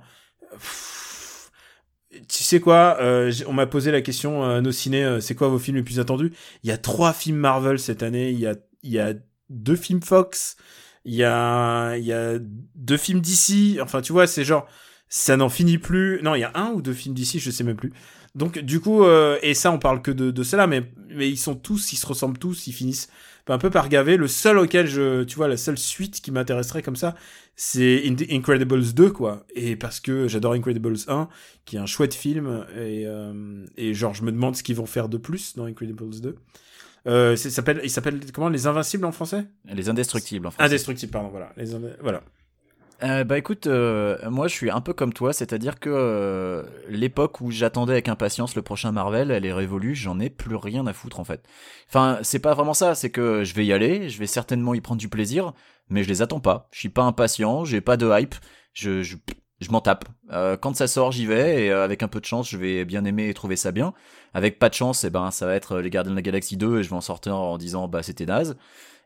D: tu sais quoi euh, On m'a posé la question euh, à nos ciné, euh, c'est quoi vos films les plus attendus? Il y a trois films Marvel cette année. Il y a, il y a deux films Fox. Il y a, il y a deux films d'ici. Enfin, tu vois, c'est genre ça n'en finit plus. Non, il y a un ou deux films d'ici, je sais même plus. Donc du coup, euh, et ça, on parle que de, de cela, mais mais ils sont tous, ils se ressemblent tous, ils finissent un peu par gaver. Le seul auquel je, tu vois, la seule suite qui m'intéresserait comme ça, c'est Incredibles 2, quoi. Et parce que j'adore Incredibles 1, qui est un chouette film, et euh, et genre je me demande ce qu'ils vont faire de plus dans Incredibles 2. Euh, s'appelle, il s'appelle comment? Les Invincibles en français?
E: Les indestructibles, en français.
D: Indestructibles, pardon, voilà. Les voilà.
E: Euh, bah écoute, euh, moi je suis un peu comme toi, c'est-à-dire que euh, l'époque où j'attendais avec impatience le prochain Marvel, elle est révolue, j'en ai plus rien à foutre en fait. Enfin, c'est pas vraiment ça, c'est que je vais y aller, je vais certainement y prendre du plaisir, mais je les attends pas. Je suis pas impatient, j'ai pas de hype, je, je, je m'en tape. Euh, quand ça sort, j'y vais, et euh, avec un peu de chance, je vais bien aimer et trouver ça bien. Avec pas de chance, eh ben ça va être les Gardiens de la Galaxie 2 et je vais en sortir en disant bah c'était naze.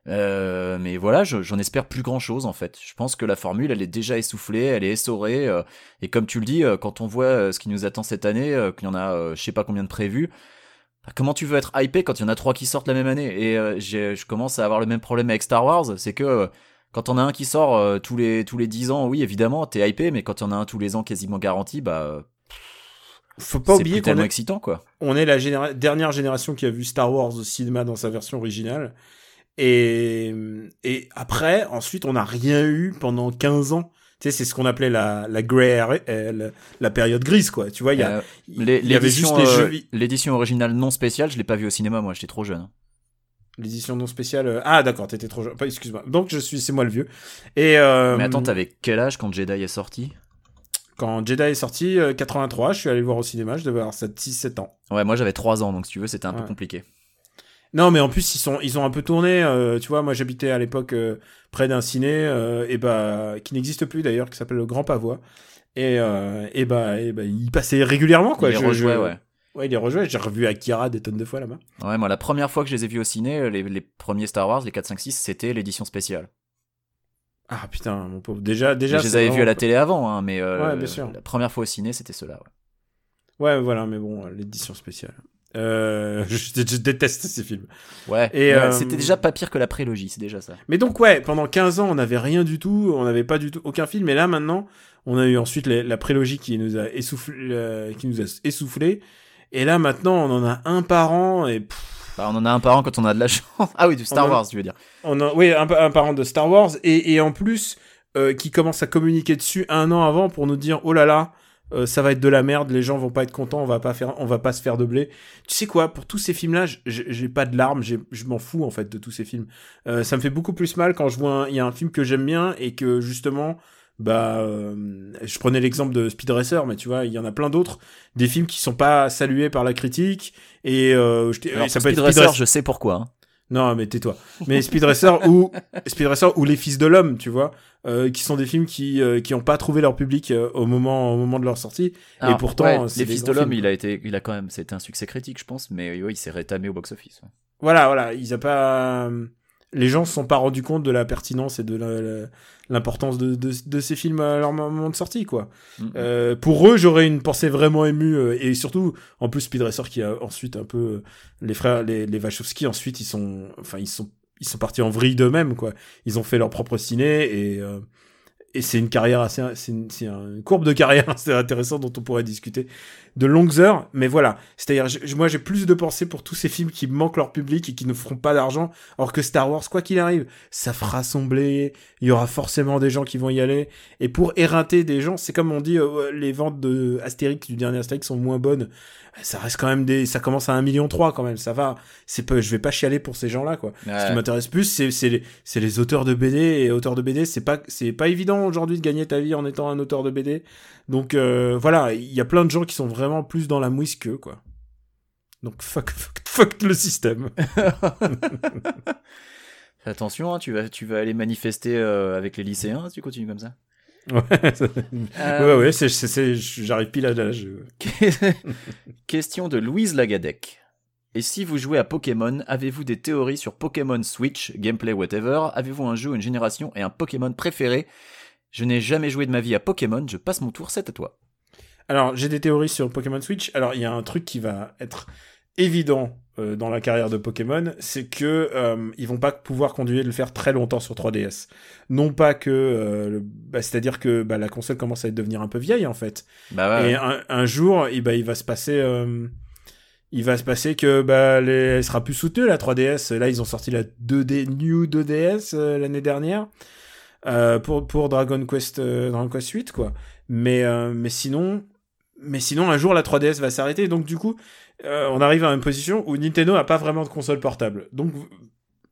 E: Euh, mais voilà, je- j'en espère plus grand chose en fait. Je pense que la formule, elle est déjà essoufflée, elle est essorée. euh, et comme tu le dis, euh, quand on voit ce qui nous attend cette année, qu'il y en a, je sais pas combien de prévus, bah, comment tu veux être hypé quand il y en a trois qui sortent la même année? Et je commence à avoir le même problème avec Star Wars, c'est que quand on a un qui sort tous les tous les dix ans, oui évidemment, t'es hypé, mais quand il y en a un tous les ans quasiment garanti, bah
D: Faut pas oublier qu'on est,
E: excitant quoi.
D: on est la généra- dernière génération qui a vu Star Wars au cinéma dans sa version originale. Et, et après, ensuite, on n'a rien eu pendant 15 ans. Tu sais, c'est ce qu'on appelait la, la area, euh, la, période grise, quoi. Tu vois, il y,
E: Euh,
D: y avait juste les
E: euh,
D: jeux,
E: l'édition originale non spéciale, je l'ai pas vue au cinéma, moi j'étais trop jeune.
D: l'édition non spéciale. Ah, d'accord, t'étais trop jeune. Excuse-moi. Donc, je suis, c'est moi le vieux. Et, euh,
E: Mais attends, t'avais quel âge quand Jedi est sorti?
D: Quand Jedi est sorti, euh, 83, je suis allé le voir au cinéma, je devais avoir 6-7 ans.
E: Ouais, moi j'avais 3 ans, donc si tu veux, c'était un peu compliqué.
D: Non, mais en plus ils sont ils ont un peu tourné. euh, tu vois, moi j'habitais à l'époque euh, près d'un ciné euh, et bah qui n'existe plus d'ailleurs, qui s'appelle le Grand Pavois. Et et bah et bah il passait régulièrement quoi.
E: Il
D: Je-
E: rejouait,
D: je-
E: ouais.
D: Ouais, il est rejoué. J'ai revu Akira des tonnes de fois là-bas.
E: Ouais, moi la première fois que je les ai vus au ciné, les, les premiers Star Wars, les 4, 5, 6, c'était l'édition spéciale.
D: Ah putain, mon pauvre. Déjà déjà.
E: je les avais vus à la télé avant, hein, mais euh,
D: Ouais, bien sûr.
E: la première fois au ciné, c'était cela. Ouais.
D: Ouais, voilà, mais bon, l'édition spéciale. Euh, (laughs) je, je déteste ces films.
E: Ouais,
D: Et, euh,
E: c'était déjà pas pire que la prélogie, c'est déjà ça.
D: Mais donc ouais, pendant 15 ans, on n'avait rien du tout, on n'avait pas du tout aucun film. Et là maintenant, on a eu ensuite la prélogie qui nous a essoufflé, euh, qui nous a essoufflé. Et là maintenant, on en a un par an et pff,
E: Bah, on en a un par an quand on a de la chance. (laughs) Ah oui, du Star
D: a-
E: Wars, tu veux dire.
D: on a oui un, un par an de Star Wars et, et en plus qui commence à communiquer dessus un an avant pour nous dire oh là là. Euh, ça va être de la merde, les gens vont pas être contents, on va pas faire, on va pas se faire de blé. Tu sais quoi, pour tous ces films-là, j'ai pas de larmes, je m'en fous en fait de tous ces films. Euh, ça me fait beaucoup plus mal quand je vois il y a un film que j'aime bien et que justement, bah, euh, je prenais l'exemple de Speed Racer, mais tu vois, il y en a plein d'autres, des films qui sont pas salués par la critique et je ça peut
E: Speed
D: être
E: Racer,
D: Speed Racer.
E: je sais pourquoi. hein.
D: Non, mais tais-toi. Mais Speed Racer (laughs) ou Speed Racer ou Les Fils de l'homme, tu vois, euh, qui sont des films qui euh, qui ont pas trouvé leur public euh, au moment au moment de leur sortie.
E: Alors,
D: pourtant,
E: ouais, Les Fils de l'Homme, il a été, il a quand même, c'était un succès critique, je pense, mais ouais, il s'est rétamé au box-office. ouais.
D: Voilà, voilà, ils a pas. les gens se sont pas rendus compte de la pertinence et de l'importance de, de, de ces films à leur moment de sortie, quoi.
E: Mhm.
D: Euh, pour eux, j'aurais une pensée vraiment émue euh, et surtout, en plus, Speed Racer qui a ensuite un peu euh, les frères, les, les Wachowski, ensuite ils sont, enfin ils sont, ils sont partis en vrille d'eux-mêmes, quoi. Ils ont fait leur propre ciné et euh, c'est une carrière assez, c'est une courbe de carrière (laughs) assez intéressante dont on pourrait discuter de longues heures. Mais voilà, c'est-à-dire, moi j'ai plus de pensée pour tous ces films qui manquent leur public et qui ne feront pas d'argent, alors que Star Wars, quoi qu'il arrive, ça fera blé. Il y aura forcément des gens qui vont y aller. Et pour éreinter des gens, c'est comme on dit, euh, les ventes de Astérix du dernier Astérix sont moins bonnes. Ça reste quand même des, ça commence à 1 million trois quand même. Ça va. C'est peu, je vais pas chialer pour ces gens-là quoi. Ce qui m'intéresse plus, c'est c'est les, c'est les auteurs de BD et auteurs de BD. C'est pas c'est pas évident aujourd'hui de gagner ta vie en étant un auteur de BD. Donc euh, voilà, il y a plein de gens qui sont vraiment plus dans la mouise qu'eux quoi. Donc fuck (laughs) fuck fuck le système. (laughs)
E: Attention, hein, tu vas, tu vas aller manifester euh, avec les lycéens si tu continues comme ça.
D: ouais, ça- (laughs)
E: Euh,
D: ouais ouais, c'est c'est c'est- j'arrive pile à l'âge.
E: Question de Louise Lagadec. Et si vous jouez à Pokémon, avez-vous des théories sur Pokémon Switch, gameplay, whatever? Avez-vous un jeu, une génération et un Pokémon préféré? Je n'ai jamais joué de ma vie à Pokémon, je passe mon tour, c'est à toi.
D: Alors, j'ai des théories sur Pokémon Switch. Alors, il y a un truc qui va être évident euh, dans la carrière de Pokémon, c'est que euh, ils vont pas pouvoir continuer de le faire très longtemps sur 3DS. Non pas que, euh, bah, c'est-à-dire que bah, la console commence à devenir un peu vieille en fait.
E: Bah ouais.
D: Et un, un jour, eh ben, il va se passer, euh, il va se passer que bah, les, elle sera plus soutenue la 3DS. Là, ils ont sorti la 2D New 2DS euh, l'année dernière euh, pour pour Dragon Quest euh, Dragon Quest 8 quoi. Mais euh, mais sinon, mais sinon un jour la 3DS va s'arrêter. Donc du coup, euh, on arrive à une position où Nintendo a pas vraiment de console portable. Donc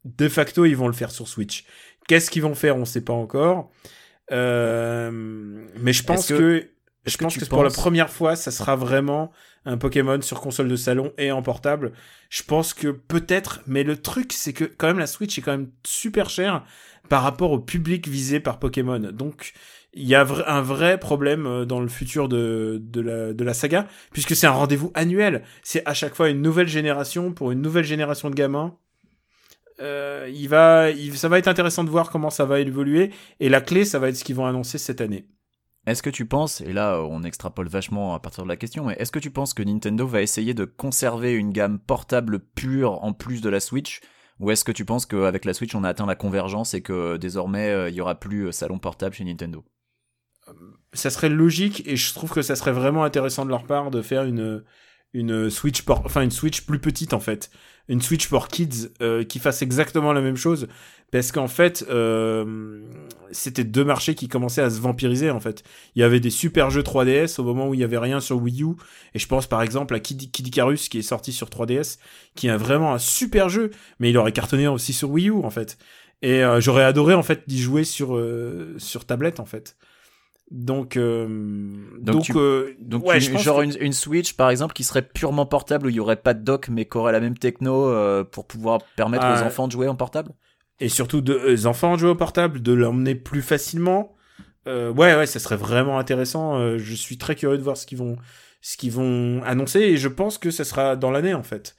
D: de facto, ils vont le faire sur Switch. Qu'est-ce qu'ils vont faire, on sait pas encore. Euh, mais je pense
E: que-
D: je pense que pour la première fois, ça sera vraiment un Pokémon sur console de salon et en portable. Je pense que peut-être, mais le truc, c'est que quand même la Switch est quand même super chère par rapport au public visé par Pokémon. Donc, il y a un vrai problème euh, dans le futur de, de, la, de la saga, puisque c'est un rendez-vous annuel. C'est à chaque fois une nouvelle génération pour une nouvelle génération de gamins. Euh, il va, il, ça va être intéressant de voir comment ça va évoluer. Et la clé, ça va être ce qu'ils vont annoncer cette année.
E: Est-ce que tu penses, et là on extrapole vachement à partir de la question, mais est-ce que tu penses que Nintendo va essayer de conserver une gamme portable pure en plus de la Switch? Ou est-ce que tu penses qu'avec la Switch on a atteint la convergence et que désormais euh, il y aura plus euh, salon portable chez Nintendo?
D: Ça serait logique et je trouve que ça serait vraiment intéressant de leur part de faire une une Switch plus petite en fait une Switch pour kids euh, qui fasse exactement la même chose. Parce qu'en fait euh, c'était deux marchés qui commençaient à se vampiriser en fait. Il y avait des super jeux 3DS au moment où il y avait rien sur Wii U. Et je pense par exemple à Kid, qui est sorti sur 3DS qui est vraiment un super jeu. Mais il aurait cartonné aussi sur Wii U en fait. Et euh, j'aurais adoré en fait d'y jouer sur sur tablette en fait donc, euh,
E: Donc
D: donc,
E: tu-
D: euh,
E: Donc
D: ouais,
E: une-
D: je pense
E: genre
D: que-
E: une, une Switch par exemple qui serait purement portable où il y aurait pas de dock mais qui aurait la même techno euh, pour pouvoir permettre
D: Ah,
E: aux enfants de jouer en portable?
D: Et surtout de les enfants de jouer au portable, de l'emmener plus facilement. Ouais, ouais, ça serait vraiment intéressant. Je suis très curieux de voir ce qu'ils vont, ce qu'ils vont annoncer et je pense que ça sera dans l'année en fait.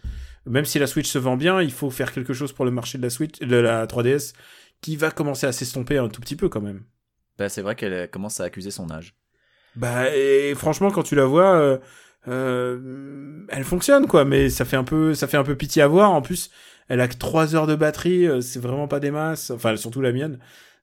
D: Même si la Switch se vend bien, il faut faire quelque chose pour le marché de la Switch, de la 3DS, qui va commencer à s'estomper un tout petit peu quand même.
E: Bah c'est vrai qu'elle commence à accuser son âge.
D: Bah, et franchement, quand tu la vois, euh, euh, elle fonctionne, quoi, mais ça fait un peu, ça fait un peu pitié à voir. En plus, elle a que 3 heures de batterie, euh, c'est vraiment pas des masses. Enfin, surtout la mienne.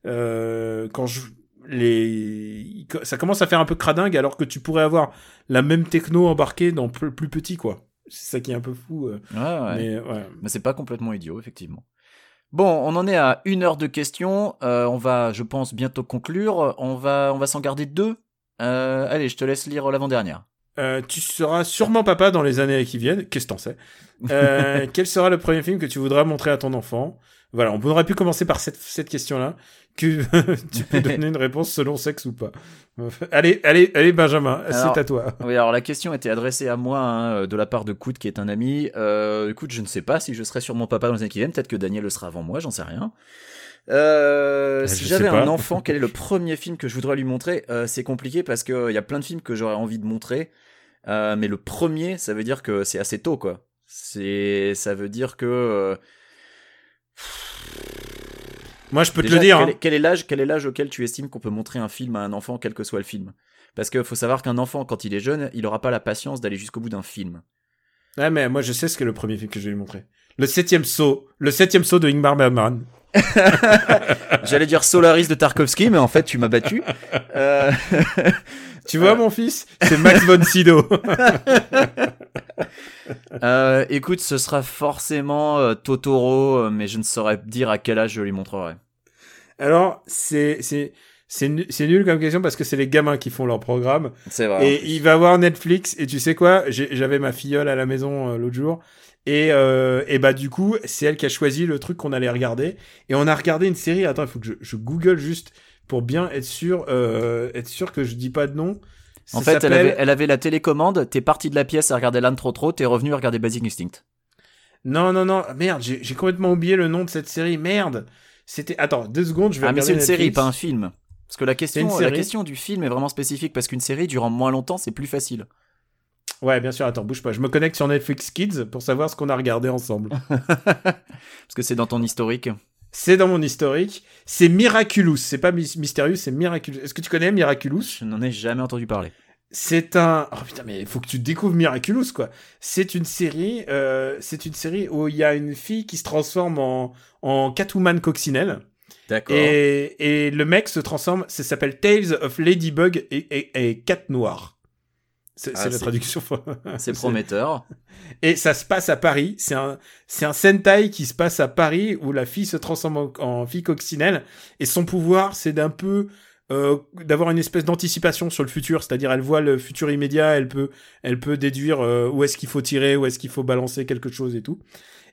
D: Euh, quand je, les, ça commence à faire un peu cradingue, alors que tu pourrais avoir la même techno embarquée dans plus, plus petit, quoi. C'est ça qui est un peu fou.
E: Ouais, ouais.
D: Mais ouais.
E: Mais c'est pas complètement idiot, effectivement. Bon, on en est à une heure de questions. Euh, on va, je pense, bientôt conclure. On va, on va s'en garder deux. Euh, allez, je te laisse lire l'avant-dernière.
D: Euh, tu seras sûrement papa dans les années qui viennent. Qu'est-ce que t'en sais? (laughs) Quel sera le premier film que tu voudras montrer à ton enfant? Voilà, on aurait pu commencer par cette, cette question-là. Que (laughs) tu peux donner une réponse selon sexe ou pas. Allez, allez, allez, Benjamin, c'est à toi.
E: Oui, alors la question était adressée à moi hein, de la part de Kout, qui est un ami. Euh, écoute, je ne sais pas si je serai sur mon papa dans les années qui viennent. Peut-être que Daniel le sera avant moi, j'en sais rien. Euh,
D: Euh,
E: si j'avais un enfant, quel est le premier film que je voudrais lui montrer? Euh, C'est compliqué parce qu'il y a plein de films que j'aurais envie de montrer. Euh, mais le premier, ça veut dire que c'est assez tôt, quoi. C'est, ça veut dire que. Euh,
D: Moi, je peux te le dire.
E: Quel,
D: hein.
E: est- quel est l'âge, quel est l'âge auquel tu estimes qu'on peut montrer un film à un enfant, quel que soit le film? Parce qu'il faut savoir qu'un enfant, quand il est jeune, il aura pas la patience d'aller jusqu'au bout d'un film.
D: Ouais, mais moi, je sais ce que le premier film que je vais lui montrer. Le septième saut. Le septième saut de Ingmar Bergman. (laughs)
E: J'allais dire Solaris de Tarkovsky, mais en fait, tu m'as battu. (laughs) Euh,
D: Tu vois, mon fils? C'est Max von Sydow. (laughs)
E: euh, écoute, ce sera forcément euh, Totoro, euh, mais je ne saurais dire à quel âge je lui montrerai.
D: Alors, c'est, c'est, c'est, nu- c'est nul comme question parce que c'est les gamins qui font leur programme.
E: C'est vrai.
D: Et il va voir Netflix et tu sais quoi J'avais ma filleule à la maison euh, l'autre jour et, euh, et bah du coup c'est elle qui a choisi le truc qu'on allait regarder et on a regardé une série. Attends, il faut que je, je google juste pour bien être sûr euh, être sûr que je dis pas de nom. Ça
E: En fait, elle avait, elle avait la télécommande, t'es parti de la pièce à regarder l'âne trop trop, t'es revenu à regarder Basic Instinct.
D: Non non non merde j'ai j'ai complètement oublié le nom de cette série merde. C'était attends deux secondes je vais
E: Ah, mais c'est une série, pas un film. Parce que la question, la question du film est vraiment spécifique, parce qu'une série durant moins longtemps, c'est plus facile.
D: Ouais bien sûr attends bouge pas je me connecte sur Netflix Kids pour savoir ce qu'on a regardé ensemble. (laughs)
E: Parce que c'est dans ton historique.
D: c'est dans mon historique. C'est Miraculous c'est pas Mys- Mysterious c'est Miraculous. Est-ce que tu connais Miraculous?
E: Je n'en ai jamais entendu parler.
D: C'est un. Oh putain, mais il faut que tu découvres Miraculous, quoi. C'est une série. Euh, c'est une série où il y a une fille qui se transforme en en Catwoman coccinelle
E: D'accord.
D: et et le mec se transforme. Ça s'appelle Tales of Ladybug et et, et Cat Noire. C'est
E: Ah,
D: c'est la traduction. (laughs)
E: C'est prometteur.
D: Et ça se passe à Paris. C'est un, c'est un Sentai qui se passe à Paris où la fille se transforme en, en fille coccinelle. Et son pouvoir, c'est d'un peu, euh, d'avoir une espèce d'anticipation sur le futur. C'est-à-dire, elle voit le futur immédiat, elle peut, elle peut déduire euh, où est-ce qu'il faut tirer, où est-ce qu'il faut balancer quelque chose et tout.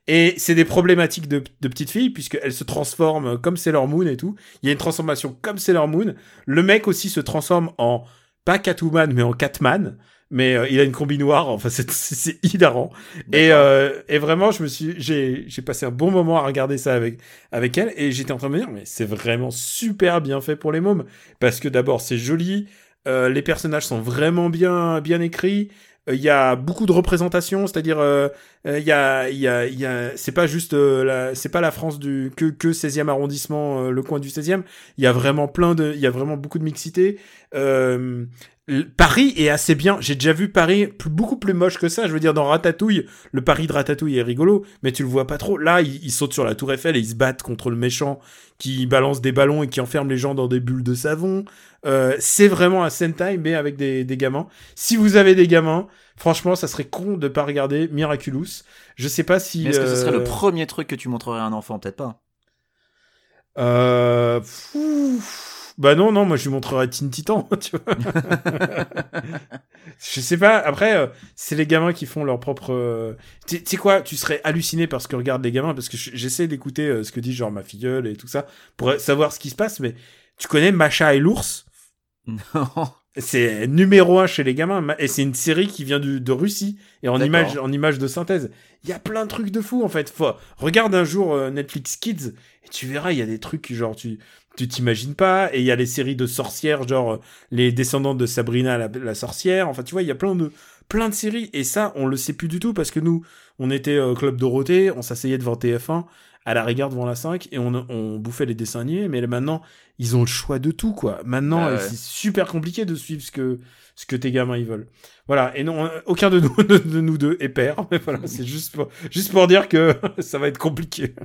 D: Et c'est des problématiques de, de petite fille, puisqu'elle se transforme comme Sailor Moon et tout. Il y a une transformation comme Sailor Moon. Le mec aussi se transforme en, pas Catwoman, mais en Catman. Mais euh, il a une combi noire, enfin c'est (laughs) hilarant. Et, euh, et vraiment, je me suis, j'ai, passé un bon moment à regarder ça avec, avec elle, et j'étais en train de me dire, mais c'est vraiment super bien fait pour les mômes, parce que d'abord c'est joli, euh, les personnages sont vraiment bien, bien écrits. euh, Il y a beaucoup de représentations, c'est-à-dire euh, euh, il y a, il y a, il y a, c'est pas juste euh, la, c'est pas la France du que que 16e arrondissement, euh, le coin du 16e. Il y a vraiment plein de, il y a vraiment beaucoup de mixité. Euh, Paris est assez bien. J'ai déjà vu Paris plus- beaucoup plus moche que ça. Je veux dire, dans Ratatouille, le Paris de Ratatouille est rigolo, mais tu le vois pas trop. Là, ils, ils sautent sur la Tour Eiffel et ils se battent contre le méchant qui balance des ballons et qui enferme les gens dans des bulles de savon. Euh, c'est vraiment un Sentai, mais avec des, des gamins. Si vous avez des gamins, franchement, ça serait con de pas regarder Miraculous. Je sais pas si.
E: Est-ce que ce serait
D: euh,
E: le premier truc que tu montrerais à un enfant? Peut-être pas.
D: Euh... Bah non, non, moi je lui montrerai Teen Titan, (laughs) tu vois. je sais pas, après, euh, c'est les gamins qui font leur propre... euh, Tu sais quoi, tu serais halluciné par ce que regardent les gamins, parce que je- j'essaie d'écouter euh, ce que dit genre ma filleule et tout ça, pour savoir ce qui se passe, mais tu connais Macha et l'ours?
E: Non.
D: c'est numéro un chez les gamins, et c'est une série qui vient du- de Russie, et en image, en image de synthèse. Il y a plein de trucs de fou, en fait. Faut, regarde un jour Netflix Kids, et tu verras, il y a des trucs, genre, tu, tu t'imagines pas, et il y a les séries de sorcières, genre, euh, les descendants de Sabrina la, la sorcière, enfin, tu vois, il y a plein de, plein de séries, et ça, on le sait plus du tout, parce que nous, on était au Club Dorothée, on s'asseyait devant TF1, à la rigueur devant la 5, et on, on bouffait les dessins animés, mais maintenant, ils ont le choix de tout, quoi. Maintenant,
E: Ah ouais.
D: c'est super compliqué de suivre ce que, ce que tes gamins ils veulent. Voilà. Et non, euh, aucun de nous, (laughs) de, de nous deux est père. (laughs) Mais voilà, c'est juste pour, juste pour dire que (laughs) ça va être compliqué.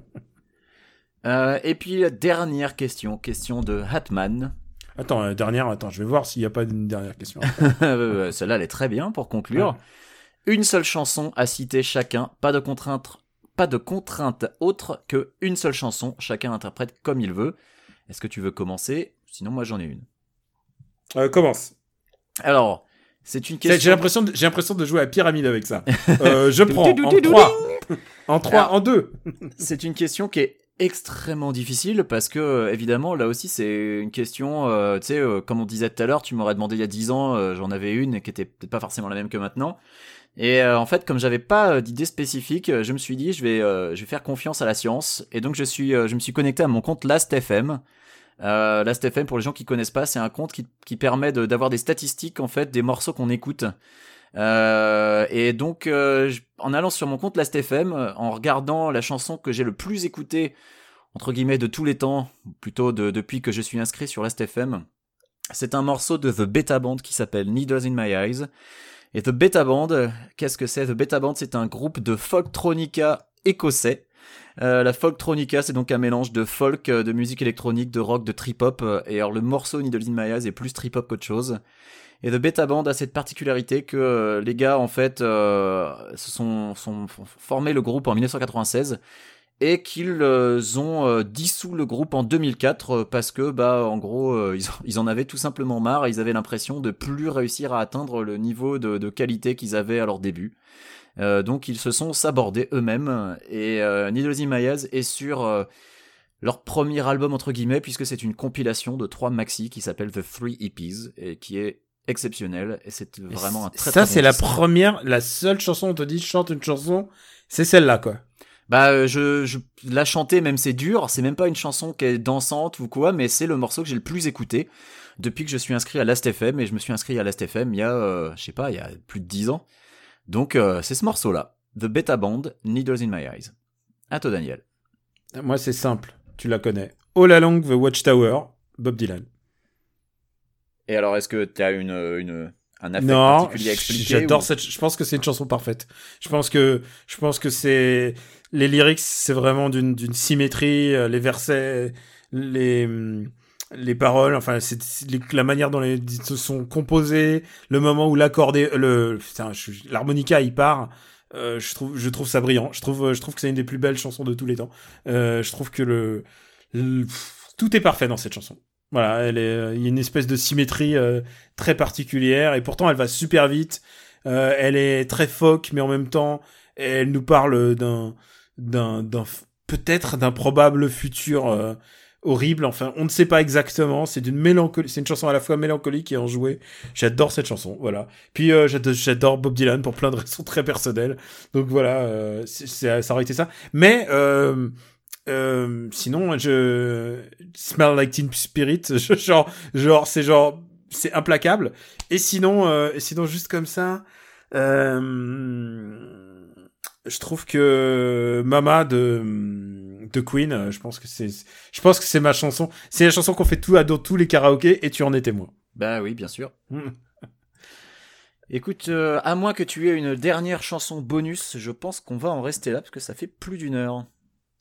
E: Euh, et puis la dernière question, question de Hatman.
D: Attends, euh, dernière, attends, je vais voir s'il n'y a pas une dernière question. (laughs)
E: Euh, Celle-là, elle est très bien pour conclure. Une seule chanson à citer chacun, pas de contrainte, pas de contrainte autre que une seule chanson, chacun interprète comme il veut. Est-ce que tu veux commencer? Sinon, moi j'en ai une.
D: Euh, commence.
E: Alors, c'est une
D: C'est- J'ai
E: question.
D: l'impression, de- j'ai l'impression de jouer à pyramide avec ça. (laughs) Euh, je prends en 3. En 3,
E: Alors-
D: en 2.
E: C'est une question qui est extrêmement difficile parce que euh, évidemment là aussi c'est une question euh, tu sais euh, comme on disait tout à l'heure tu m'aurais demandé il y a 10 ans j'en avais une qui était peut-être pas forcément la même que maintenant. Et en fait comme j'avais pas d'idée spécifique je me suis dit je vais je vais faire confiance à la science. Et donc je suis je me suis connecté à mon compte Last.fm euh, Last.fm pour les gens qui connaissent pas c'est un compte qui, qui permet d'avoir des statistiques en fait des morceaux qu'on écoute euh, et donc, euh, en allant sur mon compte Last.fm, euh, en regardant la chanson que j'ai le plus écoutée entre guillemets de tous les temps, plutôt de, depuis que je suis inscrit sur l'STFM. C'est un morceau de The Beta Band qui s'appelle Needles in My Eyes. Et The Beta Band, qu'est-ce que c'est? The Beta Band, c'est un groupe de folktronica écossais. Euh, la folktronica, c'est donc un mélange de folk, euh, de musique électronique, de rock, de trip-hop. euh, Et alors le morceau Needles in My Eyes est plus trip-hop qu'autre chose. Et The Beta Band a cette particularité que euh, les gars, en fait, euh, se sont, sont, sont formé le groupe en 1996 et qu'ils euh, ont dissous le groupe en 2004 euh, parce que bah en gros ils, en avaient tout simplement marre ils avaient l'impression de plus réussir à atteindre le niveau de, qualité qu'ils avaient à leur début. Donc ils se sont sabordés eux-mêmes et euh, My Eyes est sur leur premier album entre guillemets puisque c'est une compilation de trois maxi qui s'appelle The Three EPs et qui est exceptionnel et c'est vraiment un très
D: Ça,
E: très
D: c'est
E: bon
D: la première, la seule chanson, on te dit, chante une chanson, c'est celle-là, quoi.
E: Bah, euh, je, je la chanter même c'est dur. C'est même pas une chanson qui est dansante ou quoi, mais c'est le morceau que j'ai le plus écouté depuis que je suis inscrit à Last.fm et je me suis inscrit à Last.fm il y a, euh, je sais pas, il y a plus de 10 ans. Donc euh, c'est ce morceau-là, The Beta Band, Needles in My Eyes. À toi Daniel.
D: Moi, c'est simple. Tu la connais. All Along the Watchtower, Bob Dylan.
E: Et alors est-ce que tu as une, une un affect
D: Non,
E: particulier à expliquer
D: j'adore
E: ou-
D: cette. Je pense que c'est une chanson parfaite. Je pense que je pense que c'est les lyrics, c'est vraiment d'une d'une symétrie, euh, les versets, les hum, les paroles, enfin c'est la manière dont les se sont composés, le moment où l'accordé, le putain, je suis- l'harmonica il part. euh, je trouve je trouve ça brillant. Je trouve je trouve que c'est une des plus belles chansons de tous les temps. Euh, je trouve que le, le- tout est parfait dans cette chanson. Voilà, elle est, euh, il y a une espèce de symétrie euh, très particulière et pourtant elle va super vite. Euh, elle est très folk, mais en même temps, elle nous parle d'un, d'un, d'un peut-être d'un probable futur euh, horrible. Enfin, on ne sait pas exactement. C'est d'une mélancolie. C'est une chanson à la fois mélancolique et enjouée. J'adore cette chanson. Voilà. Puis euh, j'ado- j'adore Bob Dylan pour plein de (laughs) raisons très personnelles. Donc voilà, euh, c'est- ça aurait été ça. Mais euh, sinon, je Smell Like Teen Spirit, (laughs) je- genre, genre, c'est genre, c'est implacable. Et sinon, euh, et sinon, juste comme ça, euh, je trouve que Mama de de Queen, euh, je pense que c'est, je pense que c'est ma chanson. C'est la chanson qu'on fait tout à dans tous les karaokés et tu en es témoin.
E: Bah oui, bien sûr.
D: Mm. (laughs)
E: Écoute, euh, à moins que tu aies une dernière chanson bonus, je pense qu'on va en rester là parce que ça fait plus d'une heure.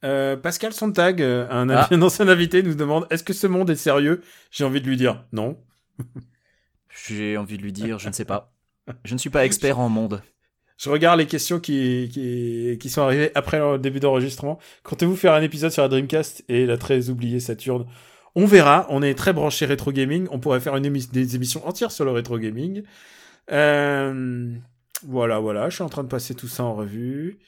D: Euh, Pascal Sontag, euh, un,
E: Ah.
D: un (laughs) ancien invité, nous demande est-ce que ce monde est sérieux? J'ai envie de lui dire non.
E: J'ai envie de lui dire, je ne sais pas. Je ne suis pas expert en monde.
D: Je regarde les questions qui, qui, qui sont arrivées après le début d'enregistrement. Comptez-vous faire un épisode sur la Dreamcast et la très oubliée Saturn On verra. On est très branché rétro gaming. On pourrait faire une émi- des émissions entières sur le rétro gaming. Euh, voilà, voilà. Je suis en train de passer tout ça en revue.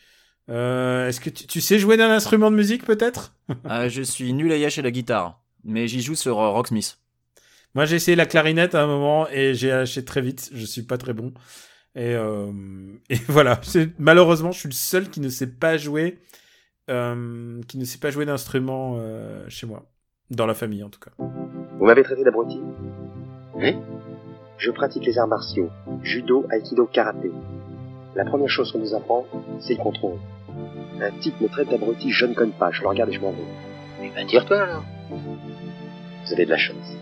D: Euh, Est-ce que tu, tu sais jouer d'un instrument de musique peut-être?
E: Ah, (laughs) je suis nul à yach à la guitare, mais j'y joue sur euh, Rocksmith.
D: Moi, j'ai essayé la clarinette à un moment et j'ai lâché très vite. Je suis pas très bon. Et, euh, (laughs) et voilà. C'est- Malheureusement, je suis le seul qui ne sait pas jouer, euh, qui ne sait pas jouer d'instrument euh, chez moi, dans la famille en tout cas.
G: Vous m'avez traité d'abruti? Oui. Je pratique les arts martiaux, judo, aikido, karaté. La première chose qu'on nous apprend, c'est le contrôle. Un type me traite d'abruti, je ne connais pas, je le regarde et je m'en vais. Eh ben, tire-toi alors. Vous avez de la chance.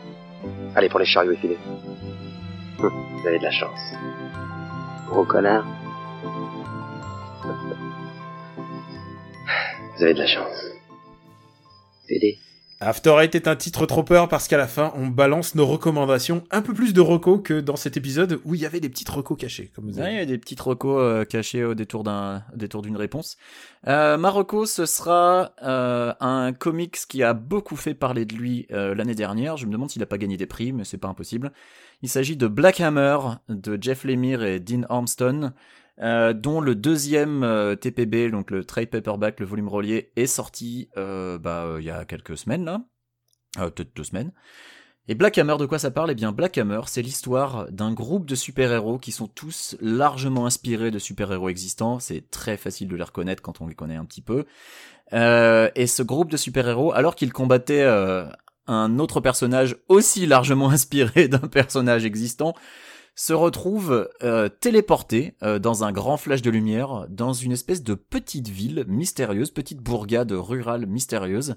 G: Allez, pour les chariots effilés. Hum, Vous avez de la chance. Gros connard. Vous avez de la chance. Fédé.
D: After Eight est un titre trop peur parce qu'à la fin, on balance nos recommandations, un peu plus de recos que dans cet épisode où il y avait des petites recos cachées, comme vous avez
E: il y a des petites recos euh, cachés au détour d'une réponse. Euh, ma reco, ce sera euh, un comics qui a beaucoup fait parler de lui euh, l'année dernière. Je me demande s'il n'a pas gagné des prix, mais c'est pas impossible. Il s'agit de Black Hammer de Jeff Lemire et Dean Armstrong, euh, dont le deuxième euh, TPB, donc le trade paperback, le volume relié, est sorti euh, bah, euh, il y a quelques semaines là, Euh, peut-être deux semaines. Et Black Hammer, de quoi ça parle? Eh bien, Black Hammer, c'est l'histoire d'un groupe de super-héros qui sont tous largement inspirés de super-héros existants. C'est très facile de les reconnaître quand on les connaît un petit peu. Et ce groupe de super-héros, alors qu'ils combattaient un autre personnage aussi largement (laughs) inspiré d'un personnage existant, se retrouve euh, téléporté euh, dans un grand flash de lumière dans une espèce de petite ville mystérieuse, petite bourgade rurale mystérieuse.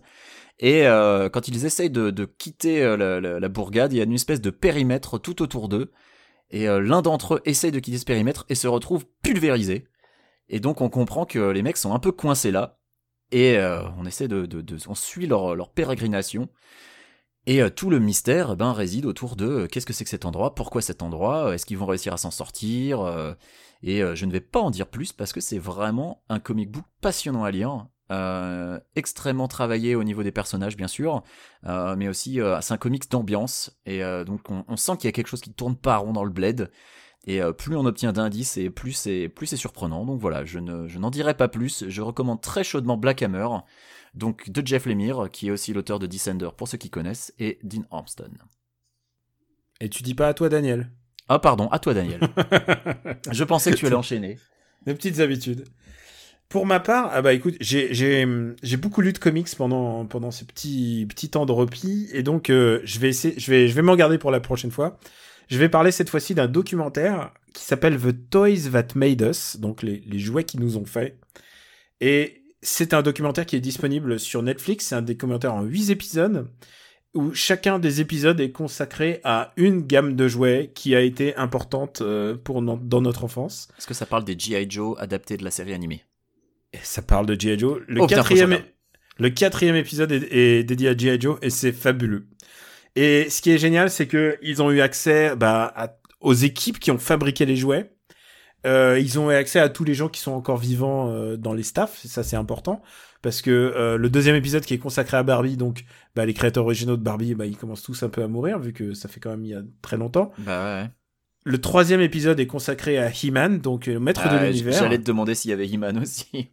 E: Et euh, quand ils essayent de, quitter la, bourgade, il y a une espèce de périmètre tout autour d'eux. Et l'un d'entre eux essaye de quitter ce périmètre et se retrouve pulvérisé. Et donc on comprend que les mecs sont un peu coincés là. Et on essaie de, de, de- on suit leur pérégrination. Et euh, tout le mystère eh ben, réside autour de euh, qu'est-ce que c'est que cet endroit, pourquoi cet endroit, euh, est-ce qu'ils vont réussir à s'en sortir? et je ne vais pas en dire plus parce que c'est vraiment un comic book passionnant à lire. extrêmement travaillé au niveau des personnages bien sûr, mais aussi c'est un comics d'ambiance et donc on, sent qu'il y a quelque chose qui tourne pas rond dans le bled et plus on obtient d'indices et plus c'est plus c'est surprenant. Donc voilà, je ne je n'en dirai pas plus. Je recommande très chaudement Black Hammer, donc de Jeff Lemire, qui est aussi l'auteur de Descender pour ceux qui connaissent, et Dean Armstrong.
D: Et tu dis pas à toi, Daniel.
E: Ah pardon, à toi Daniel. (laughs) je pensais que tu allais enchaîner.
D: Des petites habitudes. Pour ma part, ah bah écoute, j'ai beaucoup lu de comics pendant pendant ces petits petits temps de repli et donc euh, je vais essayer je vais je vais m'en garder pour la prochaine fois. Je vais parler cette fois-ci d'un documentaire qui s'appelle The Toys That Made Us, donc les les jouets qui nous ont fait. Et c'est un documentaire qui est disponible sur Netflix, c'est un documentaire en 8 épisodes où chacun des épisodes est consacré à une gamme de jouets qui a été importante euh, pour no- dans notre enfance.
E: Est-ce que ça parle des G.I. Joe adaptés de la série animée?
D: Et ça parle de G.I. Joe. Le,
E: Oh,
D: quatrième, le quatrième épisode est, est dédié à G.I. Joe et c'est fabuleux. Et ce qui est génial, c'est que ils ont eu accès bah, à- aux équipes qui ont fabriqué les jouets. Euh, ils ont accès à tous les gens qui sont encore vivants euh, dans les staffs. Ça, c'est important parce que euh, le deuxième épisode qui est consacré à Barbie, donc bah, les créateurs originaux de Barbie, bah, ils commencent tous un peu à mourir vu que ça fait quand même il y a très longtemps.
E: Bah ouais.
D: Le troisième épisode est consacré à He-Man, donc euh, maître de
E: Ah,
D: l'univers.
E: J'allais te demander s'il y avait He-Man aussi.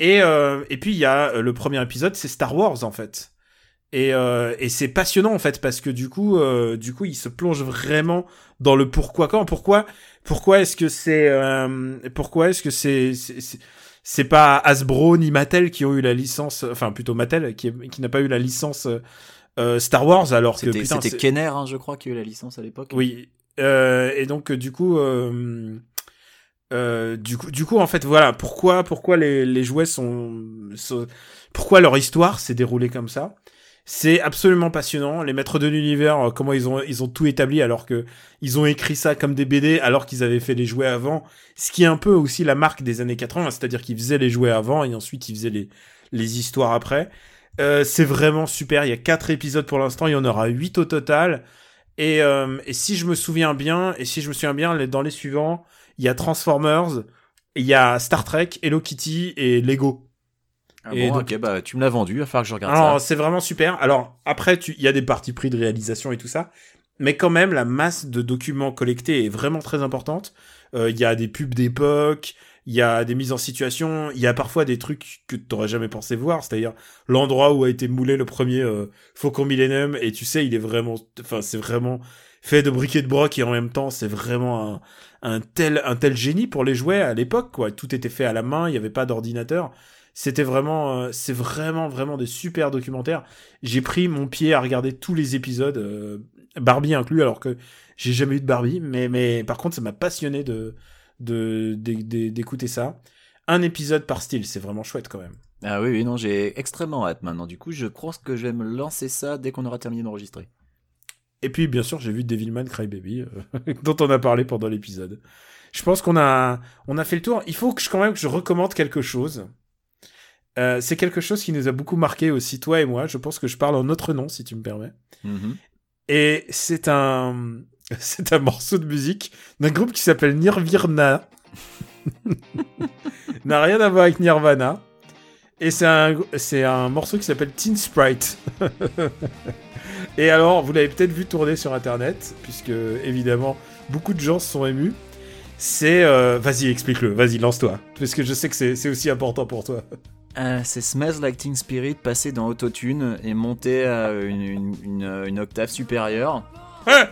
D: Et, euh, et puis il y a le premier épisode, c'est Star Wars en fait. Et, euh, et c'est passionnant en fait parce que du coup, euh, du coup, il se plonge vraiment dans le pourquoi quand, pourquoi, pourquoi est-ce que c'est, euh, pourquoi est-ce que c'est, c'est, pas Hasbro ni Mattel qui ont eu la licence, enfin plutôt Mattel qui, qui n'a pas eu la licence Star Wars alors que
E: C'était Kenner, hein, je crois, qui a eu la licence à l'époque.
D: oui. Et donc du coup, euh, du coup, du coup, en fait, voilà, pourquoi, pourquoi les, les jouets sont, sont- pourquoi leur histoire s'est déroulée comme ça? C'est absolument passionnant. Les maîtres de l'univers, euh, comment ils ont, ils ont tout établi alors que ils ont écrit ça comme des BD alors qu'ils avaient fait les jouets avant. Ce qui est un peu aussi la marque des années 80, c'est-à-dire qu'ils faisaient les jouets avant et ensuite ils faisaient les, les histoires après. Euh, c'est vraiment super. Il y a quatre épisodes pour l'instant. Il y en aura huit au total. Et, euh, et si je me souviens bien, et si je me souviens bien, dans les suivants, il y a Transformers, il y a Star Trek, Hello Kitty et Lego.
E: Ah
D: Et
E: bon,
D: donc-
E: ok, bah tu me l'as vendu, il va falloir que je regarde
D: Alors
E: ça.
D: c'est vraiment super. Alors après, tu- il y a des parties pris de réalisation et tout ça, mais quand même la masse de documents collectés est vraiment très importante. Euh, Il y a des pubs d'époque, il y a des mises en situation, il y a parfois des trucs que tu n'aurais jamais pensé voir, c'est-à-dire l'endroit où a été moulé le premier euh, Faucon Millennium, et tu sais, il est vraiment, enfin c'est vraiment fait de briques et de broc et en même temps c'est vraiment un, un tel un tel génie pour les jouets à l'époque quoi. Tout était fait à la main, il n'y avait pas d'ordinateur. C'était vraiment, euh, c'est vraiment, vraiment des super documentaires. J'ai pris mon pied à regarder tous les épisodes, euh, Barbie inclus, alors que j'ai jamais eu de Barbie, mais, mais par contre, ça m'a passionné de, de, d'é- d'é- d'écouter ça. Un épisode par style, c'est vraiment chouette quand même.
E: Ah oui, oui, non, j'ai extrêmement hâte maintenant. Du coup, je crois que je vais me lancer ça dès qu'on aura terminé d'enregistrer.
D: Et puis, bien sûr, j'ai vu Devilman Crybaby, euh, (laughs) dont on a parlé pendant l'épisode. Je pense qu'on a, on a fait le tour. Il faut que je, quand même que je recommande quelque chose. Euh, c'est quelque chose qui nous a beaucoup marqué aussi, toi et moi. Je pense que je parle en notre nom, si tu me permets.
E: Mhm.
D: Et c'est un, (laughs) c'est un morceau de musique d'un groupe qui s'appelle Nirvana. (laughs) N'a rien à voir avec Nirvana. Et c'est un, c'est un morceau qui s'appelle Teen Sprite. (laughs) Et alors, vous l'avez peut-être vu tourner sur internet, puisque évidemment, beaucoup de gens se sont émus. C'est. euh, Vas-y, explique-le, vas-y, lance-toi. Parce que je sais que c'est c'est aussi important pour toi.
E: Euh, c'est Smells Like Teen Spirit passé dans Autotune et monté à une, une- une- une octave supérieure.
D: Hein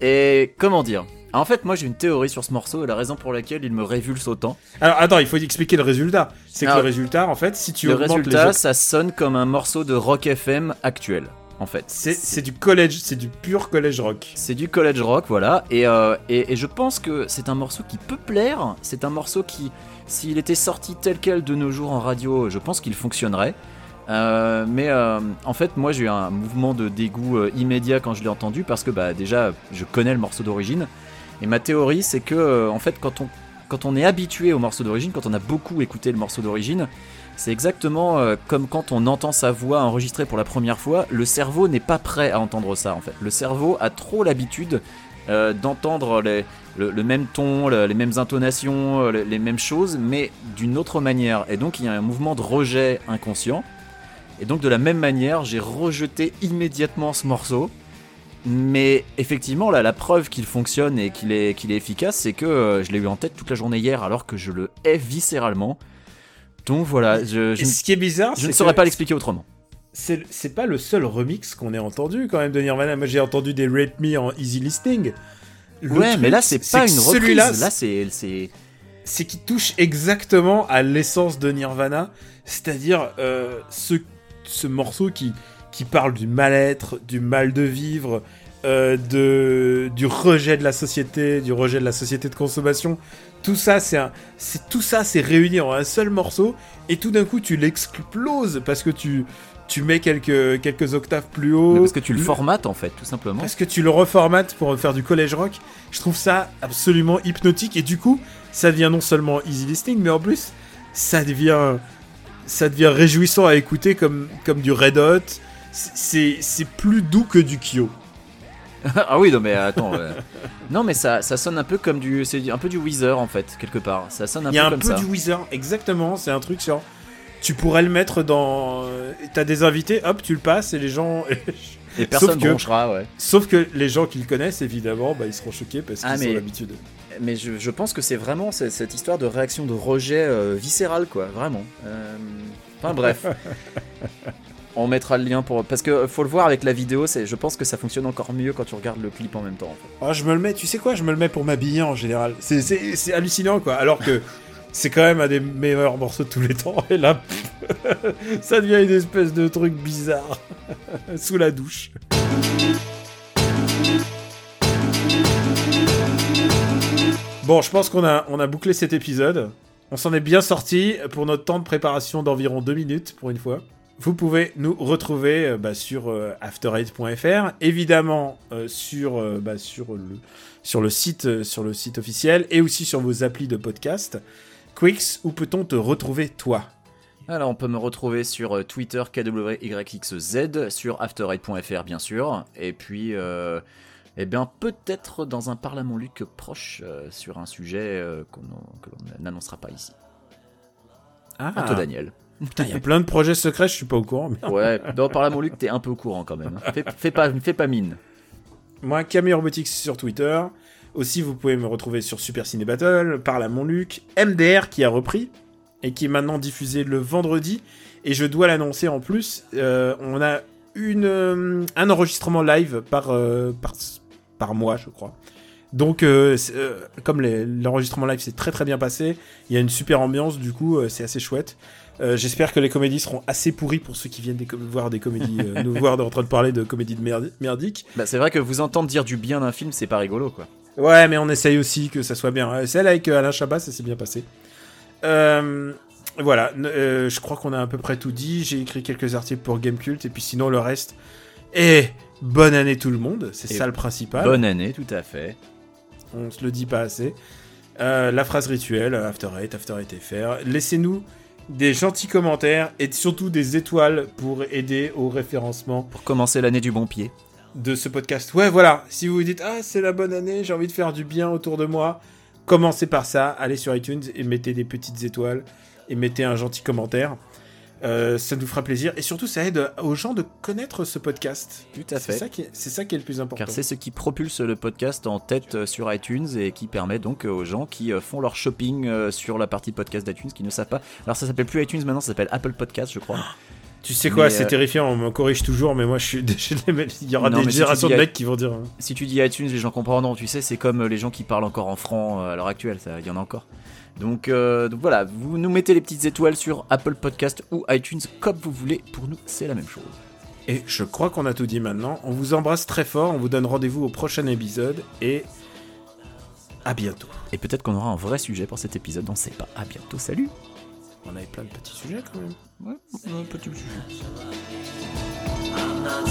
E: et comment dire? En fait, moi j'ai une théorie sur ce morceau et la raison pour laquelle il me révulse autant.
D: Alors, attends, il faut expliquer le résultat. C'est que
E: Ah.
D: le résultat, en fait, si tu
E: le
D: augmentes
E: résultat,
D: les.
E: ça sonne comme un morceau de rock FM actuel. En fait.
D: C'est du college, c'est du pur college rock.
E: C'est du college rock, voilà. Et, euh, et, et je pense que c'est un morceau qui peut plaire. C'est un morceau qui, s'il était sorti tel quel de nos jours en radio, je pense qu'il fonctionnerait. Euh, mais euh, en fait, moi j'ai eu un mouvement de dégoût immédiat quand je l'ai entendu parce que bah, déjà je connais le morceau d'origine. Et ma théorie c'est que en fait, quand on, quand on est habitué au morceau d'origine, quand on a beaucoup écouté le morceau d'origine, c'est exactement euh, comme quand on entend sa voix enregistrée pour la première fois. Le cerveau n'est pas prêt à entendre ça en fait. Le cerveau a trop l'habitude euh, d'entendre le, même ton, le- les mêmes intonations, euh, les, mêmes choses, mais d'une autre manière. Et donc il y a un mouvement de rejet inconscient. Et donc de la même manière, j'ai rejeté immédiatement ce morceau. Mais effectivement, là, la preuve qu'il fonctionne et qu'il est, efficace, c'est que je l'ai eu en tête toute la journée hier, alors que je le hais viscéralement. Donc voilà, je,
D: ce qui est bizarre,
E: je ne saurais pas l'expliquer autrement.
D: c'est pas le seul remix qu'on ait entendu quand même de Nirvana. Moi j'ai entendu des Rape Me en easy listening. Le
E: Ouais,
D: truc,
E: mais là, c'est pas une
D: celui-là,
E: reprise. Là, c'est, c'est,
D: c'est qui touche exactement à l'essence de Nirvana, c'est-à-dire euh, ce, ce morceau qui, qui parle du mal-être, du mal de vivre, euh, de, du rejet de la société, du rejet de la société de consommation. Tout ça, c'est un, tout ça, c'est réuni en un seul morceau, et tout d'un coup, tu l'exploses parce que tu, tu mets quelques, quelques octaves plus haut.
E: mais parce que tu le formates en fait, tout simplement.
D: Parce que tu le reformates pour faire du college rock. Je trouve ça absolument hypnotique. Et du coup, ça devient non seulement easy listening, mais en plus, ça devient, ça devient réjouissant à écouter comme, comme du Red Hot. C'est, c'est plus doux que du Kyo. (laughs)
E: ah oui, non mais attends. ouais. non mais ça, ça sonne un peu comme du, c'est un peu du Weezer en fait quelque part. Ça sonne un
D: Il y a
E: peu
D: un
E: comme
D: peu
E: ça.
D: du Weezer, exactement. C'est un truc sur. Tu pourrais le mettre dans. T'as des invités, hop, tu le passes et les gens. (laughs)
E: Et personne
D: que-
E: bronchera, ouais.
D: Sauf que les gens qui le connaissent, évidemment, bah, ils seront choqués parce qu'ils
E: Ah, mais-
D: ont l'habitude.
E: Mais je, je pense que c'est vraiment cette, histoire de réaction de rejet euh, viscéral quoi, vraiment. Euh, Enfin bref. (laughs) On mettra le lien pour parce que faut le voir avec la vidéo. Je pense que ça fonctionne encore mieux quand tu regardes le clip en même temps. En fait.
D: Ah, je me le mets, tu sais quoi, je me le mets pour m'habiller en général. C'est hallucinant quoi. Alors que (laughs) c'est quand même un des meilleurs morceaux de tous les temps. Et là, (laughs) ça devient une espèce de truc bizarre. (laughs) Sous la douche. Bon, je pense qu'on a, on a bouclé cet épisode. On s'en est bien sorti pour notre temps de préparation d'environ 2 minutes pour une fois. Vous pouvez nous retrouver euh, bah, sur euh, after8.fr, évidemment euh, sur, euh, bah, sur, le, sur, le site, sur le site officiel et aussi sur vos applis de podcast. Quix, où peut-on te retrouver toi?
E: Alors on peut me retrouver sur Twitter KWYXZ, sur after8.fr bien sûr, et puis eh bien peut-être dans un Parle à mon Luc proche sur un sujet qu'on que l'on n'annoncera pas ici.
D: Ah,
E: Bientôt Daniel.
D: Putain, il y a plein de projets secrets, je suis pas au courant. mais-
E: Ouais, dans Parle à mon Luc t'es un peu au courant quand même. hein. Fais, fais pas, fais pas mine.
D: Moi, Camille Robotics sur Twitter. Aussi, vous pouvez me retrouver sur Super Ciné Battle, Parle à mon Luc, MDR qui a repris et qui est maintenant diffusé le vendredi. Et je dois l'annoncer en plus, euh, on a une, euh, un enregistrement live par, euh, par, par mois, je crois. Donc, euh, euh, comme l'enregistrement live s'est très très bien passé, il y a une super ambiance, du coup, euh, c'est assez chouette. Euh, J'espère que les comédies seront assez pourries pour ceux qui viennent des voir des comédies, euh, (laughs) nous voir en train de parler de comédies de merdi- merdiques.
E: Bah, c'est vrai que vous entendre dire du bien d'un film, c'est pas rigolo quoi.
D: Ouais, mais on essaye aussi que ça soit bien. Celle avec euh, Alain Chabat, ça s'est bien passé. Euh, voilà, je crois qu'on a à peu près tout dit. J'ai écrit quelques articles pour Gamecult, et puis sinon le reste. Et bonne année tout le monde, c'est ça le principal.
E: Bonne année, tout à fait.
D: On se le dit pas assez. La phrase rituelle, After Eight, After Eight FR. Laissez-nous des gentils commentaires et surtout des étoiles pour aider au référencement
E: Pour commencer l'année du bon pied.
D: de ce podcast. Ouais, voilà. Si vous vous dites, ah, c'est la bonne année, j'ai envie de faire du bien autour de moi, commencez par ça. Allez sur iTunes et mettez des petites étoiles et mettez un gentil commentaire. Euh, ça nous fera plaisir et surtout ça aide aux gens de connaître ce podcast.
E: Tout à
D: C'est
E: fait.
D: ça qui est, c'est ça qui est le plus important.
E: Car c'est ce qui propulse le podcast en tête euh, sur iTunes et qui permet donc euh, aux gens qui font leur shopping sur la partie podcast d'iTunes qui ne savent pas. Alors ça s'appelle plus iTunes maintenant, ça s'appelle Apple Podcast, je crois.
D: Tu sais quoi, c'est
E: euh,
D: terrifiant, on me corrige toujours, mais moi je suis. (laughs) Il y aura des générations
E: si
D: de mecs qui vont dire. Hein.
E: Si tu dis iTunes, les gens comprendront, tu sais, c'est comme euh, les gens qui parlent encore en franc euh, à l'heure actuelle, il y en a encore. Donc, donc, voilà, vous nous mettez les petites étoiles sur Apple Podcast ou iTunes, comme vous voulez, pour nous c'est la même chose.
D: Et je crois qu'on a tout dit maintenant. On vous embrasse très fort, on vous donne rendez-vous au prochain épisode et à bientôt.
E: Et peut-être qu'on aura un vrai sujet pour cet épisode, on sait pas. À bientôt, salut
D: on avait plein de petits sujets quand même.
E: Ouais,
H: on a un petit sujet. I'm not